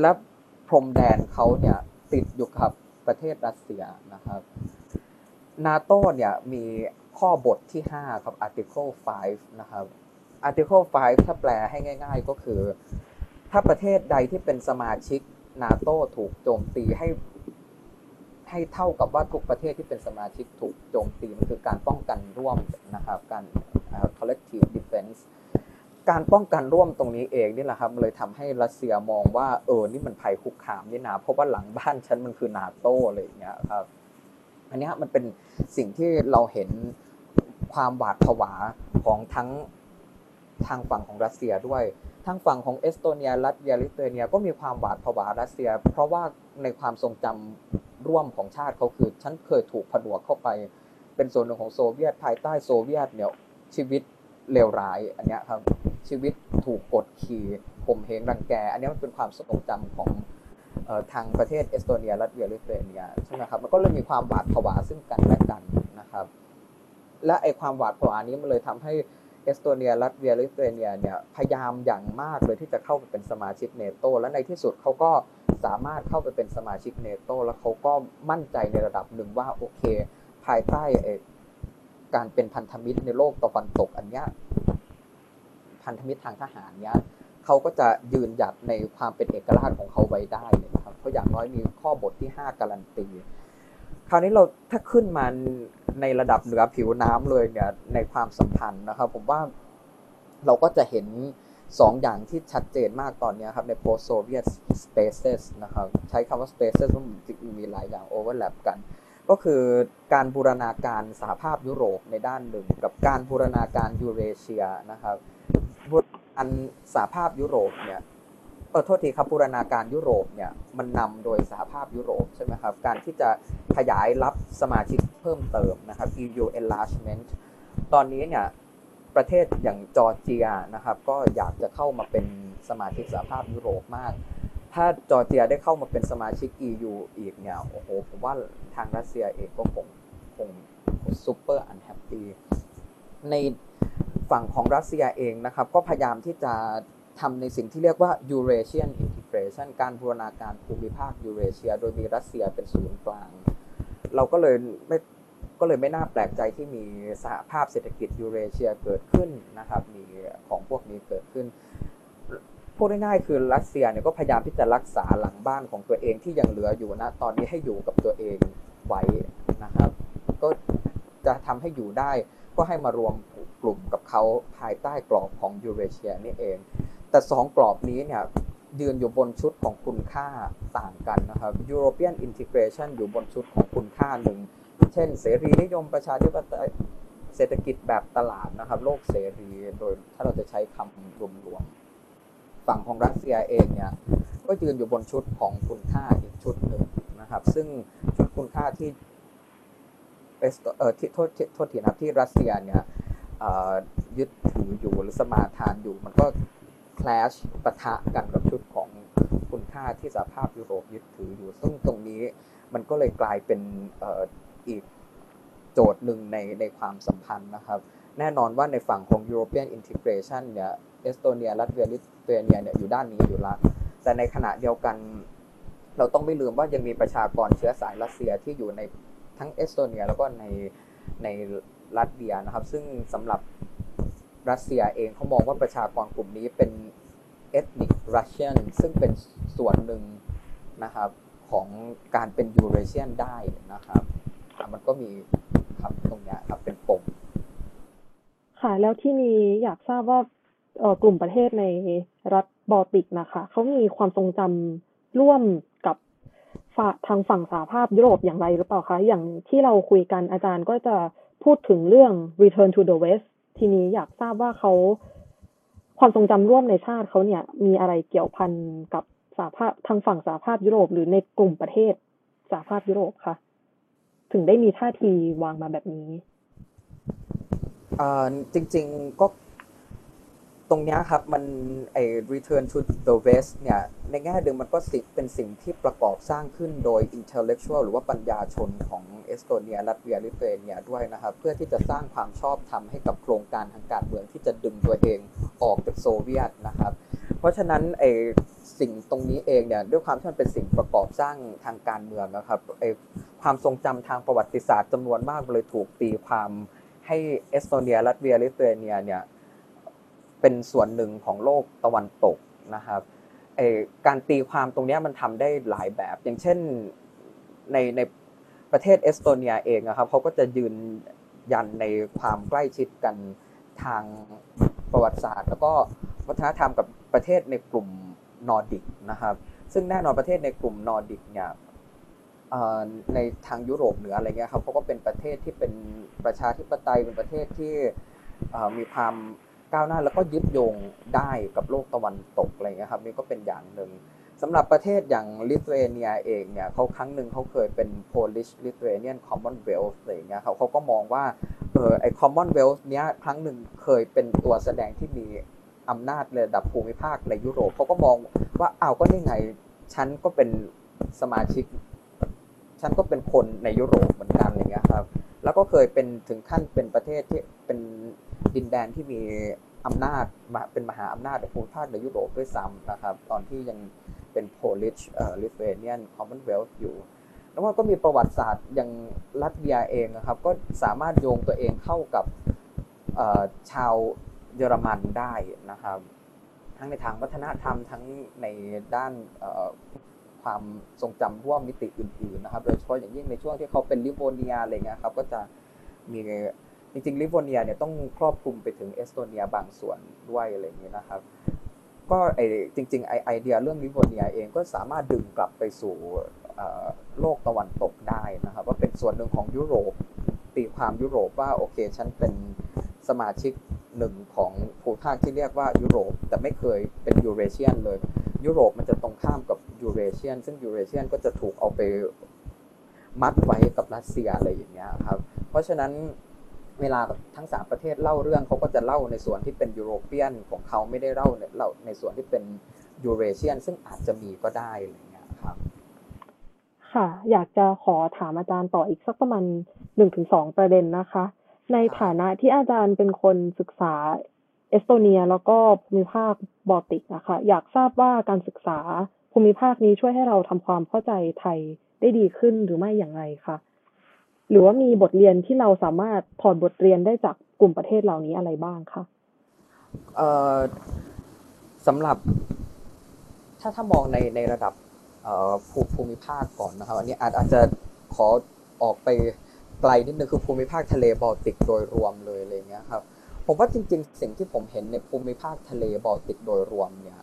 และพรมแดนเขาเนี่ยติดอยู่กับประเทศรัสเซียนะครับนาโตเนี่ยมีข้อบทที่ 5 ครับ Article 5 นะครับ Article 5 ถ้าแปลให้ง่าย ๆ ก็คือ ถ้าประเทศใดที่เป็นสมาชิก นาโตถูกโจมตีให้ ให้เท่ากับว่าทุกประเทศที่เป็นสมาชิกถูกโจมตีมันคือการป้องกันร่วมนะครับการ collective defense การป้องกันร่วมตรงนี้เองนี่แหละครับเลยทำให้รัสเซียมองว่าเออนี่มันภัยคุกคามนี่นะเพราะว่าหลังบ้านฉันมันคือนาโต้อะไรอย่างเงี้ยครับอันนี้มันเป็นสิ่งที่เราเห็นความหวาดผวาของทั้ง ทางฝั่งของรัสเซียด้วย ทางฝั่งของเอสโตเนียลัตเวียลิทัวเนียก็มีความหวาดผวารัสเซีย เพราะว่าในความทรงจำร่วมของชาติเขาคือ ฉันเคยถูกผนวกเข้าไป เป็นส่วนหนึ่งของโซเวียตภายใต้โซเวียตเนี่ยชีวิตเลวร้ายอันนี้ครับชีวิตถูกกดขี่ข่มเหงรังแก อันนี้มันเป็นความทรงจำของทางประเทศเอสโตเนียลัตเวียลิทัวเนียใช่ไหมครับมันก็เลยมีความหวาดผวาซึ่งกันและกันนะครับ และไอความหวาดผวานี้มันเลยทำให้ เอสโตเนียลัตเวีย ลิทัวเนียเนี่ยพยายามอย่างมากเลยที่จะเข้าไปเป็นสมาชิกนาโตและในที่สุดเขาก็สามารถเข้าไปเป็นสมาชิกนาโตแล้วเขาก็มั่นใจในระดับหนึ่งว่าโอเค ภายใต้การเป็นพันธมิตรในโลกตะวันตกอันเนี้ยพันธมิตรทางทหารเนี้ยเขาก็จะยืนหยัดในความเป็นเอกราชของเขาไว้ได้เลยนะครับเขาอย่างน้อยมีข้อบทที่ 5 การันตี ราวนี้เราถ้าขึ้นมาในระดับเหนือผิวน้ำเลยเนี่ยในความสัมพันธ์นะครับ ผมว่าเราก็จะเห็นสองอย่างที่ชัดเจนมากตอนนี้ครับใน post Soviet spaces นะครับใช้คำว่า spaces มันมีหลายอย่าง overlap กัน ก็คือการบูรณาการสหภาพยุโรปในด้านหนึ่ง กับการบูรณาการยูเรเชียนะครับบูรณาการสหภาพยุโรปเนี่ย เออโทษทีครับบูรณาการยุโรปเนี่ยมันนำโดยสหภาพยุโรปใช่ไหมครับการที่จะขยายรับสมาชิกเพิ่มเติมนะครับ EU enlargement ตอนนี้เนี่ยประเทศอย่างจอร์เจียนะครับก็อยากจะเข้ามาเป็นสมาชิกสหภาพยุโรปมาก ถ้าจอร์เจียได้เข้ามาเป็นสมาชิก EU อีกเนี่ยโอ้โหผมว่าทางรัสเซียเองก็คงคง super unhappy ในฝั่งของรัสเซียเองนะครับก็พยายามที่จะ ทำในสิ่งที่เรียกว่า Eurasian Integration การบูรณาการภูมิภาคยูเรเชีย โดยมีรัสเซียเป็นศูนย์กลาง เราก็เลยไม่ก็เลยไม่น่าแปลกใจที่มีสหภาพเศรษฐกิจยูเรเชียเกิดขึ้นนะครับมีของพวกนี้เกิดขึ้นพูดง่ายๆคือรัสเซียเนี่ยก็พยายามที่จะรักษาหลังบ้านของตัวเองที่ยังเหลืออยู่นะตอนนี้ให้อยู่กับตัวเองไว้นะครับ ก็จะทำให้อยู่ได้ก็ให้มารวมกลุ่มกับเขาภายใต้กรอบของยูเรเชียนี่เอง แต่สองกรอบนี้เนี่ยยืนอยู่บนชุดของคุณค่าต่างกันนะครับ European Integration อยู่บนชุดของคุณค่าหนึ่ง เช่น เสรีนิยมประชาธิปไตยเศรษฐกิจแบบตลาดนะครับ โลกเสรีโดยถ้าเราจะใช้คำรวมๆฝั่งของรัสเซียเองเนี่ยก็ยืนอยู่บนชุดของคุณค่าอีกชุดหนึ่งนะครับ ซึ่งชุดคุณค่าที่เออที่โทษโทษทีนะครับที่รัสเซียเนี่ยยึดถืออยู่หรือสมาทานอยู่มันก็ clash ปะทะกันกับชุดของคุณค่าที่สหภาพยุโรปยึดถืออยู่ ซึ่งตรงนี้มันก็เลยกลายเป็นอีกโจทย์หนึ่งในในความสัมพันธ์นะครับ แน่นอนว่าในฝั่งของ European Integration เนี่ยเอสโตเนียลัตเวียลิทัวเนียเนี่ยอยู่ด้านนี้อยู่ละแต่ในขณะเดียวกัน เราต้องไม่ลืมว่ายังมีประชากรเชื้อสายรัสเซียที่อยู่ในทั้งเอสโตเนียแล้วก็ในในรัสเซียนะครับ ซึ่งสำหรับ รัสเซียเองเขามองว่าประชากรกลุ่มนี้เป็นเอทนิกรัสเซียนซึ่งเป็นส่วนหนึ่งนะครับของการเป็นยูเรเชียนได้นะครับมันก็มีครับตรงนี้ครับเป็นปมค่ะแล้วที่นี้อยากทราบว่ากลุ่มประเทศในรัฐบอลติกนะคะเขามีความทรงจำร่วมกับทางฝั่งสหภาพยุโรปอย่างไรหรือเปล่าคะ อย่างที่เราคุยกันอาจารย์ก็จะพูดถึงเรื่อง Return to the West ทีนี้อยากทราบว่าเขาความทรงจำร่วมในชาติเขาเนี่ย มีอะไรเกี่ยวพันกับสหภาพทางฝั่งสหภาพยุโรป หรือในกลุ่มประเทศสหภาพยุโรปคะถึงได้มีท่าทีวางมาแบบนี้จริง ๆ ก็ ตรงนี้ครับมันไอ return to the west เนี่ยในแง่หนึ่งมันก็สิเป็นสิ่งที่ประกอบสร้างขึ้นโดย intellectual หรือว่าปัญญาชนของเอสโตเนียลัตเวียลิทัวเนียด้วยนะครับเพื่อที่จะสร้างความชอบธรรมให้กับโครงการทางการเมืองที่จะดึงตัวเองออกจากโซเวียตนะครับเพราะฉะนั้นไอสิ่งตรงนี้เองเนี่ยด้วยความที่มันเป็นสิ่งประกอบสร้างทางการเมืองนะครับไอความทรงจำทางประวัติศาสตร์จำนวนมากเลยถูกตีความให้เอสโตเนียลัตเวียลิทัวเนียเนี่ย เป็นส่วนหนึ่งของโลกตะวันตกนะครับการตีความตรงนี้มันทำได้หลายแบบ อย่างเช่นในในประเทศเอสโตเนียเองนะครับเขาก็จะยืนยันในความใกล้ชิดกันทางประวัติศาสตร์ แล้วก็วัฒนธรรมกับประเทศในกลุ่มนอร์ดิกนะครับ ซึ่งแน่นอนประเทศในกลุ่มนอร์ดิกเนี่ยในทางยุโรปเหนืออะไรเงี้ยครับเขาก็เป็นประเทศที่เป็นประชาธิปไตยเป็นประเทศที่มีความ ก้าวหน้าแล้วก็ยึดโยงได้กับโลกตะวันตกอะไรเงี้ยครับนี่ก็เป็นอย่างหนึ่งสำหรับประเทศอย่างลิทัวเนียเองเนี่ยเขาครั้งหนึ่งเขาเคยเป็น Polish Lithuanian Commonwealth อะไรเงี้ยเขาเขาก็มองว่าเออไอ Commonwealth เนี้ยครั้งหนึ่งเคยเป็นตัวแสดงที่มีอำนาจระดับภูมิภาคในยุโรปเขาก็มองว่าอ้าวก็นี่ไงฉันก็เป็นสมาชิกฉันก็เป็นคนในยุโรปเหมือนกันอะไรเงี้ยครับ แล้วก็เคยเป็นถึงขั้นเป็นประเทศที่เป็นดินแดนที่มีอำนาจเป็นมหาอำนาจในภูมิภาคในยุโรปด้วยซ้ำนะครับตอนที่ยังเป็น Polish Lithuanian Commonwealth อยู่แล้วก็มีประวัติศาสตร์อย่างรัสเซียเองนะครับก็สามารถโยงตัวเองเข้ากับชาวเยอรมันได้นะครับ ทั้งในทางวัฒนธรรมทั้งในด้าน ความทรงจำร่วมมิติอื่นๆนะครับโดยเฉพาะอย่างยิ่งในช่วงที่เขาเป็นลิโวเนียอะไรเงี้ยครับก็จะมีจริงๆลิโวเนียเนี่ยต้องครอบคลุมไปถึงเอสโตเนียบางส่วนด้วยอะไรอย่างนี้นะครับก็ไอจริงๆไอเดียเรื่องลิโวเนียเองก็สามารถดึงกลับไปสู่โลกตะวันตกได้นะครับว่าเป็นส่วนหนึ่งของยุโรปตีความยุโรปว่าโอเคฉันเป็นสมาชิกหนึ่งของภูมิภาคที่เรียกว่ายุโรป แต่ไม่เคยเป็นยูเรเชียนเลย ยุโรปมันจะตรงข้ามกับยูเรเชียน ซึ่งยูเรเชียนก็จะถูกเอาไปมัดไว้กับรัสเซียอะไรอย่างเงี้ยครับ เพราะฉะนั้นเวลาทั้งสามประเทศเล่าเรื่องเขาก็จะเล่าในส่วนที่เป็นยุโรเปียนของเขาไม่ได้เล่าเล่าในส่วนที่เป็นยูเรเชียน ซึ่งอาจจะมีก็ได้อะไรเงี้ยครับ ค่ะ อยากจะขอถามอาจารย์ต่ออีกสักประมาณหนึ่งถึงสองประเด็นนะคะ ในฐานะที่อาจารย์เป็นคนศึกษา เอสโตเนีย แล้วก็ภูมิภาคบอลติกนะคะอยากทราบว่าการศึกษาภูมิภาคนี้ช่วยให้เราทำความเข้าใจไทยได้ดีขึ้นหรือไม่อย่างไรคะหรือว่ามีบทเรียนที่เราสามารถถอดบทเรียนได้จากกลุ่มประเทศเหล่านี้อะไรบ้างคะเอ่อสำหรับ ถ้าถ้ามองในในระดับภูภูมิภาคก่อนนะครับ อันนี้อาจอาจจะขอออกไปไกลนิดนึงคือภูมิภาคทะเลบอลติกโดยรวมเลยอะไรเงี้ยครับ ผมว่าจริงๆ สิ่งที่ผมเห็นในภูมิภาคทะเลบอลติกโดยรวมเนี่ย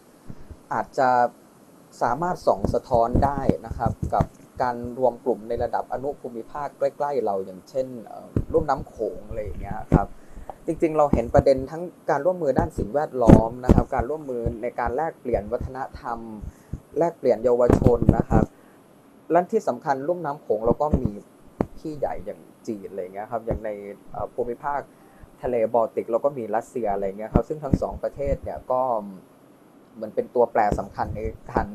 อาจจะสามารถส่องสะท้อนได้นะครับกับการรวมกลุ่มในระดับอนุภูมิภาคใกล้ๆ เราอย่างเช่นรุ่มน้ำโขงอะไรอย่างเงี้ยครับจริงๆ เราเห็นประเด็นทั้งการร่วมมือด้านสิ่งแวดล้อมนะครับ การร่วมมือในการแลกเปลี่ยนวัฒนธรรม แลกเปลี่ยนเยาวชนนะครับและที่สำคัญรุ่มน้ำโขงเราก็มีพี่ใหญ่อย่างจีนอะไรเงี้ยครับอย่างในภูมิภาค ทะเลบอลติกเราก็มีรัสเซียอะไรเงี้ยครับซึ่งทั้งสองประเทศเนี่ยก็เหมือนเป็นตัวแปรสำคัญในการ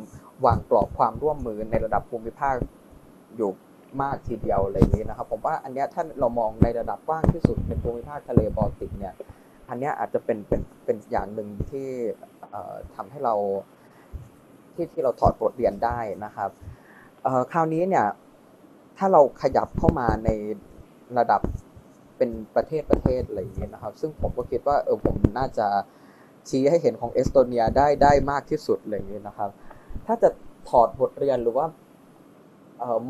วางกรอบความร่วมมือในระดับภูมิภาคอยู่มากทีเดียวอะไรนี้นะครับ ผมว่าอันนี้ถ้าเรามองในระดับกว้างที่สุดในภูมิภาคทะเลบอลติกเนี่ยอันนี้อาจจะเป็นเป็นเป็นอย่างหนึ่งที่ทำให้เราที่ที่เราถอดบทเรียนได้นะครับคราวนี้เนี่ยถ้าเราขยับเข้ามาในระดับ เป็นประเทศประเทศอะไรอย่างนี้ยนะครับ ซึ่งผมก็คิดว่าเออผมน่าจะชี้ให้เห็นของเอสโตเนียได้ได้มากที่สุดอะไรอย่างนี้ยนะครับ ถ้าจะถอดบทเรียนหรือว่า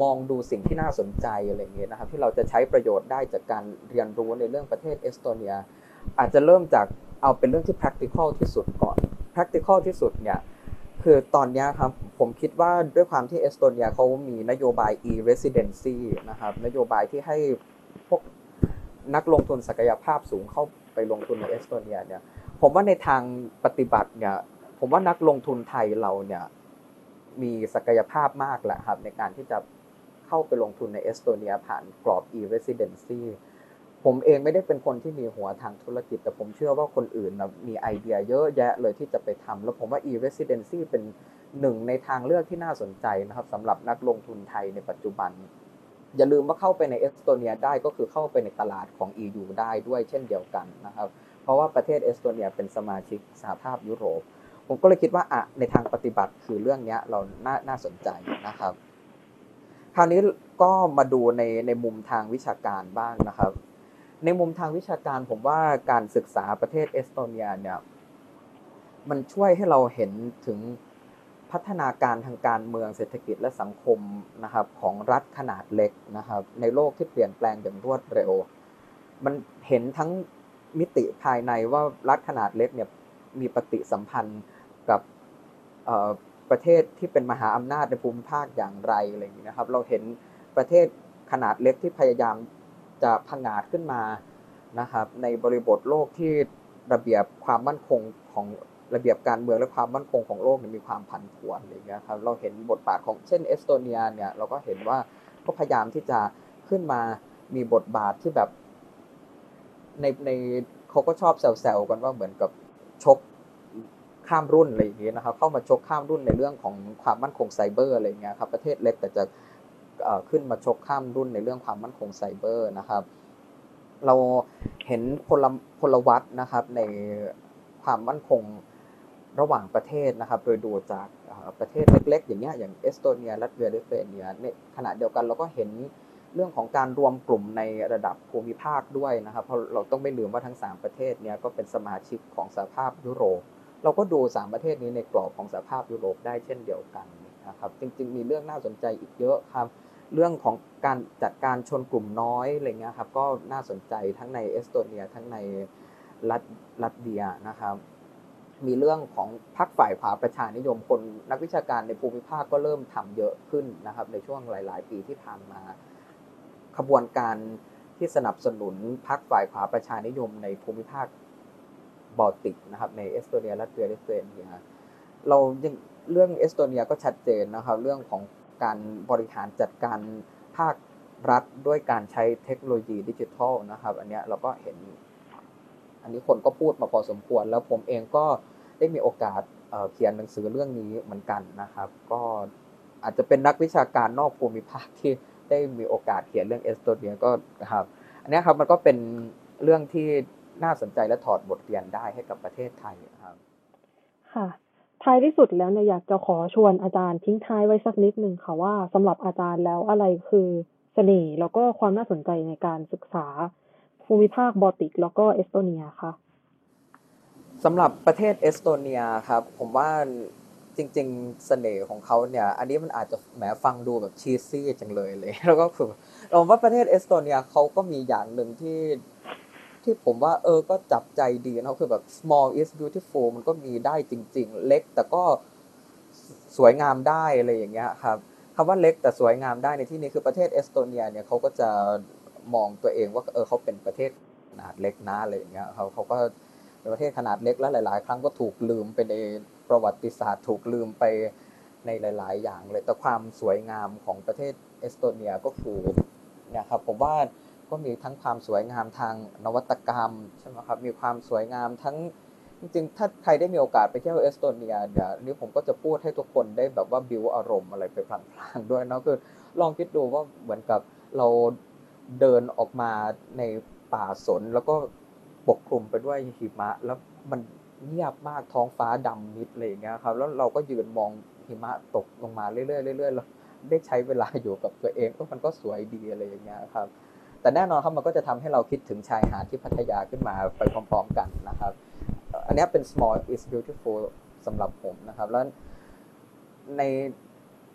มองดูสิ่งที่น่าสนใจอะไรอย่างเงี้ยนะครับที่เราจะใช้ประโยชน์ได้จากการเรียนรู้ในเรื่องประเทศเอสโตเนีย อาจจะเริ่มจากเอาเป็นเรื่องที่ practical ที่สุดก่อน practical ที่สุดเนี่ยคือตอนนี้ครับผมคิดว่าด้วยความที่เอสโตเนียเขามีนโยบาย e-residency นะครับนโยบายที่ให้พวก นักลงทุนศักยภาพสูงเข้าไปลงทุนในเอสโตเนียเนี่ยผมว่าในทางปฏิบัติเนี่ยผมว่านักลงทุนไทยเราเนี่ยมีศักยภาพมากแหละครับ ในการที่จะเข้าไปลงทุนในเอสโตเนียผ่านกรอบ e-residency ผมเองไม่ได้เป็นคนที่มีหัวทางธุรกิจ แต่ผมเชื่อว่าคนอื่นนะมีไอเดียเยอะแยะเลยที่จะไปทำแล้วผมว่า e-residency เป็นหนึ่งในทางเลือกที่น่าสนใจนะครับสำหรับนักลงทุนไทยในปัจจุบัน อย่าลืมว่าเข้าไปในเอสโตเนียได้ก็คือเข้าไปในตลาดของ EU ได้ด้วยเช่นเดียวกันนะครับ เพราะว่าประเทศเอสโตเนียเป็นสมาชิกสหภาพยุโรป ผมก็เลยคิดว่าอะในทางปฏิบัติคือเรื่องนี้เราน่าน่าสนใจนะครับ คราวนี้ก็มาดูในในมุมทางวิชาการบ้างนะครับ ในมุมทางวิชาการผมว่าการศึกษาประเทศเอสโตเนียเนี่ยมันช่วยให้เราเห็นถึง พัฒนาการทางการเมืองเศรษฐกิจและสังคมนะครับของรัฐขนาดเล็กนะครับในโลกที่เปลี่ยนแปลงอย่างรวดเร็ว มันเห็นทั้งมิติภายในว่ารัฐขนาดเล็กเนี่ยมีปฏิสัมพันธ์กับประเทศที่เป็นมหาอำนาจในภูมิภาคอย่างไรอะไรอย่างนี้นะครับ เราเห็นประเทศขนาดเล็กที่พยายามจะพังอาจขึ้นมานะครับในบริบทโลกที่ระเบียบความมั่นคงของ ระเบียบการเมืองและความมั่นคงของโลกมีความผันผวนอะไรอย่างเงี้ยครับเราเห็นบทบาทของเช่นเอสโตเนียเนี่ยเราก็เห็นว่าก็พยายามที่จะขึ้นมามีบทบาทที่แบบในในเขาก็ชอบแซวๆกันว่าเหมือนกับชกข้ามรุ่นอะไรอย่างเงี้ยนะครับเข้ามาชกข้ามรุ่นในเรื่องของความมั่นคงไซเบอร์อะไรเงี้ยครับประเทศเล็กแต่จะขึ้นมาชกข้ามรุ่นในเรื่องความมั่นคงไซเบอร์นะครับ เราเห็นพลพลวัตนะครับในความมั่นคง ระหว่างประเทศนะครับ โดยดูจากประเทศเล็กๆ อย่างเงี้ยอย่างเอสโตเนียลัตเวียลิทัวเนียในขณะเดียวกันเราก็เห็นเรื่องของการรวมกลุ่มในระดับภูมิภาคด้วยนะครับ เพราะเราต้องไม่ลืมว่าทั้ง 3 ประเทศเนี้ยก็เป็นสมาชิกของสหภาพยุโรป เราก็ดู 3 ประเทศนี้ในกรอบของสหภาพยุโรปได้เช่นเดียวกันนะครับ จริงๆ มีเรื่องน่าสนใจอีกเยอะครับ เรื่องของการจัดการชนกลุ่มน้อยอะไรเงี้ยครับ ก็น่าสนใจทั้งในเอสโตเนียทั้งในรัฐรัสเซียนะครับ มีเรื่องของพรรคฝ่ายขวาประชานิยมคนนักวิชาการในภูมิภาคก็เริ่มทำเยอะขึ้นนะครับ ในช่วงหลาย ๆ ปีที่ผ่านมา ขบวนการที่สนับสนุนพรรคฝ่ายขวาประชานิยมในภูมิภาคบอลติกนะครับในเอสโตเนียลัตเวียลิทัวเนียเรายังเรื่องเอสโตเนียก็ชัดเจนนะครับ เรื่องของการบริหารจัดการภาครัฐด้วยการใช้เทคโนโลยีดิจิทัลนะครับ อันนี้เราก็เห็น อันนี้คนก็พูดมาพอสมควร แล้วผมเองก็ ได้มีโอกาสเขียนหนังสือเรื่องนี้เหมือนกันนะครับ ก็อาจจะเป็นนักวิชาการนอกภูมิภาคที่ได้มีโอกาสเขียนเรื่องเอสโตเนียก็ครับอันนี้ครับมันก็เป็นเรื่องที่น่าสนใจและถอดบทเรียนได้ให้กับประเทศไทยครับค่ะท้ายที่สุดแล้วเนี่ยอยากจะขอชวนอาจารย์ทิ้งท้ายไว้สักนิดหนึ่งค่ะว่าสำหรับอาจารย์แล้วอะไรคือเสน่ห์แล้วก็ความน่าสนใจในการศึกษาภูมิภาคบอลติก แล้วก็เอสโตเนียค่ะ สำหรับประเทศเอสโตเนียครับ ผมว่าจริง ๆ เสน่ห์ของเขาเนี่ย อันนี้มันอาจจะแหมฟังดูแบบชีซี่จังเลยเลย แล้วก็คือเราว่าประเทศเอสโตเนียเขาก็มีอย่างหนึ่งที่ที่ผมว่าเออก็จับใจดีนะคือแบบ small is beautiful มันก็มีได้จริง ๆ เล็กแต่ก็สวยงามได้อะไรอย่างเงี้ยครับคำว่าเล็กแต่สวยงามได้ในที่นี้คือประเทศเอสโตเนียเนี่ยเขาก็จะมองตัวเองว่าเออเขาเป็นประเทศขนาดเล็กนะอะไรอย่างเงี้ยเขาเขาก็ เป็นประเทศขนาดเล็กและหลาย ๆ ครั้งก็ถูกลืมไปในประวัติศาสตร์ถูกลืมไปในหลาย ๆ อย่างเลยแต่ความสวยงามของประเทศเอสโตเนียก็คือเนี่ยครับผมว่าก็มีทั้งความสวยงามทางนวัตกรรมใช่ไหมครับมีความสวยงามทั้งจริงๆ ถ้าใครได้มีโอกาสไปเที่ยวเอสโตเนียเนี่ย นี่ผมก็จะพูดให้ทุกคนได้แบบว่าบิวอารมณ์อะไรไปพลางๆด้วยเนาะคือลองคิดดูว่าเหมือนกับเราเดินออกมาในป่าสนแล้วก็ ปกคลุมไปด้วยหิมะ แล้วมันเงียบมากท้องฟ้าดำมิดเลยอย่างเงี้ยครับแล้วเราก็ยืนมองหิมะตกลงมาเรื่อยๆเรื่อยๆแล้วได้ใช้เวลาอยู่กับตัวเองก็มันก็สวยดีอะไรอย่างเงี้ยครับ แต่แน่นอนครับมันก็จะทำให้เราคิดถึงชายหาดที่พัทยาขึ้นมาไปพร้อม ๆ กันนะครับ อันนี้เป็น small is beautiful สำหรับผมนะครับ แล้วใน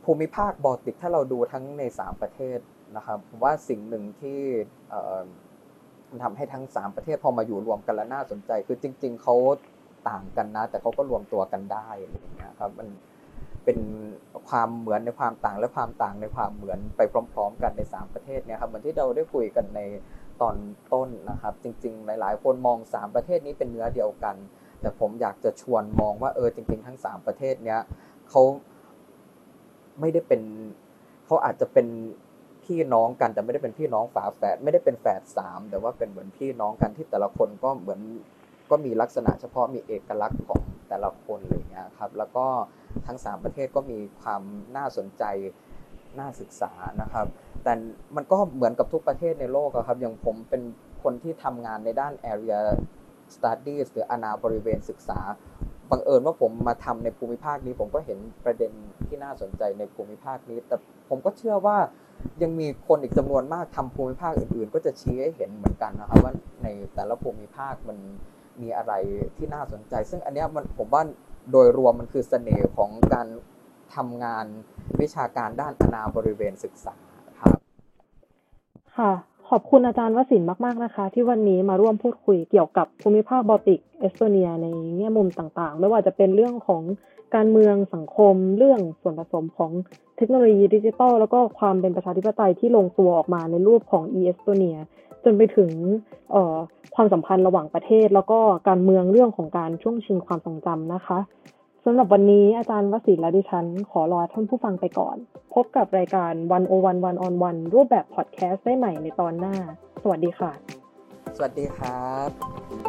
ภูมิภาคบอลติกถ้าเราดูทั้งใน 3 ประเทศนะครับผมว่าสิ่งหนึ่งที่ มันทำให้ทั้ง 3 ประเทศพอมาอยู่รวมกันแล้วน่าสนใจ คือจริง ๆเขาต่างกันนะ แต่เขาก็รวมตัวกันได้อะไรอย่างเงี้ยครับมันเป็นความเหมือนในความต่างและความต่างในความเหมือนไปพร้อม ๆ กันใน 3 ประเทศเนี่ยครับเหมือนที่เราได้คุยกันในตอนต้นนะครับ จริง ๆ หลาย ๆ คนมอง 3 ประเทศนี้เป็นเนื้อเดียวกัน แต่ผมอยากจะชวนมองว่าเออจริง ๆ ทั้ง 3 ประเทศเนี้ยเขาไม่ได้เป็นเขาอาจจะเป็น พี่น้องกันแต่ไม่ได้เป็นพี่น้องฝาแฝดไม่ได้เป็นแฝดสามแต่ว่าเป็นเหมือนพี่น้องกันที่แต่ละคนก็เหมือนก็มีลักษณะเฉพาะมีเอกลักษณ์ของแต่ละคนอะไรเงี้ยครับแล้วก็ทั้ง 3 ประเทศก็มีความน่าสนใจน่าศึกษานะครับ แต่มันก็เหมือนกับทุกประเทศในโลกครับอย่างผมเป็นคนที่ทำงานในด้าน area studies หรืออาณาบริเวณศึกษาบังเอิญว่าผมมาทำในภูมิภาคนี้ ผมก็เห็นประเด็นที่น่าสนใจในภูมิภาคนี้ แต่ผมก็เชื่อว่า ยังมีคนอีกจำนวนมากทำภูมิภาคอื่นๆ ก็จะชี้ให้เห็นเหมือนกันนะครับว่าในแต่ละภูมิภาคมันมีอะไรที่น่าสนใจ ซึ่งอันนี้มันผมว่าโดยรวมมันคือเสน่ห์ของการทำงานวิชาการด้านอนาบริเวณศึกษาครับค่ะ ขอบคุณอาจารย์วสินมาก ๆ นะคะ ที่วันนี้มาร่วมพูดคุยเกี่ยวกับภูมิภาคบอลติกเอสโตเนียในแง่มุมต่างๆ ไม่ว่าจะเป็นเรื่องของการเมืองสังคม เรื่องส่วนผสมของเทคโนโลยีดิจิทัลแล้วก็ความเป็นประชาธิปไตยที่ลงตัวออกมาในรูปของ e-Estonia จนไปถึงความสัมพันธ์ระหว่างประเทศ แล้วก็การเมืองเรื่องของการช่วงชิงความทรงจำนะคะ สำหรับวันนี้อาจารย์วสินและดิฉัน ขอลอท่านผู้ฟังไปก่อน พบกับรายการวันโอวันวันออนวันรูปแบบพอดแคสต์ได้ใหม่ในตอนหน้า สวัสดีค่ะ สวัสดีครับ